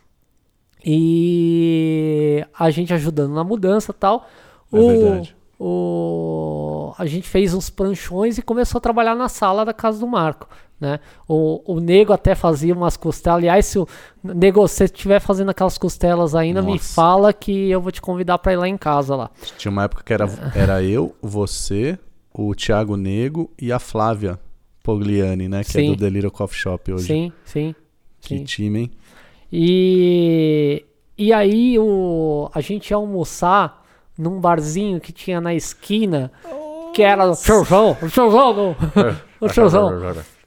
e a gente ajudando na mudança tal. É verdade. o, a gente fez uns pranchões e começou a trabalhar na sala da casa do Marco. Né? O, o Nego até fazia umas costelas. Aliás, se o Nego, se você estiver fazendo aquelas costelas ainda, me Nossa. fala que eu vou te convidar para ir lá em casa lá. Tinha uma época que era, era eu, você, o Thiago Nego e a Flávia Pogliani, né? Que Sim. é do Delírio Coffee Shop hoje. Sim, sim. Que sim. time, hein? E, e aí o, a gente ia almoçar num barzinho que tinha na esquina, que era o tiozão, o tiozão, não, o tiozão,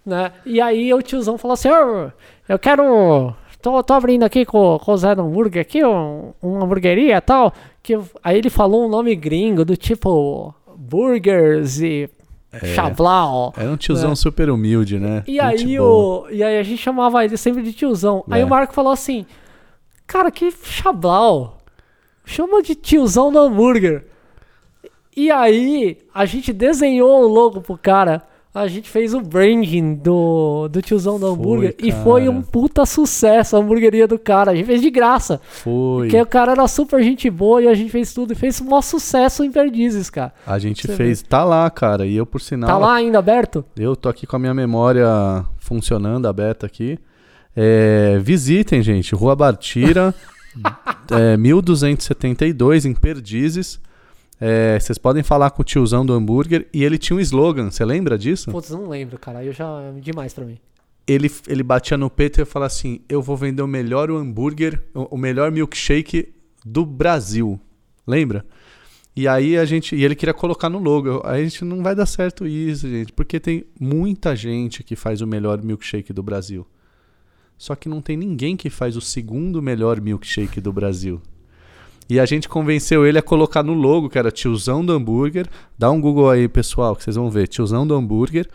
né? E aí o tiozão falou assim, "Ô, eu quero, tô, tô abrindo aqui com, com o Zé do Hambúrguer aqui, um, uma hamburgueria e tal, que, eu-" aí ele falou um nome gringo do tipo Burgers e Chablau. Era um tiozão É. super humilde, né? E aí, o, e aí a gente chamava ele sempre de tiozão. Aí É. o Marco falou assim: Cara, que chablau. Chama de tiozão do hambúrguer. E aí a gente desenhou o logo pro cara. A gente fez o branding do, do tiozão do hambúrguer. e foi um puta sucesso a hamburgueria do cara. A gente fez de graça. Foi. Porque o cara era super gente boa e a gente fez tudo. E fez um maior sucesso em Perdizes, cara. A gente Você fez. Tá lá, cara. E eu, por sinal. Tá lá ainda aberto? Eu tô aqui com a minha memória funcionando, aberta aqui. É, visitem, gente. Rua Bartira, é, 1272, em Perdizes. É, Vocês podem falar com o tiozão do hambúrguer. E ele tinha um slogan, você lembra disso? Putz, não lembro, cara. Eu já. É demais pra mim. Ele, ele batia no peito e falava assim: Eu vou vender o melhor hambúrguer, o melhor milkshake do Brasil. Lembra? E aí a gente. E ele queria colocar no logo. Aí a gente não vai dar certo isso, gente. Porque tem muita gente que faz o melhor milkshake do Brasil. Só que não tem ninguém que faz o segundo melhor milkshake do Brasil. E a gente convenceu ele a colocar no logo, que era tiozão do hambúrguer. Dá um Google aí, pessoal, que vocês vão ver. Tiozão do hambúrguer.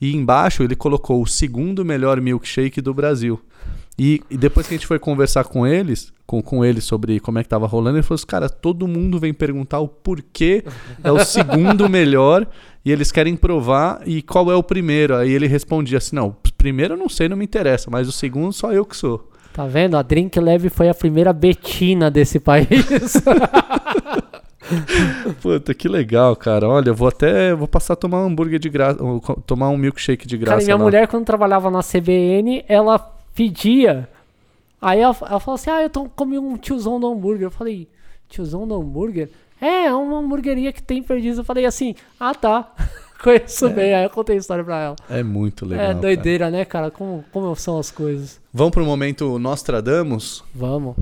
E embaixo ele colocou o segundo melhor milkshake do Brasil. E, e depois que a gente foi conversar com eles, com, com eles sobre como é que tava rolando, ele falou assim, cara, todo mundo vem perguntar o porquê é o segundo melhor e eles querem provar e qual é o primeiro. Aí ele respondia assim, não, o primeiro eu não sei, não me interessa, mas o segundo só eu que sou. Tá vendo? A Drink Lab foi a primeira betina desse país. Puta, que legal, cara. Olha, eu vou até, vou passar a tomar um hambúrguer de graça, tomar um milkshake de graça Cara, minha lá. mulher, quando trabalhava na CBN, ela pedia. Aí ela, ela falou assim: Ah, eu tô, comi um tiozão do hambúrguer. Eu falei: Tiozão do hambúrguer? É, é uma hamburgueria que tem perdido. Eu falei assim: Ah, tá. Conheço bem. Aí eu contei a história pra ela. É muito legal. é cara. doideira, né, cara? Como, como são as coisas. Vamos pro momento Nostradamus? Vamos.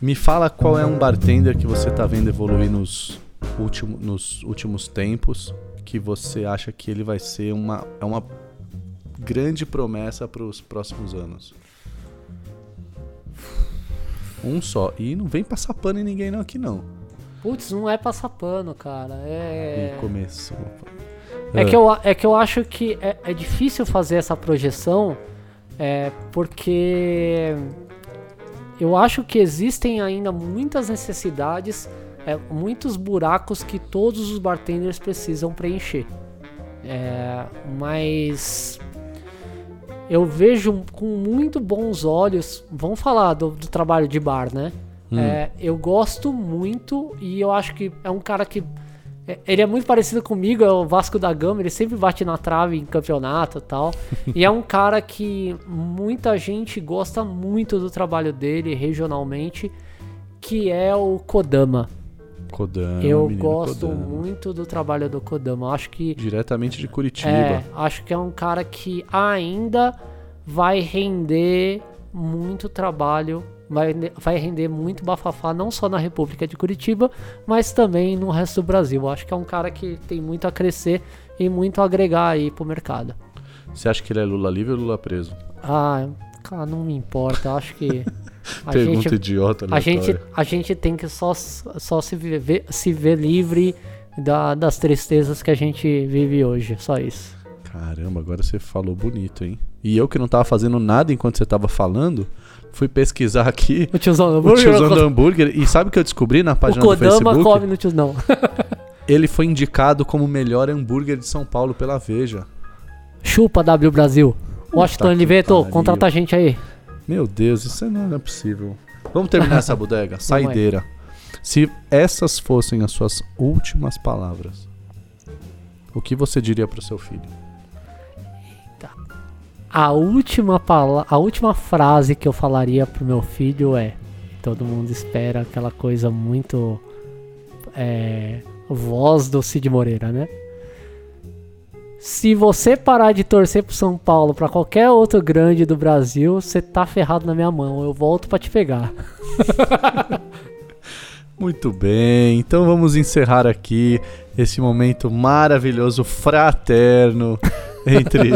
Me fala qual é um bartender que você tá vendo evoluir nos, último, nos últimos tempos, que você acha que ele vai ser uma, é uma grande promessa para os próximos anos. Um só. E não vem passar pano em ninguém não aqui não. Putz, não é passar pano, cara. É. E começou. É que, eu, é que eu acho que é, é difícil fazer essa projeção, é, porque eu acho que existem ainda muitas necessidades, é, muitos buracos que todos os bartenders precisam preencher. É, mas eu vejo com muito bons olhos. Vamos falar do, do trabalho de bar, né? É, eu gosto muito e eu acho que é um cara que. é, Ele é muito parecido comigo, é o Vasco da Gama, ele sempre bate na trave em campeonato e tal. e é um cara que muita gente gosta muito do trabalho dele regionalmente, que é o Kodama. Kodama, eu gosto Kodama. muito do trabalho do Kodama. Acho que Diretamente de Curitiba. é, acho que é um cara que ainda vai render muito trabalho, vai, vai render muito bafafá, não só na República de Curitiba, mas também no resto do Brasil. Acho que é um cara que tem muito a crescer e muito a agregar aí pro mercado. Você acha que ele é Lula livre ou Lula preso? Ah, cara, não me importa. Acho que. A Pergunta gente, idiota, a gente, a gente tem que só, só se, ver, se ver livre da, das tristezas que a gente vive hoje. Só isso. Caramba, agora você falou bonito, hein? E eu que não tava fazendo nada enquanto você tava falando, fui pesquisar aqui o tiozão do hambúrguer. O tiozão do hambúrguer. E sabe o que eu descobri na página o do Facebook? come no tiozão. Ele foi indicado como o melhor hambúrguer de São Paulo pela Veja. Chupa W Brasil. Washington Oliveto, contrata a gente aí. Meu Deus, isso não é possível. Vamos terminar essa bodega? Saideira. Se essas fossem as suas últimas palavras, o que você diria para o seu filho? A última, pala a última frase que eu falaria pro meu filho é: todo mundo espera aquela coisa muito. É, voz do Cid Moreira, né? Se você parar de torcer pro São Paulo, para qualquer outro grande do Brasil, você tá ferrado na minha mão. Eu volto para te pegar. Muito bem, então vamos encerrar aqui esse momento maravilhoso, fraterno entre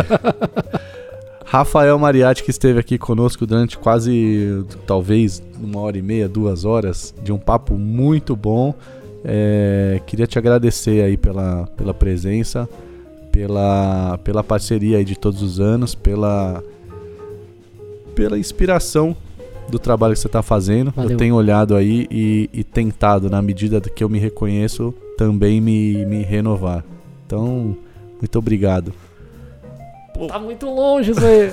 Rafael Mariatti, que esteve aqui conosco durante quase, talvez, uma hora e meia, duas horas, de um papo muito bom. É, queria te agradecer aí pela, pela presença, pela, pela parceria aí de todos os anos, pela, pela inspiração do trabalho que você está fazendo. Valeu. Eu tenho olhado aí e, e, tentado, na medida que eu me reconheço, também me, me renovar. Então, muito obrigado. Tá muito longe isso aí.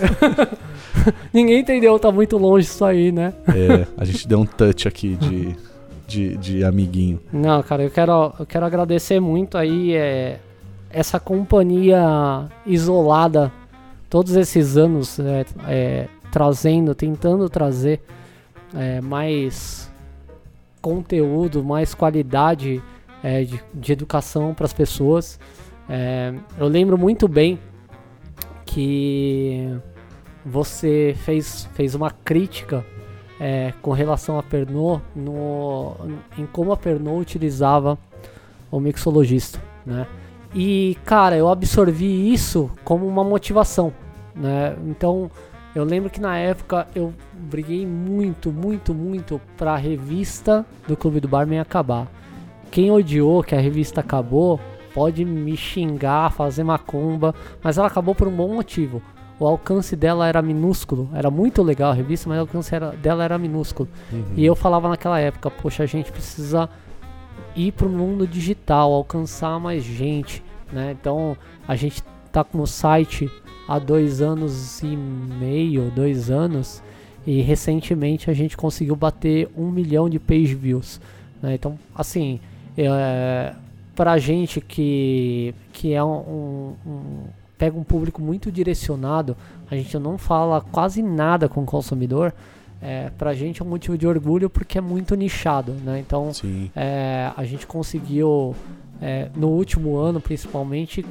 Ninguém entendeu, tá muito longe isso aí, né? É, a gente deu um touch aqui de, de, de amiguinho. Não, cara, eu quero, eu quero agradecer muito aí é, essa companhia isolada todos esses anos é, é, trazendo, tentando trazer é, mais conteúdo, mais qualidade é, de, de, educação para as pessoas. É, eu lembro muito bem que você fez, fez uma crítica é, com relação a Pernod no, em como a Pernod utilizava o mixologista, né? E cara, eu absorvi isso como uma motivação, né? Então eu lembro que na época eu briguei muito, muito, muito para a revista do Clube do Barman acabar. Quem odiou que a revista acabou pode me xingar, fazer macumba, mas ela acabou por um bom motivo. O alcance dela era minúsculo, era muito legal a revista, mas o alcance era, dela era minúsculo. Uhum. E eu falava naquela época, poxa, a gente precisa ir para o mundo digital, alcançar mais gente, né? Então a gente tá com o site há dois anos e meio, dois anos, e recentemente a gente conseguiu bater um milhão de page views. Né? Então, assim, é, pra gente que, que é um, um, pega um público muito direcionado, a gente não fala quase nada com o consumidor. É, pra gente é um motivo de orgulho porque é muito nichado, né? Então é, a gente conseguiu é, no último ano principalmente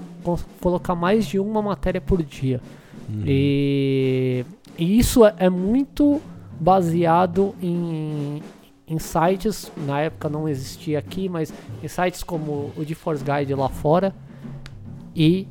colocar mais de uma matéria por dia. Uhum. E, e, isso é, é muito baseado em, em sites, na época não existia aqui, mas em sites como o GeForce Guide lá fora e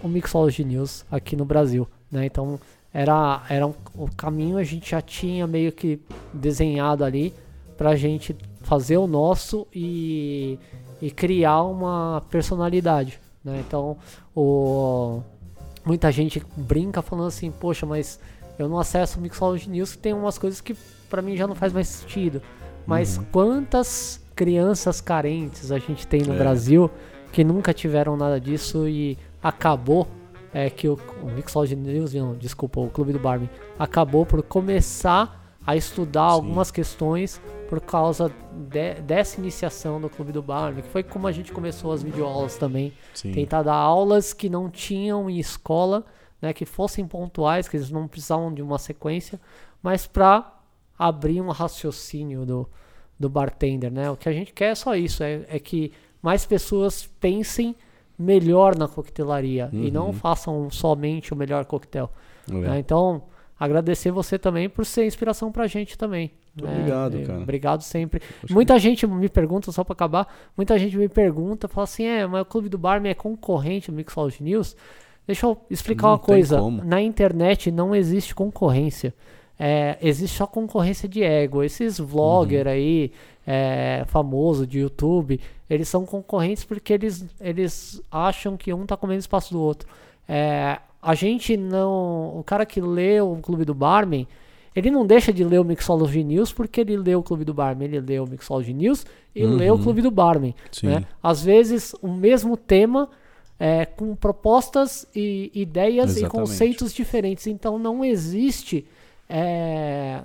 o Mixology News aqui no Brasil, né? Então era, era um, o caminho a gente já tinha meio que desenhado ali pra gente fazer o nosso e, e criar uma personalidade, né? Então o, muita gente brinca falando assim, poxa, mas eu não acesso o Mixology News que tem umas coisas que para mim já não faz mais sentido. Mas uhum. quantas crianças carentes a gente tem no é. Brasil que nunca tiveram nada disso e acabou é, que o, o Mixology News, não, desculpa, o Clube do Barbie acabou por começar a estudar Sim. algumas questões por causa de, dessa iniciação do Clube do Barbie, que foi como a gente começou as videoaulas também, Sim. tentar dar aulas que não tinham em escola, né, que fossem pontuais, que eles não precisavam de uma sequência, mas para abrir um raciocínio do, do bartender, né? O que a gente quer é só isso, é, é que mais pessoas pensem melhor na coquetelaria uhum. e não uhum. façam somente o melhor coquetel. né? Então, agradecer você também por ser inspiração pra gente também. Muito né? obrigado, E- cara. Obrigado sempre. Muita gente me pergunta, só pra acabar, muita gente me pergunta, fala assim, é, mas o Clube do Barman é concorrente do Mixology News? Deixa eu explicar Não uma coisa. como. Na internet não existe concorrência. É, existe só concorrência de ego. Esses vlogger aí, é, famoso de YouTube, eles são concorrentes porque eles, eles acham que um tá comendo espaço do outro. É, a gente não. O cara que lê o Clube do Barman, ele não deixa de ler o Mixology News porque ele lê o Clube do Barman. Ele lê o Mixology News e lê o Clube do Barman. Sim. Né? Às vezes, o mesmo tema é, com propostas e ideias e Exatamente. conceitos diferentes. Então, não existe é,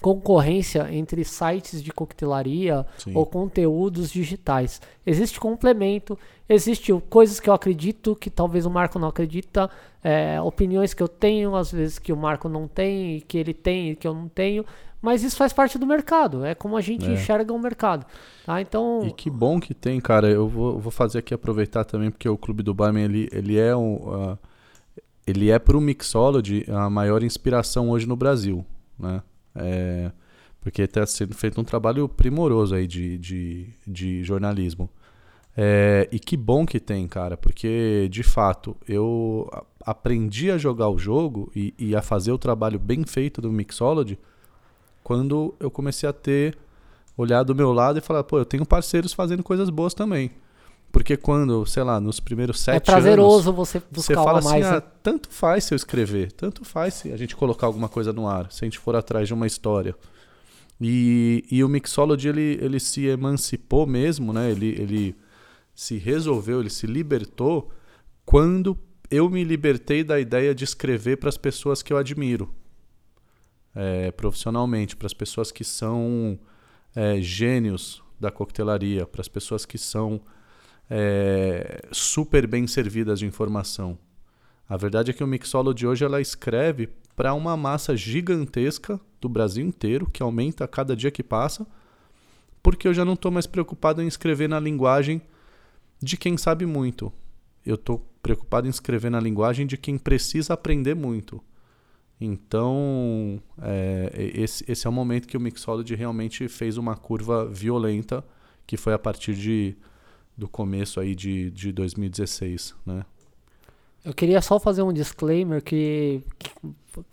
concorrência entre sites de coquetelaria Sim. ou conteúdos digitais. Existe complemento, existe coisas que eu acredito que talvez o Marco não acredita, é, opiniões que eu tenho, às vezes que o Marco não tem, e que ele tem e que eu não tenho, mas isso faz parte do mercado, é como a gente É. enxerga o mercado. Tá? Então, E que bom que tem, cara. Eu vou, vou fazer aqui aproveitar também, porque o Clube do Barman, ele, ele é um. ah, ele é pro Mixology a maior inspiração hoje no Brasil, né? É, porque está sendo feito um trabalho primoroso aí de, de, de jornalismo. É, e que bom que tem, cara, porque de fato eu aprendi a jogar o jogo e, e a fazer o trabalho bem feito do Mixology quando eu comecei a ter olhar do meu lado e falar, pô, eu tenho parceiros fazendo coisas boas também. Porque quando, sei lá, nos primeiros sete é prazeroso anos, você você buscar fala uma assim, mais. ah, né? tanto faz se eu escrever, tanto faz se a gente colocar alguma coisa no ar, se a gente for atrás de uma história. E, e o Mixology, ele, ele se emancipou mesmo, né? Ele, ele se resolveu, ele se libertou quando eu me libertei da ideia de escrever para as pessoas que eu admiro é, profissionalmente, para as pessoas que são é, gênios da coquetelaria, para as pessoas que são é, super bem servidas de informação. A verdade é que o Mixology hoje ela escreve para uma massa gigantesca do Brasil inteiro, que aumenta a cada dia que passa, porque eu já não estou mais preocupado em escrever na linguagem de quem sabe muito. Eu estou preocupado em escrever na linguagem de quem precisa aprender muito. Então, é, esse, esse é o momento que o Mixology realmente fez uma curva violenta, que foi a partir de, do começo aí de, de 2016, né? Eu queria só fazer um disclaimer que, que-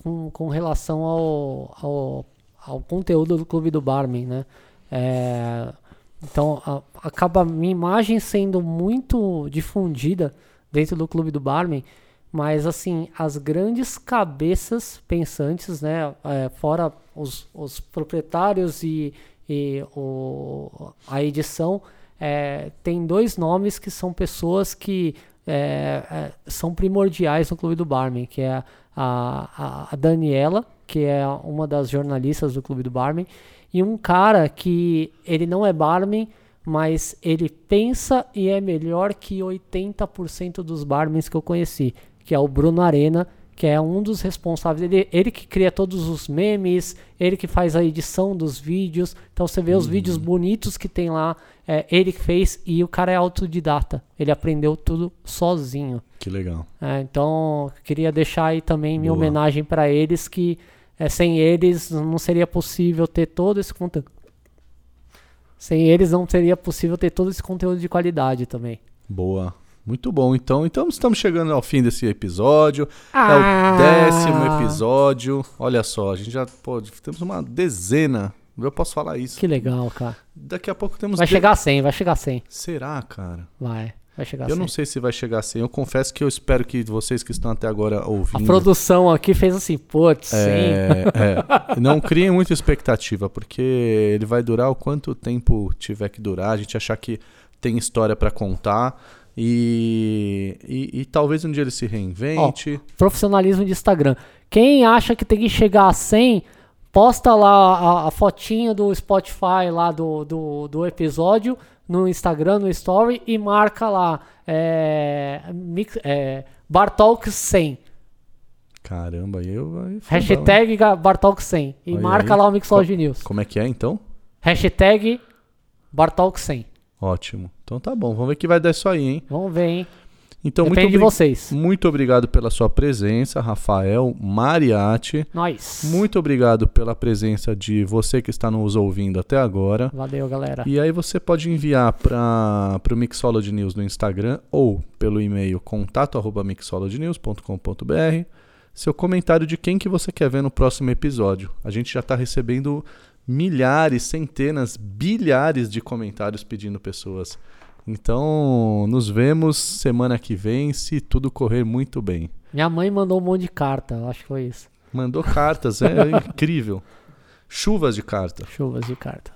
com, com relação ao, ao, ao conteúdo do Clube do Barman, né? É, então, a- acaba minha imagem sendo muito difundida dentro do Clube do Barman, mas assim, as grandes cabeças pensantes, né? é, fora os, os proprietários e, e o, a edição, é, tem dois nomes que são pessoas que é, é, são primordiais no Clube do Barman, que é a, a, Daniela, que é uma das jornalistas do Clube do Barman, e um cara que ele não é barman, mas ele pensa e é melhor que 80% dos barmans que eu conheci, que é o Bruno Arena, que é um dos responsáveis. Ele, ele que cria todos os memes, ele que faz a edição dos vídeos. Então você vê os vídeos bonitos que tem lá, é, ele que fez e o cara é autodidata. Ele aprendeu tudo sozinho. Que legal. É, então, queria deixar aí também minha Boa. homenagem para eles, que é, sem eles não seria possível ter todo esse conteúdo. Sem eles não seria possível ter todo esse conteúdo de qualidade também. Boa. Muito bom. Então, então estamos chegando ao fim desse episódio. Ah! É o décimo episódio. Olha só, a gente já pô, temos uma dezena. Eu posso falar isso. Que legal, cara. Daqui a pouco temos. Vai de- chegar a 100, vai chegar a 100. Será, cara? Vai, vai chegar a Eu 100. não sei se vai chegar a 100. Eu confesso que eu espero que vocês que estão até agora A ouvindo. produção aqui fez assim, putz, 100. É, é. Não criem muita expectativa, porque ele vai durar o quanto tempo tiver que durar. A gente achar que tem história pra contar. E, e, e talvez um dia ele se reinvente. Profissionalismo de Instagram. Quem acha que tem que chegar a 100, posta lá a, a fotinha do Spotify lá do, do, do episódio no Instagram, no Story e marca lá é, mix, é, Bartalks 100. Caramba, aí eu. Aí? Hashtag Bartalks 100. E Olha marca aí. lá o Mixology News. Como é que é então? Hashtag Bartalks 100. Ótimo. Então tá bom, vamos ver que vai dar isso aí, hein? Vamos ver, hein? Então, Depende muito, de vocês. muito obrigado pela sua presença, Rafael Mariatti. Nós. Muito obrigado pela presença de você que está nos ouvindo até agora. Valeu, galera. E aí você pode enviar para o Mixology News no Instagram ou pelo e-mail contato@mixologynews.com.br seu comentário de quem que você quer ver no próximo episódio. A gente já está recebendo milhares, centenas, bilhares de comentários pedindo pessoas. Então, nos vemos semana que vem, se tudo correr muito bem. Minha mãe mandou um monte de carta, acho que foi isso. Mandou cartas, é incrível. Chuvas de cartas. Chuvas de carta.